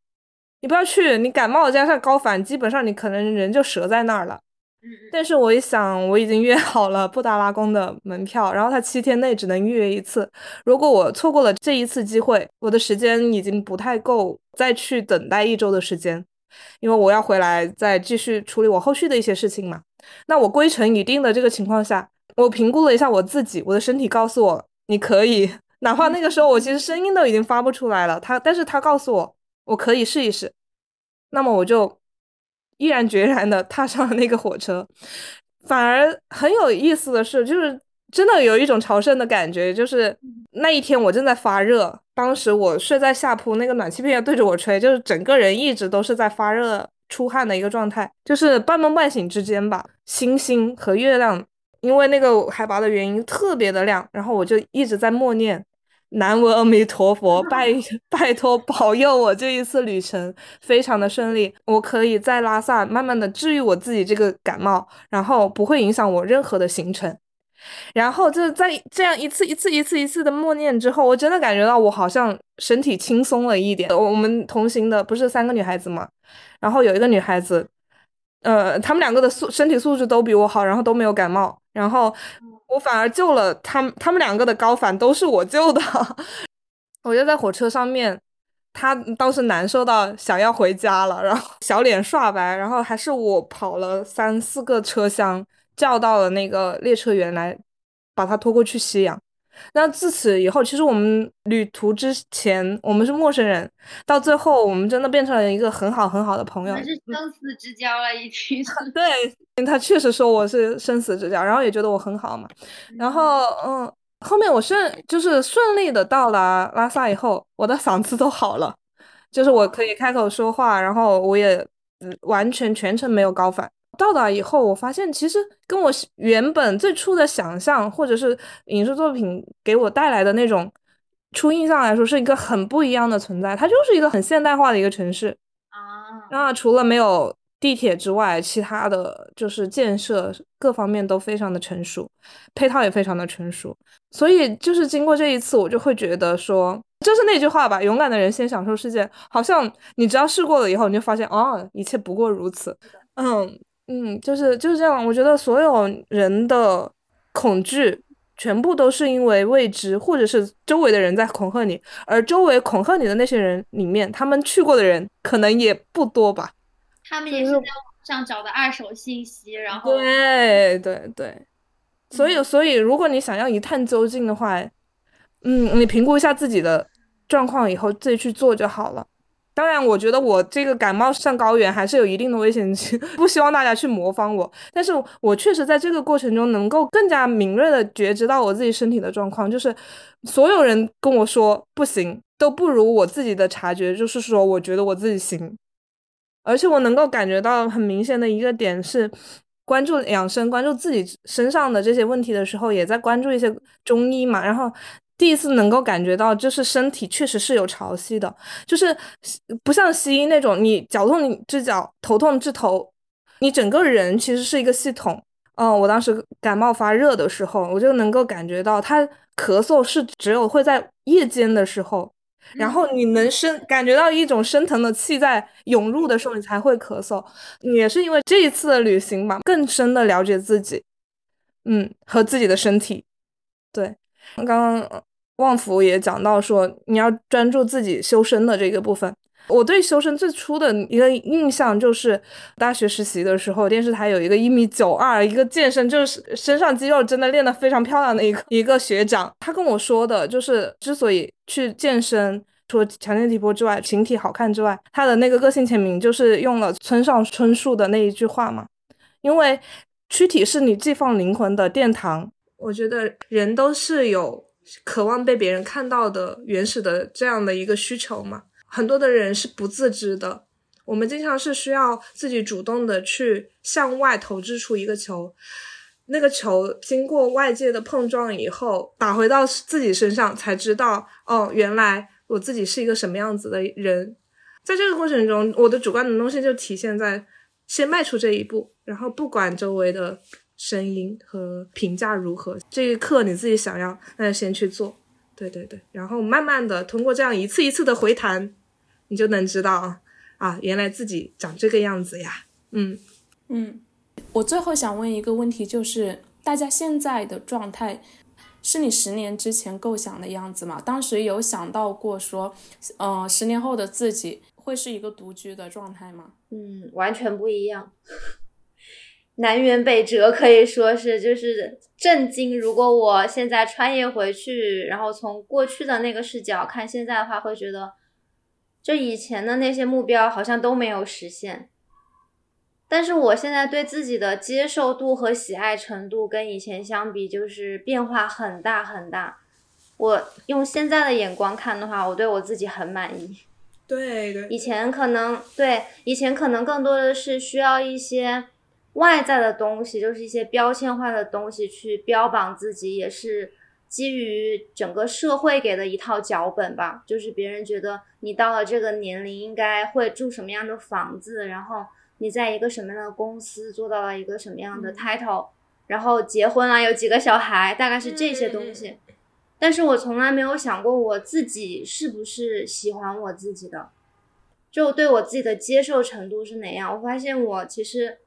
[SPEAKER 4] 你不要去，你感冒加上高反，基本上你可能人就折在那儿了。”但是我一想，我已经约好了布达拉宫的门票，然后他七天内只能预约一次。如果我错过了这一次机会，我的时间已经不太够再去等待一周的时间。因为我要回来再继续处理我后续的一些事情嘛。那我归程已定的这个情况下，我评估了一下我自己，我的身体告诉我你可以，<laughs> 哪怕那个时候我其实声音都已经发不出来了，他，但是他告诉我我可以试一试。那么我就毅然决然的踏上了那个火车。反而很有意思的是，就是真的有一种朝圣的感觉，就是那一天我正在发热。当时我睡在下铺，那个暖气片对着我吹，就是整个人一直都是在发热、出汗的一个状态，就是半梦半醒之间吧。星星和月亮因为那个海拔的原因特别的亮，然后我就一直在默念南无阿弥陀佛，<laughs> 拜 <laughs> 拜托保佑我这一次旅程非常的顺利，我可以在拉萨慢慢的治愈我自己这个感冒，然后不会影响我任何的行程。然后就是在这样一次一次一次一次的默念之后，我真的感觉到我好像身体轻松了一点。我们同行的不是三个女孩子嘛，然后有一个女孩子，呃，她们两个的素身体素质都比我好，然后都没有感冒，然后我反而救了她们，她们两个的高反都是我救的。<laughs> 我就在火车上面，她当时难受到想要回家了，然后小脸刷白，然后还是我跑了三四个车厢。叫到了那个列车员来把他拖过去吸氧。那自此以后，其实我们旅途之前我们是陌生人，到最后我们真的变成了一个很好很好的朋友，
[SPEAKER 1] 是生死之交了已经。<laughs>
[SPEAKER 4] 对，他确实说我是生死之交，然后也觉得我很好嘛。然后嗯，后面我顺就是顺利的到了拉萨以后，我的嗓子都好了，就是我可以开口说话，然后我也完全全程没有高反。到达以后，我发现其实跟我原本最初的想象，或者是影视作品给我带来的那种初印象来说，是一个很不一样的存在。它就是一个很现代化的一个城市
[SPEAKER 1] 啊。
[SPEAKER 4] 那除了没有地铁之外，其他的就是建设各方面都非常的成熟，配套也非常的成熟。所以就是经过这一次，我就会觉得说，就是那句话吧：勇敢的人先享受世界。好像你只要试过了以后，你就发现，哦，一切不过如此。嗯。嗯，就是就是这样。我觉得所有人的恐惧，全部都是因为未知，或者是周围的人在恐吓你。而周围恐吓你的那些人里面，他们去过的人可能也不多吧。
[SPEAKER 1] 他们也是在网上找的二手信息，然后
[SPEAKER 4] 对对对。所以所以，如果你想要一探究竟的话，嗯，你评估一下自己的状况以后，自己去做就好了。当然，我觉得我这个感冒上高原还是有一定的危险性，<laughs> 不希望大家去模仿我。但是我确实在这个过程中能够更加敏锐的觉知到我自己身体的状况，就是所有人跟我说不行，都不如我自己的察觉，就是说我觉得我自己行。而且我能够感觉到很明显的一个点是，
[SPEAKER 7] 关注养生、关注自己身上的这些问题的时候，也在关注一些中医嘛。然后第一次能够感觉到，就是身体确实是有潮汐的，就是不像西医那种，你脚痛你治脚，头痛治头，你整个人其实是一个系统。嗯，我当时感冒发热的时候，我就能够感觉到，他咳嗽是只有会在夜间的时候。然后你能生感觉到一种升腾的气在涌入的时候，你才会咳嗽。也是因为这一次的旅行吧，更深的了解自己，嗯，和自己的身体。对，刚刚旺福也讲到说，你要专注自己修身的这个部分。我对修身最初的一个印象就是大学实习的时候，电视台有一个一米九二，一个健身就是身上肌肉真的练得非常漂亮的一个一个学长，他跟我说的就是，之所以去健身，除了强健体魄之外，形体好看之外，他的那个个性签名就是用了村上春树的那一句话嘛，因为躯体是你寄放灵魂的殿堂。
[SPEAKER 4] 我觉得人都是有渴望被别人看到的原始的这样的一个需求嘛。很多的人是不自知的，我们经常是需要自己主动的去向外投掷出一个球，那个球经过外界的碰撞以后，打回到自己身上，才知道哦，原来我自己是一个什么样子的人。在这个过程中，我的主观能动性就体现在先迈出这一步，然后不管周围的声音和评价如何，这一刻你自己想要，那就先去做。对对对，然后慢慢的通过这样一次一次的回弹。你就能知道啊，原来自己长这个样子呀。嗯
[SPEAKER 3] 嗯，我最后想问一个问题，就是大家现在的状态是你十年之前构想的样子吗？当时有想到过说，嗯，十年后的自己会是一个独居的状态吗？
[SPEAKER 1] 嗯，完全不一样，南辕北辙，可以说是就是震惊。如果我现在穿越回去，然后从过去的那个视角看现在的话，会觉得。就以前的那些目标好像都没有实现，但是我现在对自己的接受度和喜爱程度跟以前相比，就是变化很大很大。我用现在的眼光看的话，我对我自己很满意。
[SPEAKER 4] 对对，
[SPEAKER 1] 以前可能对以前可能更多的是需要一些外在的东西，就是一些标签化的东西去标榜自己，也是。基于整个社会给的一套脚本吧，就是别人觉得你到了这个年龄应该会住什么样的房子，然后你在一个什么样的公司做到了一个什么样的 title，然后结婚了有几个小孩，大概是这些东西。但是我从来没有想过我自己是不是喜欢我自己的，就对我自己的接受程度是哪样。我发现我其实。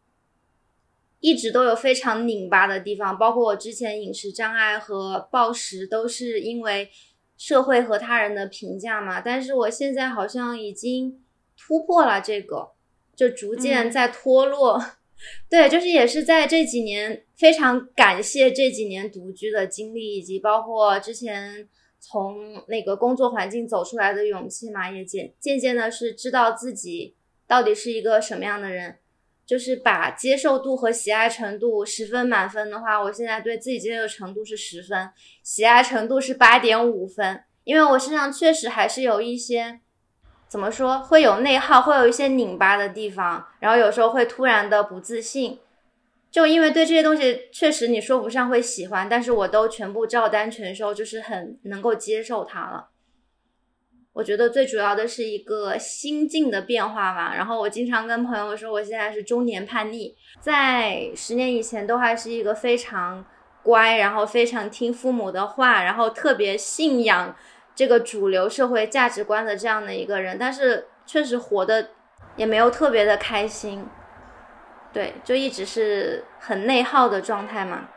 [SPEAKER 1] 一直都有非常拧巴的地方，包括我之前饮食障碍和暴食都是因为社会和他人的评价嘛。但是我现在好像已经突破了这个，就逐渐在脱落。<laughs> 对，就是也是在这几年，非常感谢这几年独居的经历，以及包括之前从那个工作环境走出来的勇气嘛，也渐渐渐的是知道自己到底是一个什么样的人。就是把接受度和喜爱程度十分满分的话，我现在对自己接受程度是十分，喜爱程度是八点五分。因为我身上确实还是有一些，怎么说，会有内耗，会有一些拧巴的地方，然后有时候会突然的不自信。就因为对这些东西确实你说不上会喜欢，但是我都全部照单全收，就是很能够接受它了。我觉得最主要的是一个心境的变化嘛。然后我经常跟朋友说，我现在是中年叛逆，在十年以前都还是一个非常乖，然后非常听父母的话，然后特别信仰这个主流社会价值观的这样的一个人。但是确实活的也没有特别的开心，对，就一直是很内耗的状态嘛。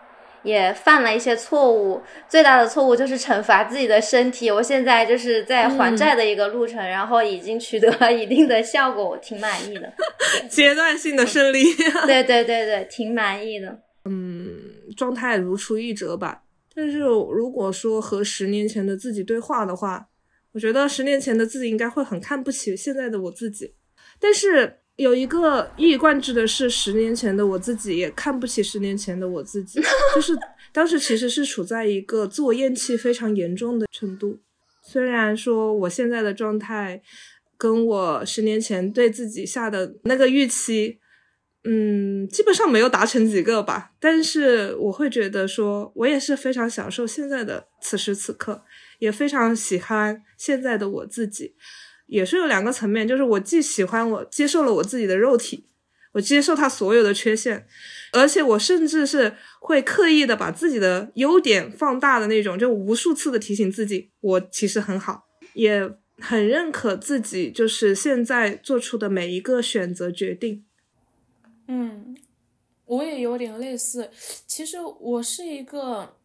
[SPEAKER 1] 也犯了一些错误，最大的错误就是惩罚自己的身体。我现在就是在还债的一个路程，然后已经取得了一定的效果，我挺满意的。<laughs>
[SPEAKER 4] 阶段性的胜利。
[SPEAKER 1] 对对对对，挺满意的。
[SPEAKER 4] 嗯，状态如出一辙吧。但是如果说和十年前的自己对话的话，我觉得十年前的自己应该会很看不起现在的我自己。但是。有一个一以贯之的是，十年前的我自己也看不起十年前的我自己，<laughs> 就是当时其实是处在一个自我厌弃非常严重的程度。虽然说我现在的状态跟我十年前对自己下的那个预期嗯，基本上没有达成几个吧，但是我会觉得说，我也是非常享受现在的此时此刻，也非常喜欢现在的我自己，也是有两个层面，就是我既喜欢我接受了我自己的肉体，我接受它所有的缺陷，而且我甚至是会刻意的把自己的优点放大的那种，就无数次的提醒自己，我其实很好，也很认可自己，就是现在做出的每一个选择决定。
[SPEAKER 3] 嗯，我也有点类似。其实我是一个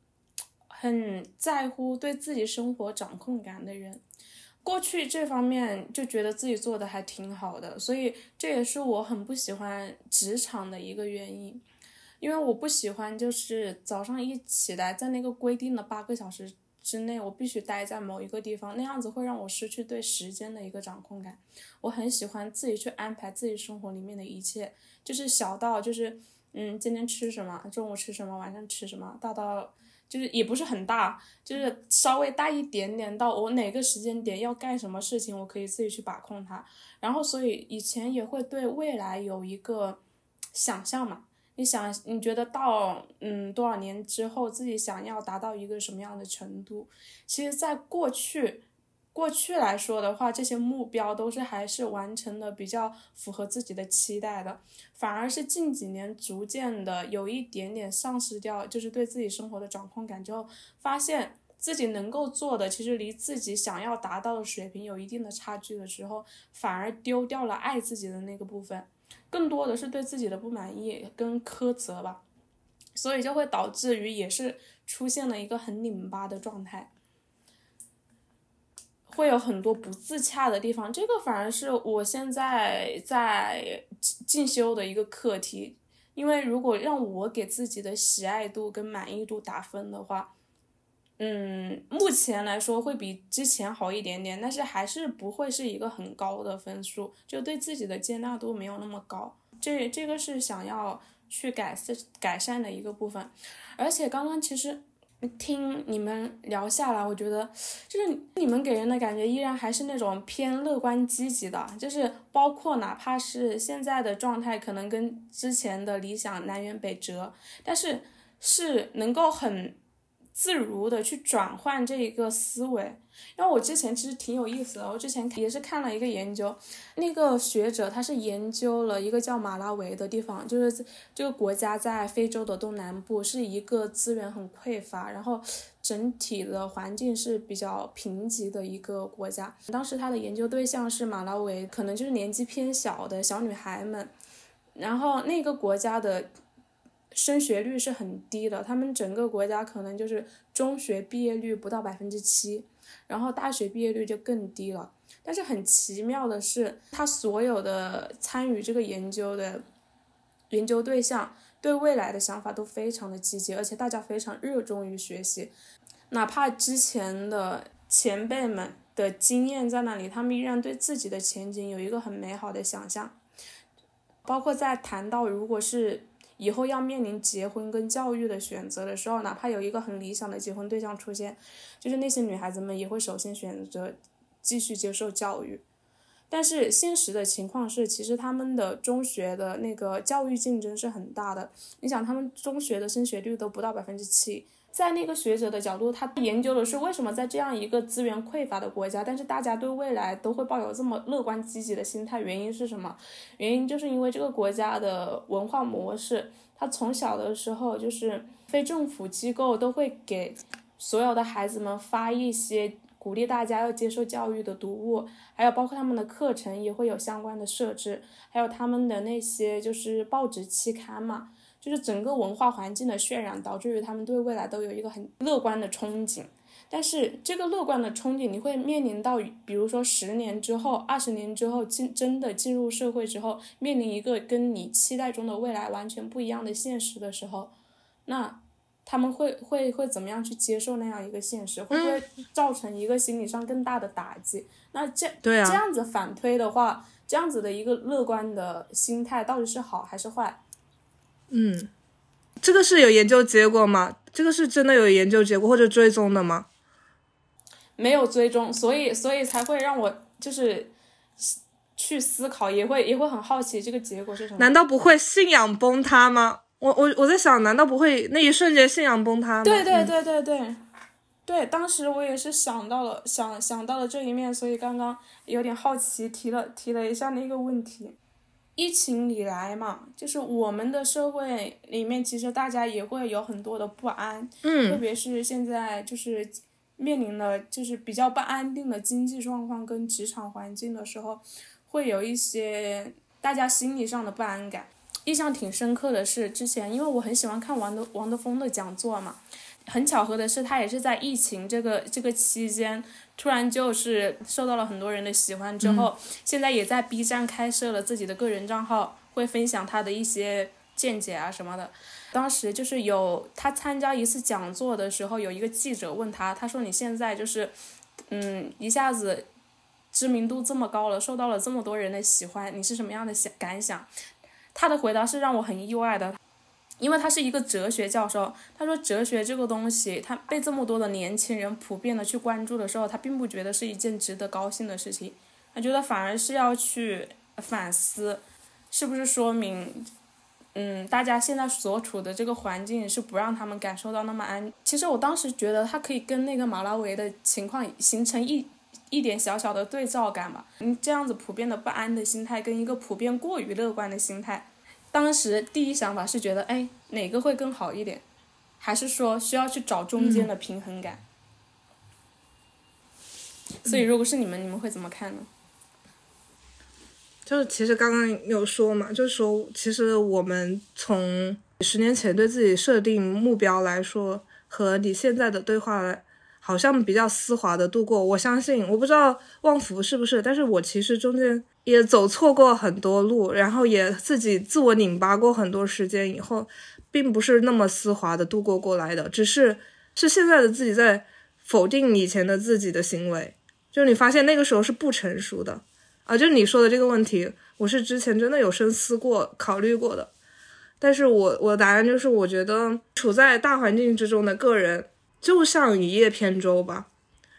[SPEAKER 3] 很在乎对自己生活掌控感的人，过去这方面就觉得自己做的还挺好的，所以这也是我很不喜欢职场的一个原因。因为我不喜欢就是早上一起来，在那个规定的八个小时之内，我必须待在某一个地方，那样子会让我失去对时间的一个掌控感。我很喜欢自己去安排自己生活里面的一切。就是小到就是，嗯，今天吃什么，中午吃什么，晚上吃什么，大到就是也不是很大，就是稍微大一点点到我哪个时间点要干什么事情，我可以自己去把控它。然后所以以前也会对未来有一个想象嘛，你想你觉得到嗯多少年之后自己想要达到一个什么样的程度？其实，在过去。过去来说的话，这些目标都是还是完成的比较符合自己的期待的，反而是近几年逐渐的有一点点丧失掉，就是对自己生活的掌控感之后，发现自己能够做的其实离自己想要达到的水平有一定的差距的时候，反而丢掉了爱自己的那个部分，更多的是对自己的不满意跟苛责吧，所以就会导致于也是出现了一个很拧巴的状态。会有很多不自洽的地方，这个反而是我现在在进修的一个课题。因为如果让我给自己的喜爱度跟满意度打分的话，嗯，目前来说会比之前好一点点，但是还是不会是一个很高的分数，就对自己的接纳度没有那么高。这这个是想要去改善改善的一个部分，而且刚刚其实。听你们聊下来，我觉得 <sucks teeth> 就是你们给人的感觉依然还是那种偏乐观积极的，就是包括哪怕是现在的状态，可能跟之前的理想南辕北辙，但是是能够很。自如的去转换这一个思维，因为我之前其实挺有意思的，我之前也是看了一个研究，那个学者他是研究了一个叫马拉维的地方，就是这个国家在非洲的东南部，是一个资源很匮乏，然后整体的环境是比较贫瘠的一个国家。当时他的研究对象是马拉维，可能就是年纪偏小的小女孩们，然后那个国家的。升学率是很低的，他们整个国家可能就是中学毕业率不到百分之七，然后大学毕业率就更低了。但是很奇妙的是，他所有的参与这个研究的研究对象对未来的想法都非常的积极，而且大家非常热衷于学习，哪怕之前的前辈们的经验在那里，他们依然对自己的前景有一个很美好的想象，包括在谈到如果是。以后要面临结婚跟教育的选择的时候，哪怕有一个很理想的结婚对象出现，就是那些女孩子们也会首先选择继续接受教育。但是现实的情况是，其实他们的中学的那个教育竞争是很大的。你想，他们中学的升学率都不到百分之七。在那个学者的角度，他研究的是为什么在这样一个资源匮乏的国家，但是大家对未来都会抱有这么乐观积极的心态，原因是什么？原因就是因为这个国家的文化模式，他从小的时候就是非政府机构都会给所有的孩子们发一些鼓励大家要接受教育的读物，还有包括他们的课程也会有相关的设置，还有他们的那些就是报纸期刊嘛。就是整个文化环境的渲染，导致于他们对未来都有一个很乐观的憧憬。但是这个乐观的憧憬，你会面临到，比如说十年之后、二十年之后进真的进入社会之后，面临一个跟你期待中的未来完全不一样的现实的时候，那他们会会会怎么样去接受那样一个现实？会不会造成一个心理上更大的打击？那这这样子反推的话，这样子的一个乐观的心态到底是好还是坏？
[SPEAKER 4] 嗯，这个是有研究结果吗？这个是真的有研究结果或者追踪的吗？
[SPEAKER 3] 没有追踪，所以所以才会让我就是去思考，也会也会很好奇这个结果是什么。
[SPEAKER 4] 难道不会信仰崩塌吗？我我我在想，难道不会那一瞬间信仰崩塌吗？
[SPEAKER 3] 对对对对对，对，当时我也是想到了想想到了这一面，所以刚刚有点好奇，提了提了一下那个问题。疫情以来嘛，就是我们的社会里面，其实大家也会有很多的不安，
[SPEAKER 4] 嗯，
[SPEAKER 3] 特别是现在就是面临了就是比较不安定的经济状况跟职场环境的时候，会有一些大家心理上的不安感。印象挺深刻的是，之前因为我很喜欢看王德王德峰的讲座嘛，很巧合的是，他也是在疫情这个这个期间。突然就是受到了很多人的喜欢之后，现在也在 B 站开设了自己的个人账号，会分享他的一些见解啊什么的。当时就是有他参加一次讲座的时候，有一个记者问他，他说你现在就是，嗯，一下子知名度这么高了，受到了这么多人的喜欢，你是什么样的想感想？他的回答是让我很意外的。因为他是一个哲学教授，他说哲学这个东西，他被这么多的年轻人普遍的去关注的时候，他并不觉得是一件值得高兴的事情，他觉得反而是要去反思，是不是说明，嗯，大家现在所处的这个环境是不让他们感受到那么安。其实我当时觉得他可以跟那个马拉维的情况形成一一点小小的对照感吧，嗯，这样子普遍的不安的心态跟一个普遍过于乐观的心态。当时第一想法是觉得，哎，哪个会更好一点？还是说需要去找中间的平衡感？所以，如果是你们，你们会怎么看呢？
[SPEAKER 4] 就是其实刚刚有说嘛，就是说，其实我们从十年前对自己设定目标来说，和你现在的对话来。好像比较丝滑的度过，我相信，我不知道旺福是不是，但是我其实中间也走错过很多路，然后也自己自我拧巴过很多时间，以后并不是那么丝滑的度过过来的，只是是现在的自己在否定以前的自己的行为，就你发现那个时候是不成熟的啊，就你说的这个问题，我是之前真的有深思过、考虑过的，但是我我的答案就是，我觉得处在大环境之中的个人。就像一叶扁舟吧，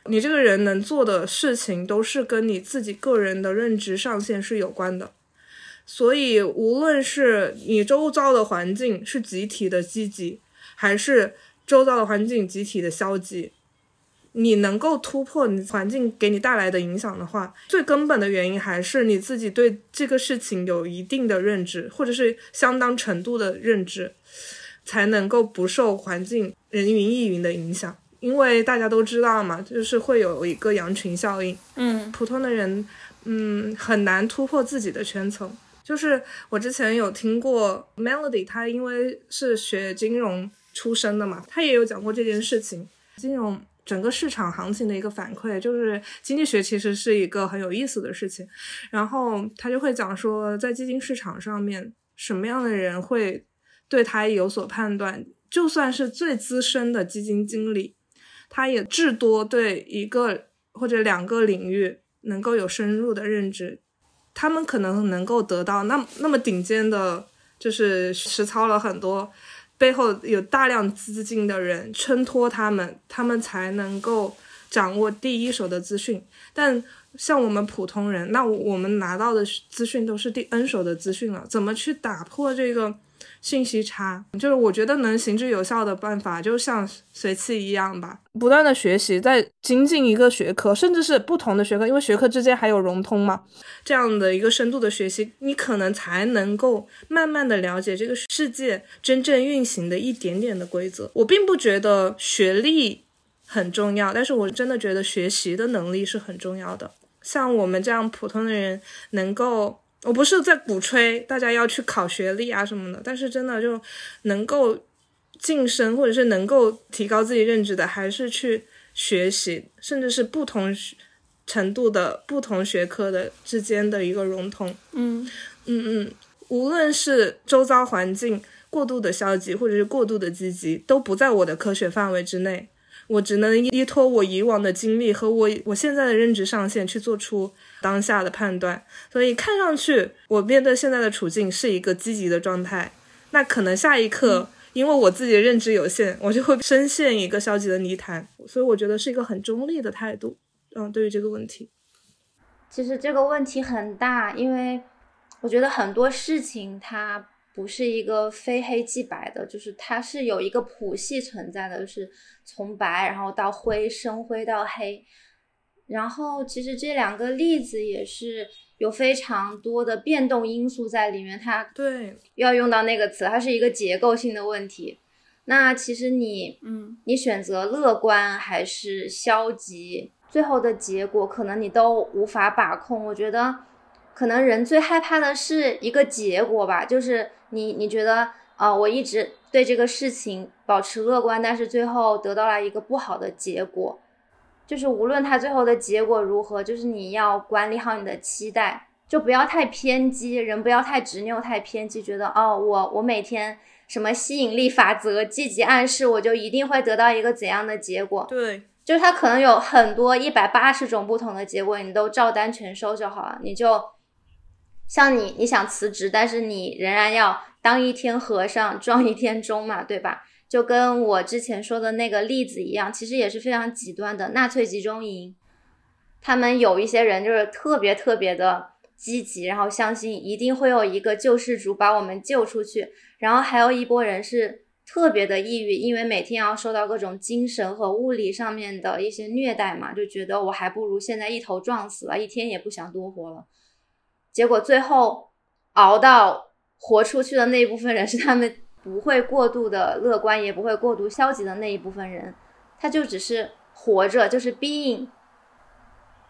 [SPEAKER 4] 你这个人能做的事情都是跟你自己个人的认知上限是有关的，所以无论是你周遭的环境是集体的积极，还是周遭的环境集体的消极，你能够突破你环境给你带来的影响的话，最根本的原因还是你自己对这个事情有一定的认知，或者是相当程度的认知。才能够不受环境人云亦云的影响，因为大家都知道嘛，就是会有一个羊群效应。
[SPEAKER 3] 嗯，
[SPEAKER 4] 普通的人，嗯，很难突破自己的圈层。就是我之前有听过 Melody，他因为是学金融出身的嘛，他也有讲过这件事情。金融整个市场行情的一个反馈，就是经济学其实是一个很有意思的事情。然后他就会讲说，在基金市场上面，什么样的人会。对他有所判断，就算是最资深的基金经理，他也至多对一个或者两个领域能够有深入的认知。他们可能能够得到那那么顶尖的，就是实操了很多，背后有大量资金的人衬托他们，他们才能够掌握第一手的资讯。但像我们普通人，那我们拿到的资讯都是第 N 手的资讯了，怎么去打破这个？信息差，就是我觉得能行之有效的办法，就像随气一样吧，
[SPEAKER 7] 不断的学习，在精进一个学科，甚至是不同的学科，因为学科之间还有融通嘛。
[SPEAKER 4] 这样的一个深度的学习，你可能才能够慢慢的了解这个世界真正运行的一点点的规则。我并不觉得学历很重要，但是我真的觉得学习的能力是很重要的。像我们这样普通的人，能够。我不是在鼓吹大家要去考学历啊什么的，但是真的就能够晋升或者是能够提高自己认知的，还是去学习，甚至是不同程度的不同学科的之间的一个融通。
[SPEAKER 3] 嗯
[SPEAKER 4] 嗯嗯，无论是周遭环境过度的消极或者是过度的积极，都不在我的科学范围之内。我只能依托我以往的经历和我我现在的认知上限去做出当下的判断，所以看上去我面对现在的处境是一个积极的状态，那可能下一刻因为我自己的认知有限，我就会深陷一个消极的泥潭，所以我觉得是一个很中立的态度，嗯，对于这个问题。
[SPEAKER 1] 其实这个问题很大，因为我觉得很多事情它不是一个非黑即白的，就是它是有一个谱系存在的，就是从白然后到灰，深灰到黑。然后其实这两个例子也是有非常多的变动因素在里面，它
[SPEAKER 4] 对
[SPEAKER 1] 要用到那个词，它是一个结构性的问题。那其实你，
[SPEAKER 3] 嗯，
[SPEAKER 1] 你选择乐观还是消极，最后的结果可能你都无法把控。我觉得，可能人最害怕的是一个结果吧，就是你你觉得，呃，我一直对这个事情保持乐观，但是最后得到了一个不好的结果。就是无论它最后的结果如何，就是你要管理好你的期待，就不要太偏激，人不要太执拗、太偏激，觉得哦，我我每天什么吸引力法则、积极暗示，我就一定会得到一个怎样的结果？
[SPEAKER 4] 对，
[SPEAKER 1] 就是它可能有很多一百八十种不同的结果，你都照单全收就好了。你就像你你想辞职，但是你仍然要当一天和尚撞一天钟嘛，对吧？就跟我之前说的那个例子一样，其实也是非常极端的。纳粹集中营，他们有一些人就是特别特别的积极，然后相信一定会有一个救世主把我们救出去。然后还有一波人是特别的抑郁，因为每天要受到各种精神和物理上面的一些虐待嘛，就觉得我还不如现在一头撞死了，一天也不想多活了。结果最后熬到活出去的那一部分人是他们。不会过度的乐观，也不会过度消极的那一部分人，他就只是活着，就是 being，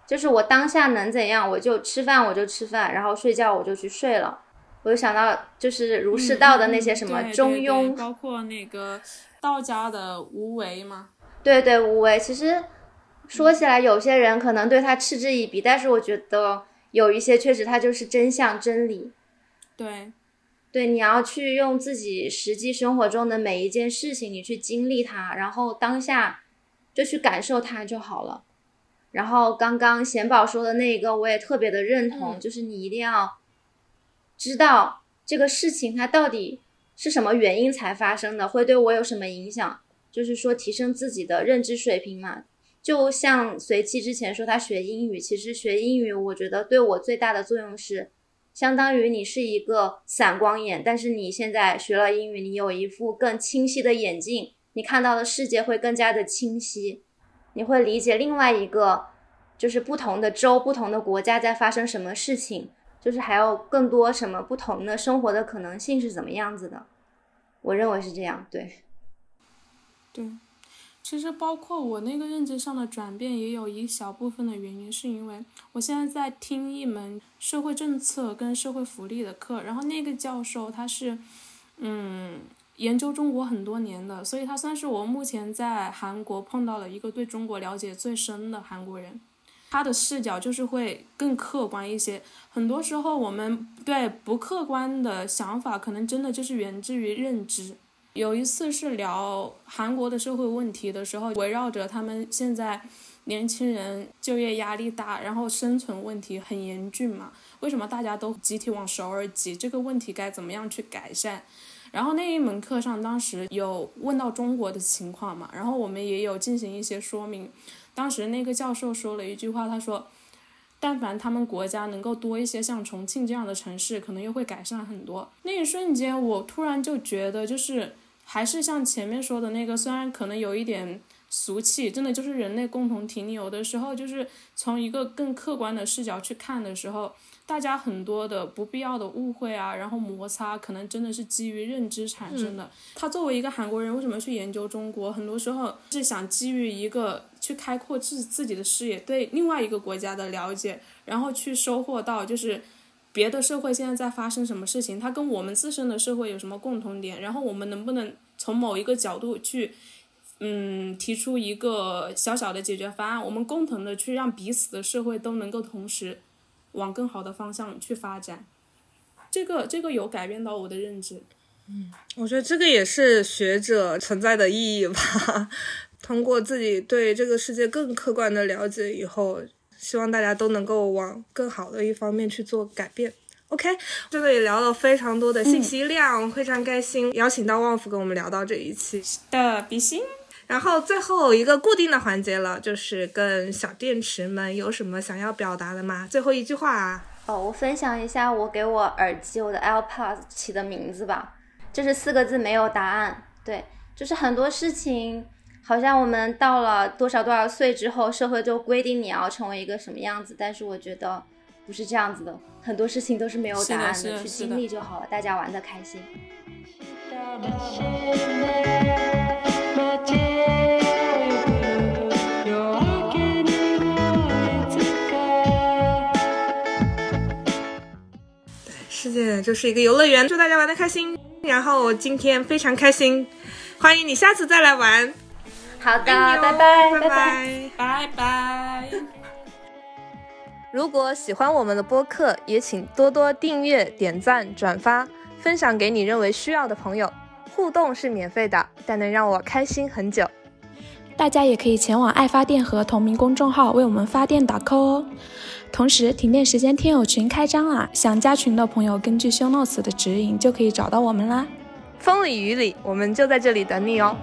[SPEAKER 1] 就是我当下能怎样，我就吃饭我就吃饭，然后睡觉我就去睡了。我就想到就是儒释道的那些什么中庸，
[SPEAKER 3] 包括那个道家的无为嘛。
[SPEAKER 1] 对对，无为。其实说起来，有些人可能对他嗤之以鼻，但是我觉得有一些确实他就是真相真理。
[SPEAKER 3] 对。
[SPEAKER 1] 对，你要去用自己实际生活中的每一件事情，你去经历它，然后当下就去感受它就好了。然后刚刚贤宝说的那个，我也特别的认同，就是你一定要知道这个事情它到底是什么原因才发生的，会对我有什么影响，就是说提升自己的认知水平嘛。就像随气之前说他学英语，其实学英语，我觉得对我最大的作用是。相当于你是一个散光眼，但是你现在学了英语，你有一副更清晰的眼镜，你看到的世界会更加的清晰，你会理解另外一个，就是不同的州、不同的国家在发生什么事情，就是还有更多什么不同的生活的可能性是怎么样子的。我认为是这样，对，
[SPEAKER 3] 对。其实，包括我那个认知上的转变，也有一小部分的原因，是因为我现在在听一门社会政策跟社会福利的课，然后那个教授他是，嗯，研究中国很多年的，所以他算是我目前在韩国碰到了一个对中国了解最深的韩国人，他的视角就是会更客观一些。很多时候，我们对不客观的想法，可能真的就是源自于认知。有一次是聊韩国的社会问题的时候，围绕着他们现在年轻人就业压力大，然后生存问题很严峻嘛？为什么大家都集体往首尔挤？这个问题该怎么样去改善？然后那一门课上，当时有问到中国的情况嘛？然后我们也有进行一些说明。当时那个教授说了一句话，他说：“但凡他们国家能够多一些像重庆这样的城市，可能又会改善很多。”那一瞬间，我突然就觉得，就是。还是像前面说的那个，虽然可能有一点俗气，真的就是人类共同体。你有的时候就是从一个更客观的视角去看的时候，大家很多的不必要的误会啊，然后摩擦，可能真的是基于认知产生的。他作为一个韩国人，为什么去研究中国？很多时候是想基于一个去开阔自自己的视野，对另外一个国家的了解，然后去收获到就是。别的社会现在在发生什么事情？它跟我们自身的社会有什么共同点？然后我们能不能从某一个角度去，嗯，提出一个小小的解决方案？我们共同的去让彼此的社会都能够同时往更好的方向去发展。这个这个有改变到我的认知。
[SPEAKER 4] 嗯，我觉得这个也是学者存在的意义吧。<laughs> 通过自己对这个世界更客观的了解以后。希望大家都能够往更好的一方面去做改变。OK，这个也聊了非常多的信息量，非常开心邀请到旺福跟我们聊到这一期
[SPEAKER 3] 的比心。
[SPEAKER 4] 然后最后一个固定的环节了，就是跟小电池们有什么想要表达的吗？最后一句话啊。
[SPEAKER 1] 哦，我分享一下我给我耳机我的 AirPods 起的名字吧，就是四个字，没有答案。对，就是很多事情，好像我们到了多少多少岁之后，社会就规定你要成为一个什么样子，但是我觉得不是这样子的，很多事情都是没有答案
[SPEAKER 3] 的，
[SPEAKER 1] 去经历就好了，大家玩的开心。
[SPEAKER 4] 世界就是一个游乐园，祝大家玩的开心。然后今天非常开心，欢迎你下次再来玩。
[SPEAKER 1] 好的，
[SPEAKER 4] 拜
[SPEAKER 1] 拜
[SPEAKER 4] 拜
[SPEAKER 1] 拜
[SPEAKER 3] 拜拜。
[SPEAKER 2] 如果喜欢我们的播客，也请多多订阅、点赞、转发，分享给你认为需要的朋友。互动是免费的，但能让我开心很久。
[SPEAKER 3] 大家也可以前往爱发电和同名公众号为我们发电打 call 哦。同时，停电时间听友群开张啦！想加群的朋友，根据 show notes 的指引就可以找到我们啦。
[SPEAKER 2] 风里雨里，我们就在这里等你哦。